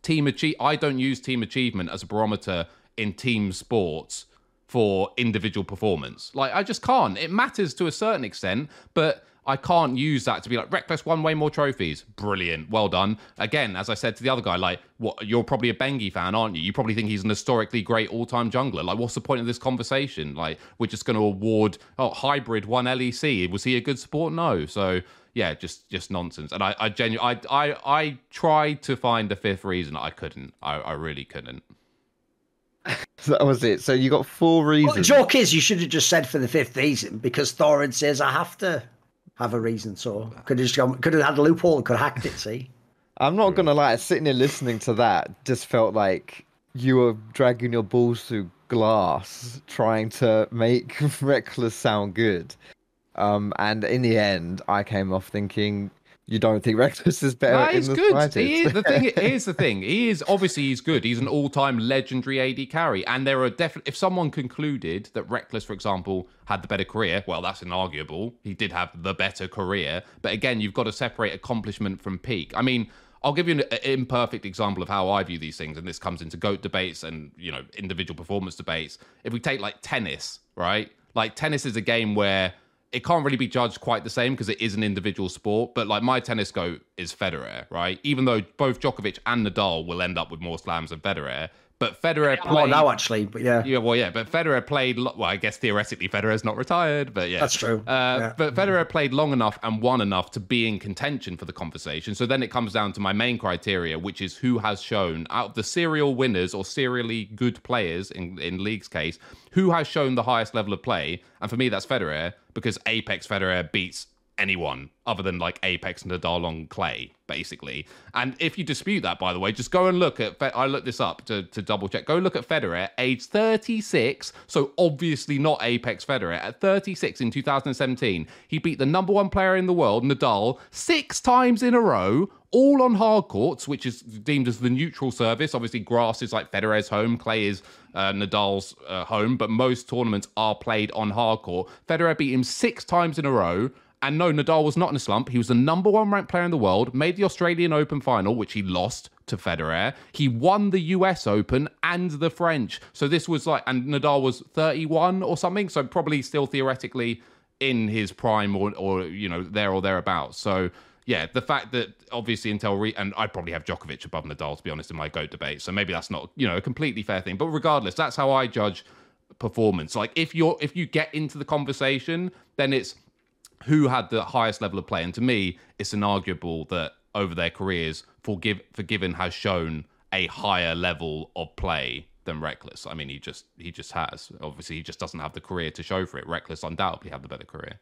team achieve, I don't use team achievement as a barometer in team sports for individual performance. Like I just can't. It matters to a certain extent, but I can't use that to be like Rekkles won way more trophies. Brilliant, well done. Again, as I said to the other guy, like what you're probably a Bengi fan, aren't you? You probably think he's an historically great all-time jungler. Like, what's the point of this conversation? Like, we're just going to award oh hybrid one LEC. Was he a good sport? No. So yeah, just just nonsense. And I I genuinely I I I tried to find a fifth reason. I couldn't. I I really couldn't. that was it. So you got four reasons. Well, the joke is, you should have just said for the fifth reason because Thorin says I have to have a reason. So could have just gone, could have had a loophole and could have hacked it. See. I'm not gonna lie, sitting here listening to that just felt like you were dragging your balls through glass trying to make Rekkles sound good. Um, and in the end, I came off thinking you don't think Rekkles is better. Nah, he's good. He is, the thing here's the thing. He is obviously he's good. He's an all-time legendary AD carry, and there are definitely if someone concluded that Rekkles, for example, had the better career, well, that's inarguable. He did have the better career, but again, you've got to separate accomplishment from peak. I mean. I'll give you an, an imperfect example of how I view these things, and this comes into goat debates and you know individual performance debates. If we take like tennis, right? Like tennis is a game where it can't really be judged quite the same because it is an individual sport. But like my tennis goat is Federer, right? Even though both Djokovic and Nadal will end up with more slams than Federer, but Federer Well, played. now actually, but yeah. Yeah, well, yeah, but Federer played. Well, I guess theoretically Federer's not retired, but yeah, That's true. Uh, Yeah. But Federer played long enough and won enough to be in contention for the conversation. So then it comes down to my main criteria, which is who has shown out of the serial winners or serially good players in in league's case, who has shown the highest level of play. And for me, that's Federer because Apex Federer beats anyone other than like Apex and Nadal on clay, basically. And if you dispute that, by the way, just go and look at. I looked this up to, to double check. Go look at Federer, age 36. So obviously not Apex Federer. At 36 in 2017, he beat the number one player in the world, Nadal, six times in a row. All on hard courts, which is deemed as the neutral service. Obviously, grass is like Federer's home, clay is uh, Nadal's uh, home, but most tournaments are played on hard court. Federer beat him six times in a row. And no, Nadal was not in a slump. He was the number one ranked player in the world, made the Australian Open final, which he lost to Federer. He won the US Open and the French. So this was like, and Nadal was 31 or something. So probably still theoretically in his prime or, or you know, there or thereabouts. So yeah, the fact that obviously Intel re- and I'd probably have Djokovic above Nadal to be honest in my goat debate. So maybe that's not you know a completely fair thing. But regardless, that's how I judge performance. Like if you're if you get into the conversation, then it's who had the highest level of play. And to me, it's inarguable that over their careers, Forgive Forg1ven has shown a higher level of play than Rekkles. I mean, he just he just has. Obviously, he just doesn't have the career to show for it. Rekkles undoubtedly have the better career.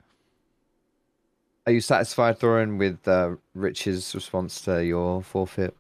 Are you satisfied, Thorin, with uh, Rich's response to your forfeit?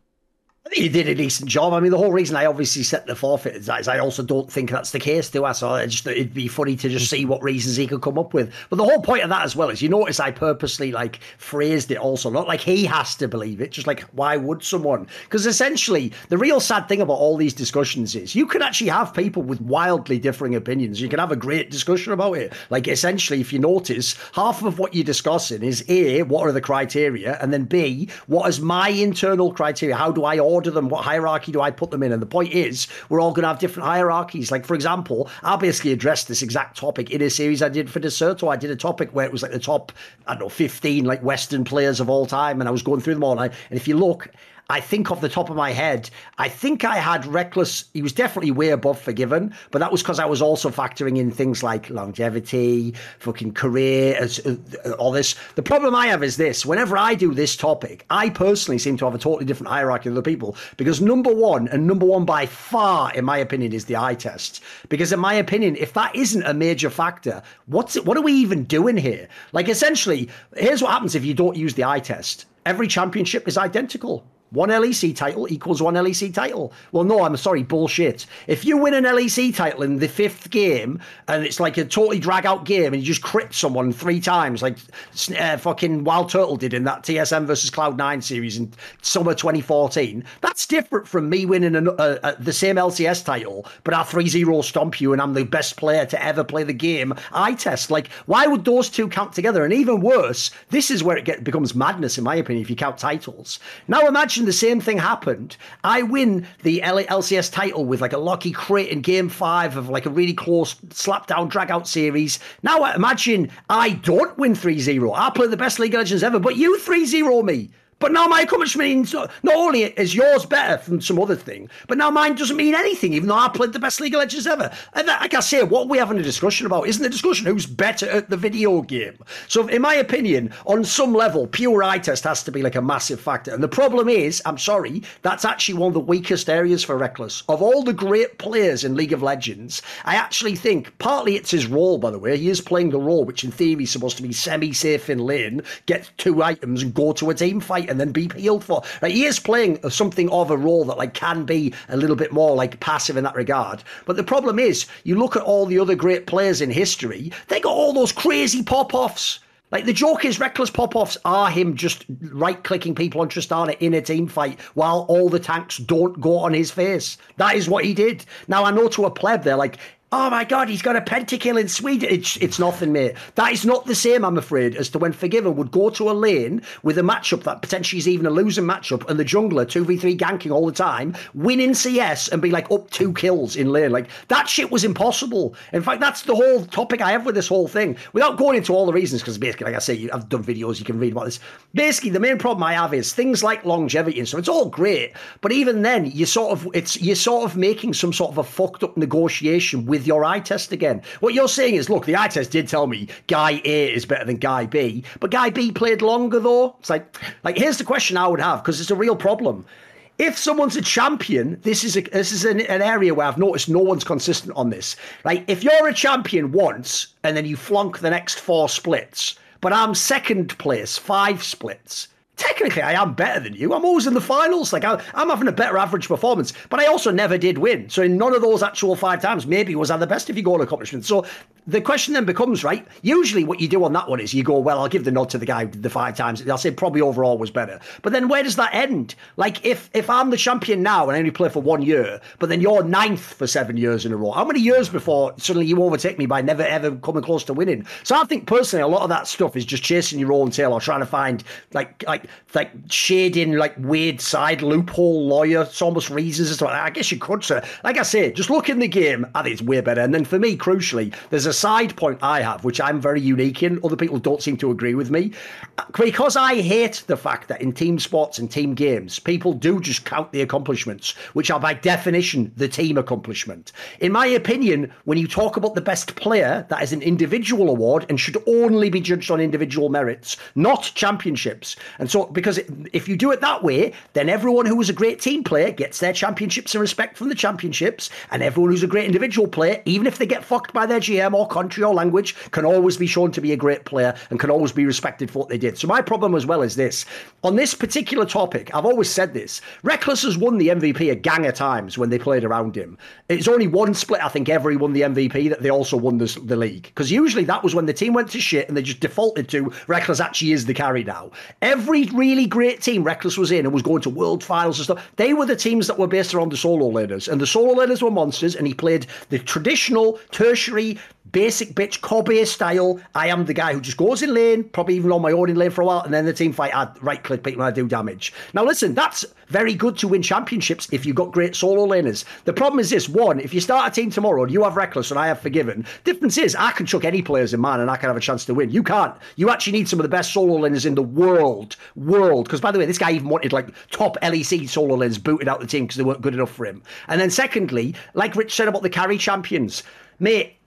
I think he did a decent job. I mean, the whole reason I obviously set the forfeit is, that is I also don't think that's the case, do I? So I just it'd be funny to just see what reasons he could come up with. But the whole point of that as well is you notice I purposely like phrased it also, not like he has to believe it, just like why would someone? Because essentially, the real sad thing about all these discussions is you can actually have people with wildly differing opinions. You can have a great discussion about it. Like essentially, if you notice, half of what you're discussing is A, what are the criteria? And then B, what is my internal criteria? How do I order them? What hierarchy do I put them in? And the point is, we're all going to have different hierarchies. Like, for example, I basically addressed this exact topic in a series I did for Deserto. I did a topic where it was like the top, I don't know, 15 like Western players of all time. And I was going through them all. And, I, and if you look, I think off the top of my head, I think I had Rekkles. He was definitely way above Forg1ven, but that was because I was also factoring in things like longevity, fucking career, uh, uh, all this. The problem I have is this: whenever I do this topic, I personally seem to have a totally different hierarchy of the people because number one, and number one by far, in my opinion, is the eye test. Because in my opinion, if that isn't a major factor, what's it, what are we even doing here? Like essentially, here's what happens if you don't use the eye test. Every championship is identical. One LEC title equals one LEC title. Well, no, I'm sorry, bullshit. If you win an LEC title in the fifth game and it's like a totally drag out game and you just crit someone three times, like uh, fucking Wild Turtle did in that TSM versus Cloud9 series in summer 2014, that's different from me winning an, uh, uh, the same LCS title, but I 3 0 stomp you and I'm the best player to ever play the game. eye test. Like, why would those two count together? And even worse, this is where it get, becomes madness, in my opinion, if you count titles. Now imagine the same thing happened. I win the LCS title with like a lucky crit in game five of like a really close slap down drag out series. Now imagine I don't win 3 0. I play the best League of Legends ever, but you 3 0 me. But now my accomplishment means not only is yours better from some other thing, but now mine doesn't mean anything, even though I played the best League of Legends ever. And that, like I say, what we're having a discussion about isn't the discussion who's better at the video game. So, in my opinion, on some level, pure eye test has to be like a massive factor. And the problem is, I'm sorry, that's actually one of the weakest areas for Rekkles. Of all the great players in League of Legends, I actually think partly it's his role, by the way. He is playing the role, which in theory is supposed to be semi safe in lane, get two items and go to a team fight and then be peeled for. He is playing something of a role that like can be a little bit more like passive in that regard. But the problem is, you look at all the other great players in history, they got all those crazy pop offs. Like the joke is, Rekkles pop offs are him just right clicking people on Tristana in a team fight while all the tanks don't go on his face. That is what he did. Now I know to a pleb, they're like, Oh my God, he's got a pentakill in Sweden. It's, it's nothing, mate. That is not the same, I'm afraid, as to when Forg1ven would go to a lane with a matchup that potentially is even a losing matchup and the jungler 2v3 ganking all the time, winning CS and be like up two kills in lane. Like that shit was impossible. In fact, that's the whole topic I have with this whole thing. Without going into all the reasons, because basically, like I say, I've done videos, you can read about this. Basically, the main problem I have is things like longevity and so it's all great. But even then, you sort of it's you're sort of making some sort of a fucked up negotiation with with your eye test again. What you're saying is, look, the eye test did tell me guy A is better than guy B, but guy B played longer though. It's like, like here's the question I would have because it's a real problem. If someone's a champion, this is a, this is an, an area where I've noticed no one's consistent on this. Like if you're a champion once and then you flunk the next four splits, but I'm second place, five splits technically I am better than you. I'm always in the finals. Like I, am having a better average performance, but I also never did win. So in none of those actual five times, maybe was I the best if you go on accomplishment. So the question then becomes, right? Usually what you do on that one is you go, well, I'll give the nod to the guy who did the five times. I'll say probably overall was better. But then where does that end? Like if if I'm the champion now and I only play for one year, but then you're ninth for seven years in a row, how many years before suddenly you overtake me by never ever coming close to winning? So I think personally a lot of that stuff is just chasing your own tail or trying to find like like like shading like weird side loophole lawyer. It's almost reasons as to I guess you could say. Like I say, just look in the game. I think it's way better. And then for me, crucially, there's a side point I have which I'm very unique in. Other people don't seem to agree with me because I hate the fact that in team sports and team games, people do just count the accomplishments, which are by definition the team accomplishment. In my opinion, when you talk about the best player, that is an individual award and should only be judged on individual merits, not championships. And so because if you do it that way, then everyone who was a great team player gets their championships and respect from the championships, and everyone who's a great individual player, even if they get fucked by their GM or country or language, can always be shown to be a great player and can always be respected for what they did. So my problem as well is this: on this particular topic, I've always said this: Rekkles has won the MVP a gang of times when they played around him. It's only one split, I think, ever he won the MVP that they also won the, the league because usually that was when the team went to shit and they just defaulted to Rekkles actually is the carry now. Every really great team Rekkles was in and was going to world finals and stuff. They were the teams that were based around the solo laners, and the solo laners were monsters. And he played the traditional tertiary basic bitch Kobe style. I am the guy who just goes in lane, probably even on my own in lane for a while, and then the team fight, I right click people and I do damage. Now listen, that's very good to win championships if you've got great solo laners. The problem is this: one, if you start a team tomorrow and you have Rekkles and I have Forg1ven, difference is I can chuck any players in mine and I can have a chance to win. You can't. You actually need some of the best solo laners in the world, world. Because by the way, this guy even wanted like top LEC solo laners booted out the team because they weren't good enough for him. And then secondly, like Rich said about the carry champions, mate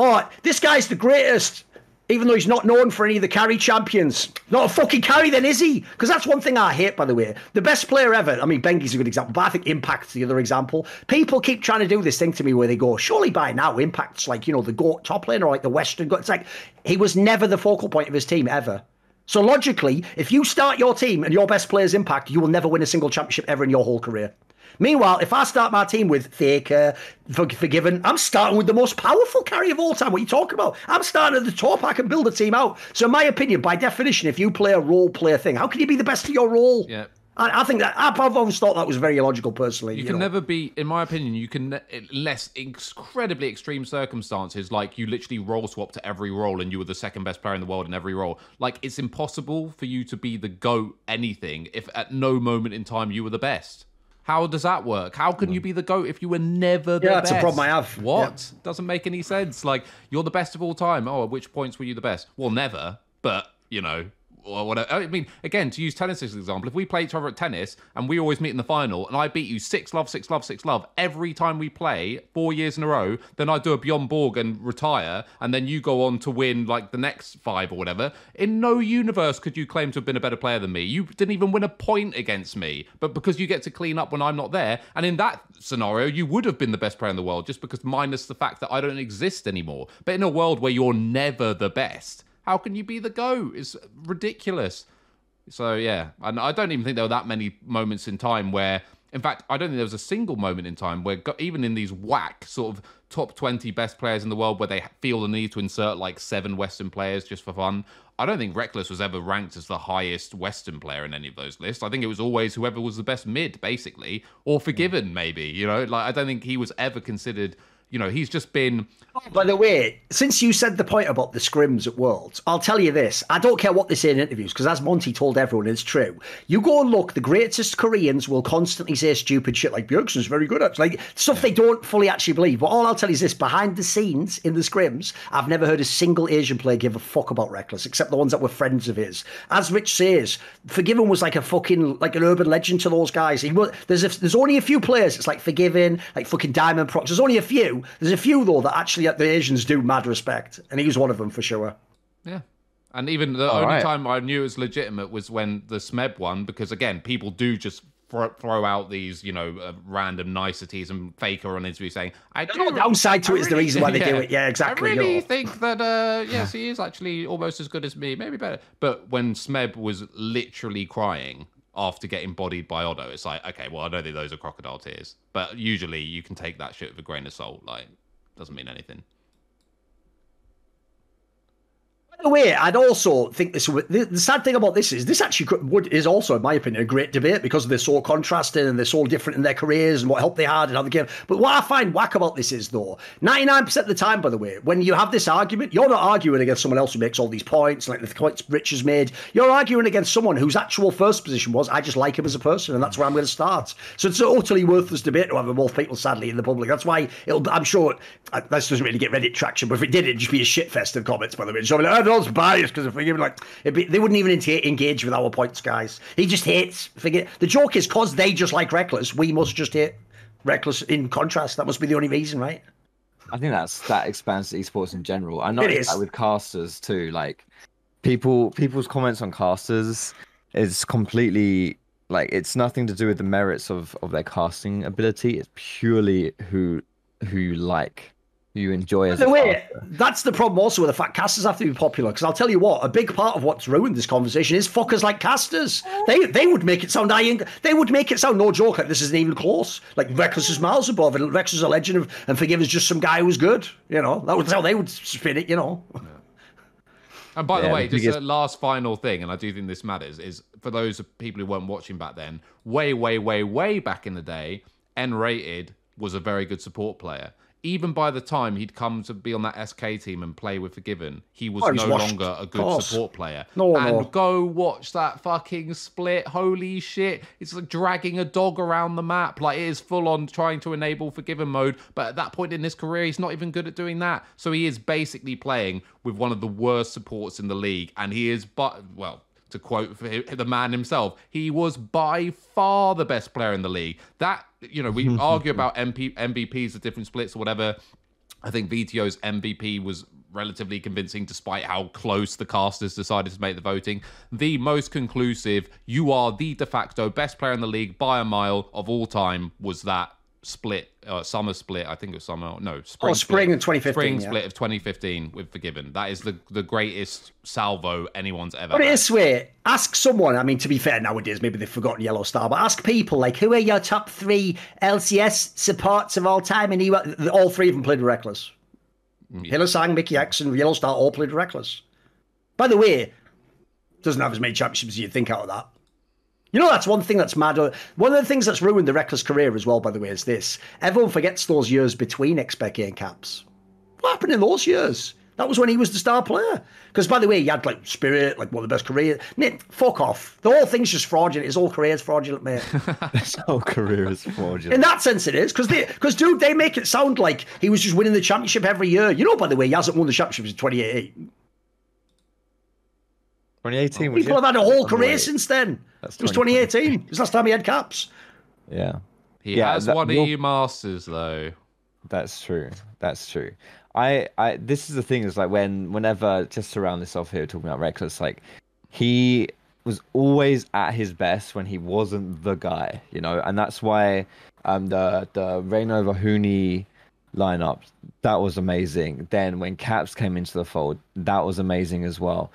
oh, this guy's the greatest, even though he's not known for any of the carry champions. Not a fucking carry, then, is he? Because that's one thing I hate, by the way. The best player ever, I mean, Bengi's a good example, but I think Impact's the other example. People keep trying to do this thing to me where they go, surely by now, Impact's like, you know, the GOAT top lane or like the Western GOAT. It's like, he was never the focal point of his team, ever. So logically, if you start your team and your best player's Impact, you will never win a single championship ever in your whole career. Meanwhile, if I start my team with Faker, Forg1ven, I'm starting with the most powerful carry of all time. What are you talking about? I'm starting at the top. I can build a team out. So, in my opinion, by definition, if you play a role player thing, how can you be the best of your role? Yeah. I, I think that I've always thought that was very illogical, personally. You, you can know. never be, in my opinion, you can less incredibly extreme circumstances, like you literally role swap to every role and you were the second best player in the world in every role. Like it's impossible for you to be the goat anything if at no moment in time you were the best. How does that work? How can you mm. be the GOAT if you were never the Yeah, best? that's a problem I have. What? Doesn't make any sense. Like, you're the best of all time. Oh, at which points were you the best? Well, never. But, you know, or whatever. I mean, again, to use tennis as an example, if we play each other at tennis and we always meet in the final and I beat you six love, six love, six love every time we play four years in a row, then I do a Bjorn Borg and retire, and then you go on to win like the next five or whatever. In no universe could you claim to have been a better player than me. You didn't even win a point against me, but because you get to clean up when I'm not there, and in that scenario, you would have been the best player in the world just because minus the fact that I don't exist anymore. But in a world where you're never the best, how can you be the go? It's ridiculous. So yeah, and I don't even think there were that many moments in time where, in fact, I don't think there was a single moment in time where, even in these whack sort of top twenty best players in the world, where they feel the need to insert like seven Western players just for fun. I don't think Rekkles was ever ranked as the highest Western player in any of those lists. I think it was always whoever was the best mid, basically, or Forg1ven, mm. maybe. You know, like I don't think he was ever considered. You know, he's just been oh, By the way, since you said the point about the scrims at Worlds, I'll tell you this. I don't care what they say in interviews, because as Monty told everyone, it's true. You go and look, the greatest Koreans will constantly say stupid shit like Bjergsen's very good at like stuff they don't fully actually believe. But all I'll tell you is this behind the scenes in the scrims, I've never heard a single Asian player give a fuck about Rekkles, except the ones that were friends of his. As Rich says, Forg1ven was like a fucking like an urban legend to those guys. He was there's a, there's only a few players, it's like Forg1ven, like fucking Diamondprox. There's only a few. There's a few though that actually the Asians do mad respect, and he was one of them for sure. Yeah. And even the All only right. time I knew it was legitimate was when the Smeb won, because again, people do just throw, throw out these, you know, uh, random niceties and Faker on interview saying, "I do." no downside to I it is the reason why they do it. Yeah, exactly, I really yeah. think that, uh, yes, he is actually almost as good as me, maybe better. But when Smeb was literally crying after getting bodied by Otto, it's like, okay, well, I don't think those are crocodile tears, but usually you can take that shit with a grain of salt. Like, doesn't mean anything. By the way, I'd also think this. The, the sad thing about this is this actually could, would is also, in my opinion, a great debate because they're so contrasting and they're so different in their careers and what help they had and how they came. But what I find whack about this is though, ninety nine percent of the time, by the way, when you have this argument, you're not arguing against someone else who makes all these points, like the points Rich has made. You're arguing against someone whose actual first position was, I just like him as a person, and that's where I'm going to start. So it's an utterly worthless debate to have both people, sadly, in the public. That's why. I'm sure uh, this doesn't really get Reddit traction, but if it did, it'd just be a shit fest of comments. By the way, so I'm like, oh, those biased because if we give like, it'd be, they wouldn't even engage with our points, guys. He just hates. Forget the joke is because they just like Rekkles. We must just hate Rekkles. In contrast, that must be the only reason, right? I think that's that expands to esports in general. I know noticed is. that with casters too. Like people, people's comments on casters is completely like it's nothing to do with the merits of of their casting ability. It's purely who who you like, you enjoy as By a the way, caster. that's the problem also with the fact casters have to be popular. Because I'll tell you what, a big part of what's ruined this conversation is fuckers like casters. They they would make it sound I they would make it sound no joke like this isn't even close. Like Rekkles is miles above, and Rex is a legend, of, and Forgive is just some guy who's good. You know, that was how they would spin it. You know, And by the way, the just biggest- a last final thing, and I do think this matters, is for those people who weren't watching back then, way, way, way, way back in the day, nRated was a very good support player. Even by the time he'd come to be on that SK team and play with Forg1ven, he was Oh, no washed. longer a good support player. No, and no. go watch that fucking split. Holy shit. It's like dragging a dog around the map. Like it is full on trying to enable Forg1ven mode. But at that point in his career, he's not even good at doing that. So he is basically playing with one of the worst supports in the league. And he is, but, well, to quote for the man himself, he was by far the best player in the league. That, you know, we argue about MP, MVPs, the different splits or whatever. I think Vetheo's MVP was relatively convincing despite how close the casters decided to make the voting. The most conclusive, you are the de facto best player in the league by a mile of all time was that split, uh, summer split. I think it was summer, no, spring. Oh, spring split. in 2015, Spring yeah. split of 2015 with Forg1ven. That is the, the greatest salvo anyone's ever Put it this way: ask someone. I mean, to be fair, nowadays maybe they've forgotten YellOwStaR, but ask people like, who are your top three LCS supports of all time? And he, all three of them played Rekkles. Hylissang, Mickey X, and YellOwStaR all played Rekkles. By the way, doesn't have as many championships as you'd think out of that. You know, that's one thing that's mad. One of the things that's ruined the Rekkles career as well, by the way, is this. Everyone forgets those years between xPeke and Caps. What happened in those years? That was when he was the star player. Because, by the way, he had, like, Spirit, like, one of the best careers. Nick, fuck off. The whole thing's just fraudulent. His whole career's fraudulent, mate. His whole career is fraudulent. In that sense, it is. Because, because dude, they make it sound like he was just winning the championship every year. You know, by the way, he hasn't won the championship since 2018. 2018. was People have had a whole career since then. That's it was 2018. It was last time he had caps. Yeah. He Yeah, has that- won you're- EU Masters, though. That's true. That's true. I, I this is the thing is like when whenever just around this off here talking about Rekkles like he was always at his best when he wasn't the guy you know and that's why um the the Reignover Huni lineup that was amazing then when Caps came into the fold that was amazing as well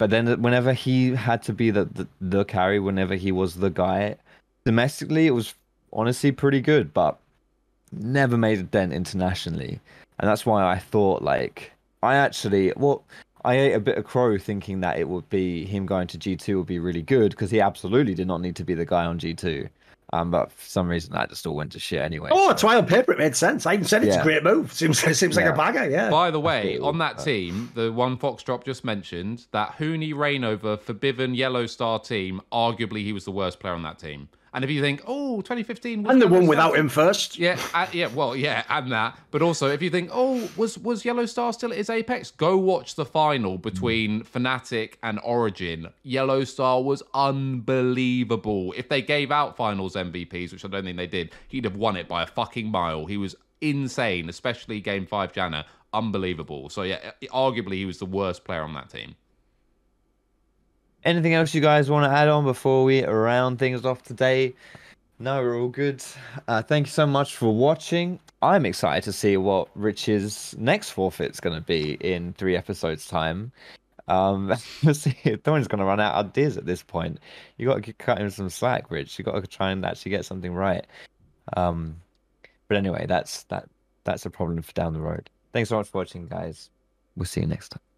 but then whenever he had to be the, the the carry, whenever he was the guy, domestically it was honestly pretty good, but never made a dent internationally, and that's why I thought like I actually well. I ate a bit of crow thinking that it would be him going to G2 would be really good because he absolutely did not need to be the guy on G2. Um, but for some reason that just all went to shit anyway. Oh, so- that's why on paper it made sense. I even said it's Yeah. a great move. Seems seems like a bagger, yeah. By the way, on that that. team, the one Foxdrop just mentioned, that Huni Reignover Forg1ven Yellow Star team, arguably he was the worst player on that team. And if you think, oh, 2015 was and the one without him first. Yeah, uh, yeah, well, yeah, and that. But also, if you think, oh, was was YellOwStaR still at his apex? Go watch the final between Fnatic and Origin. YellOwStaR was unbelievable. If they gave out finals MVPs, which I don't think they did, he'd have won it by a fucking mile. He was insane, especially game five Janna. Unbelievable. So yeah, arguably he was the worst player on that team. Anything else you guys want to add on before we round things off today? No, we're all good. Uh, thank you so much for watching. I'm excited to see what Rich's next forfeit's going to be in three episodes' time. Um, see. Thorin's going to run out of ideas at this point. You got to cut him some slack, Rich. You got to try and actually get something right. Um, but anyway, that's that. That's a problem for down the road. Thanks so much for watching, guys. We'll see you next time.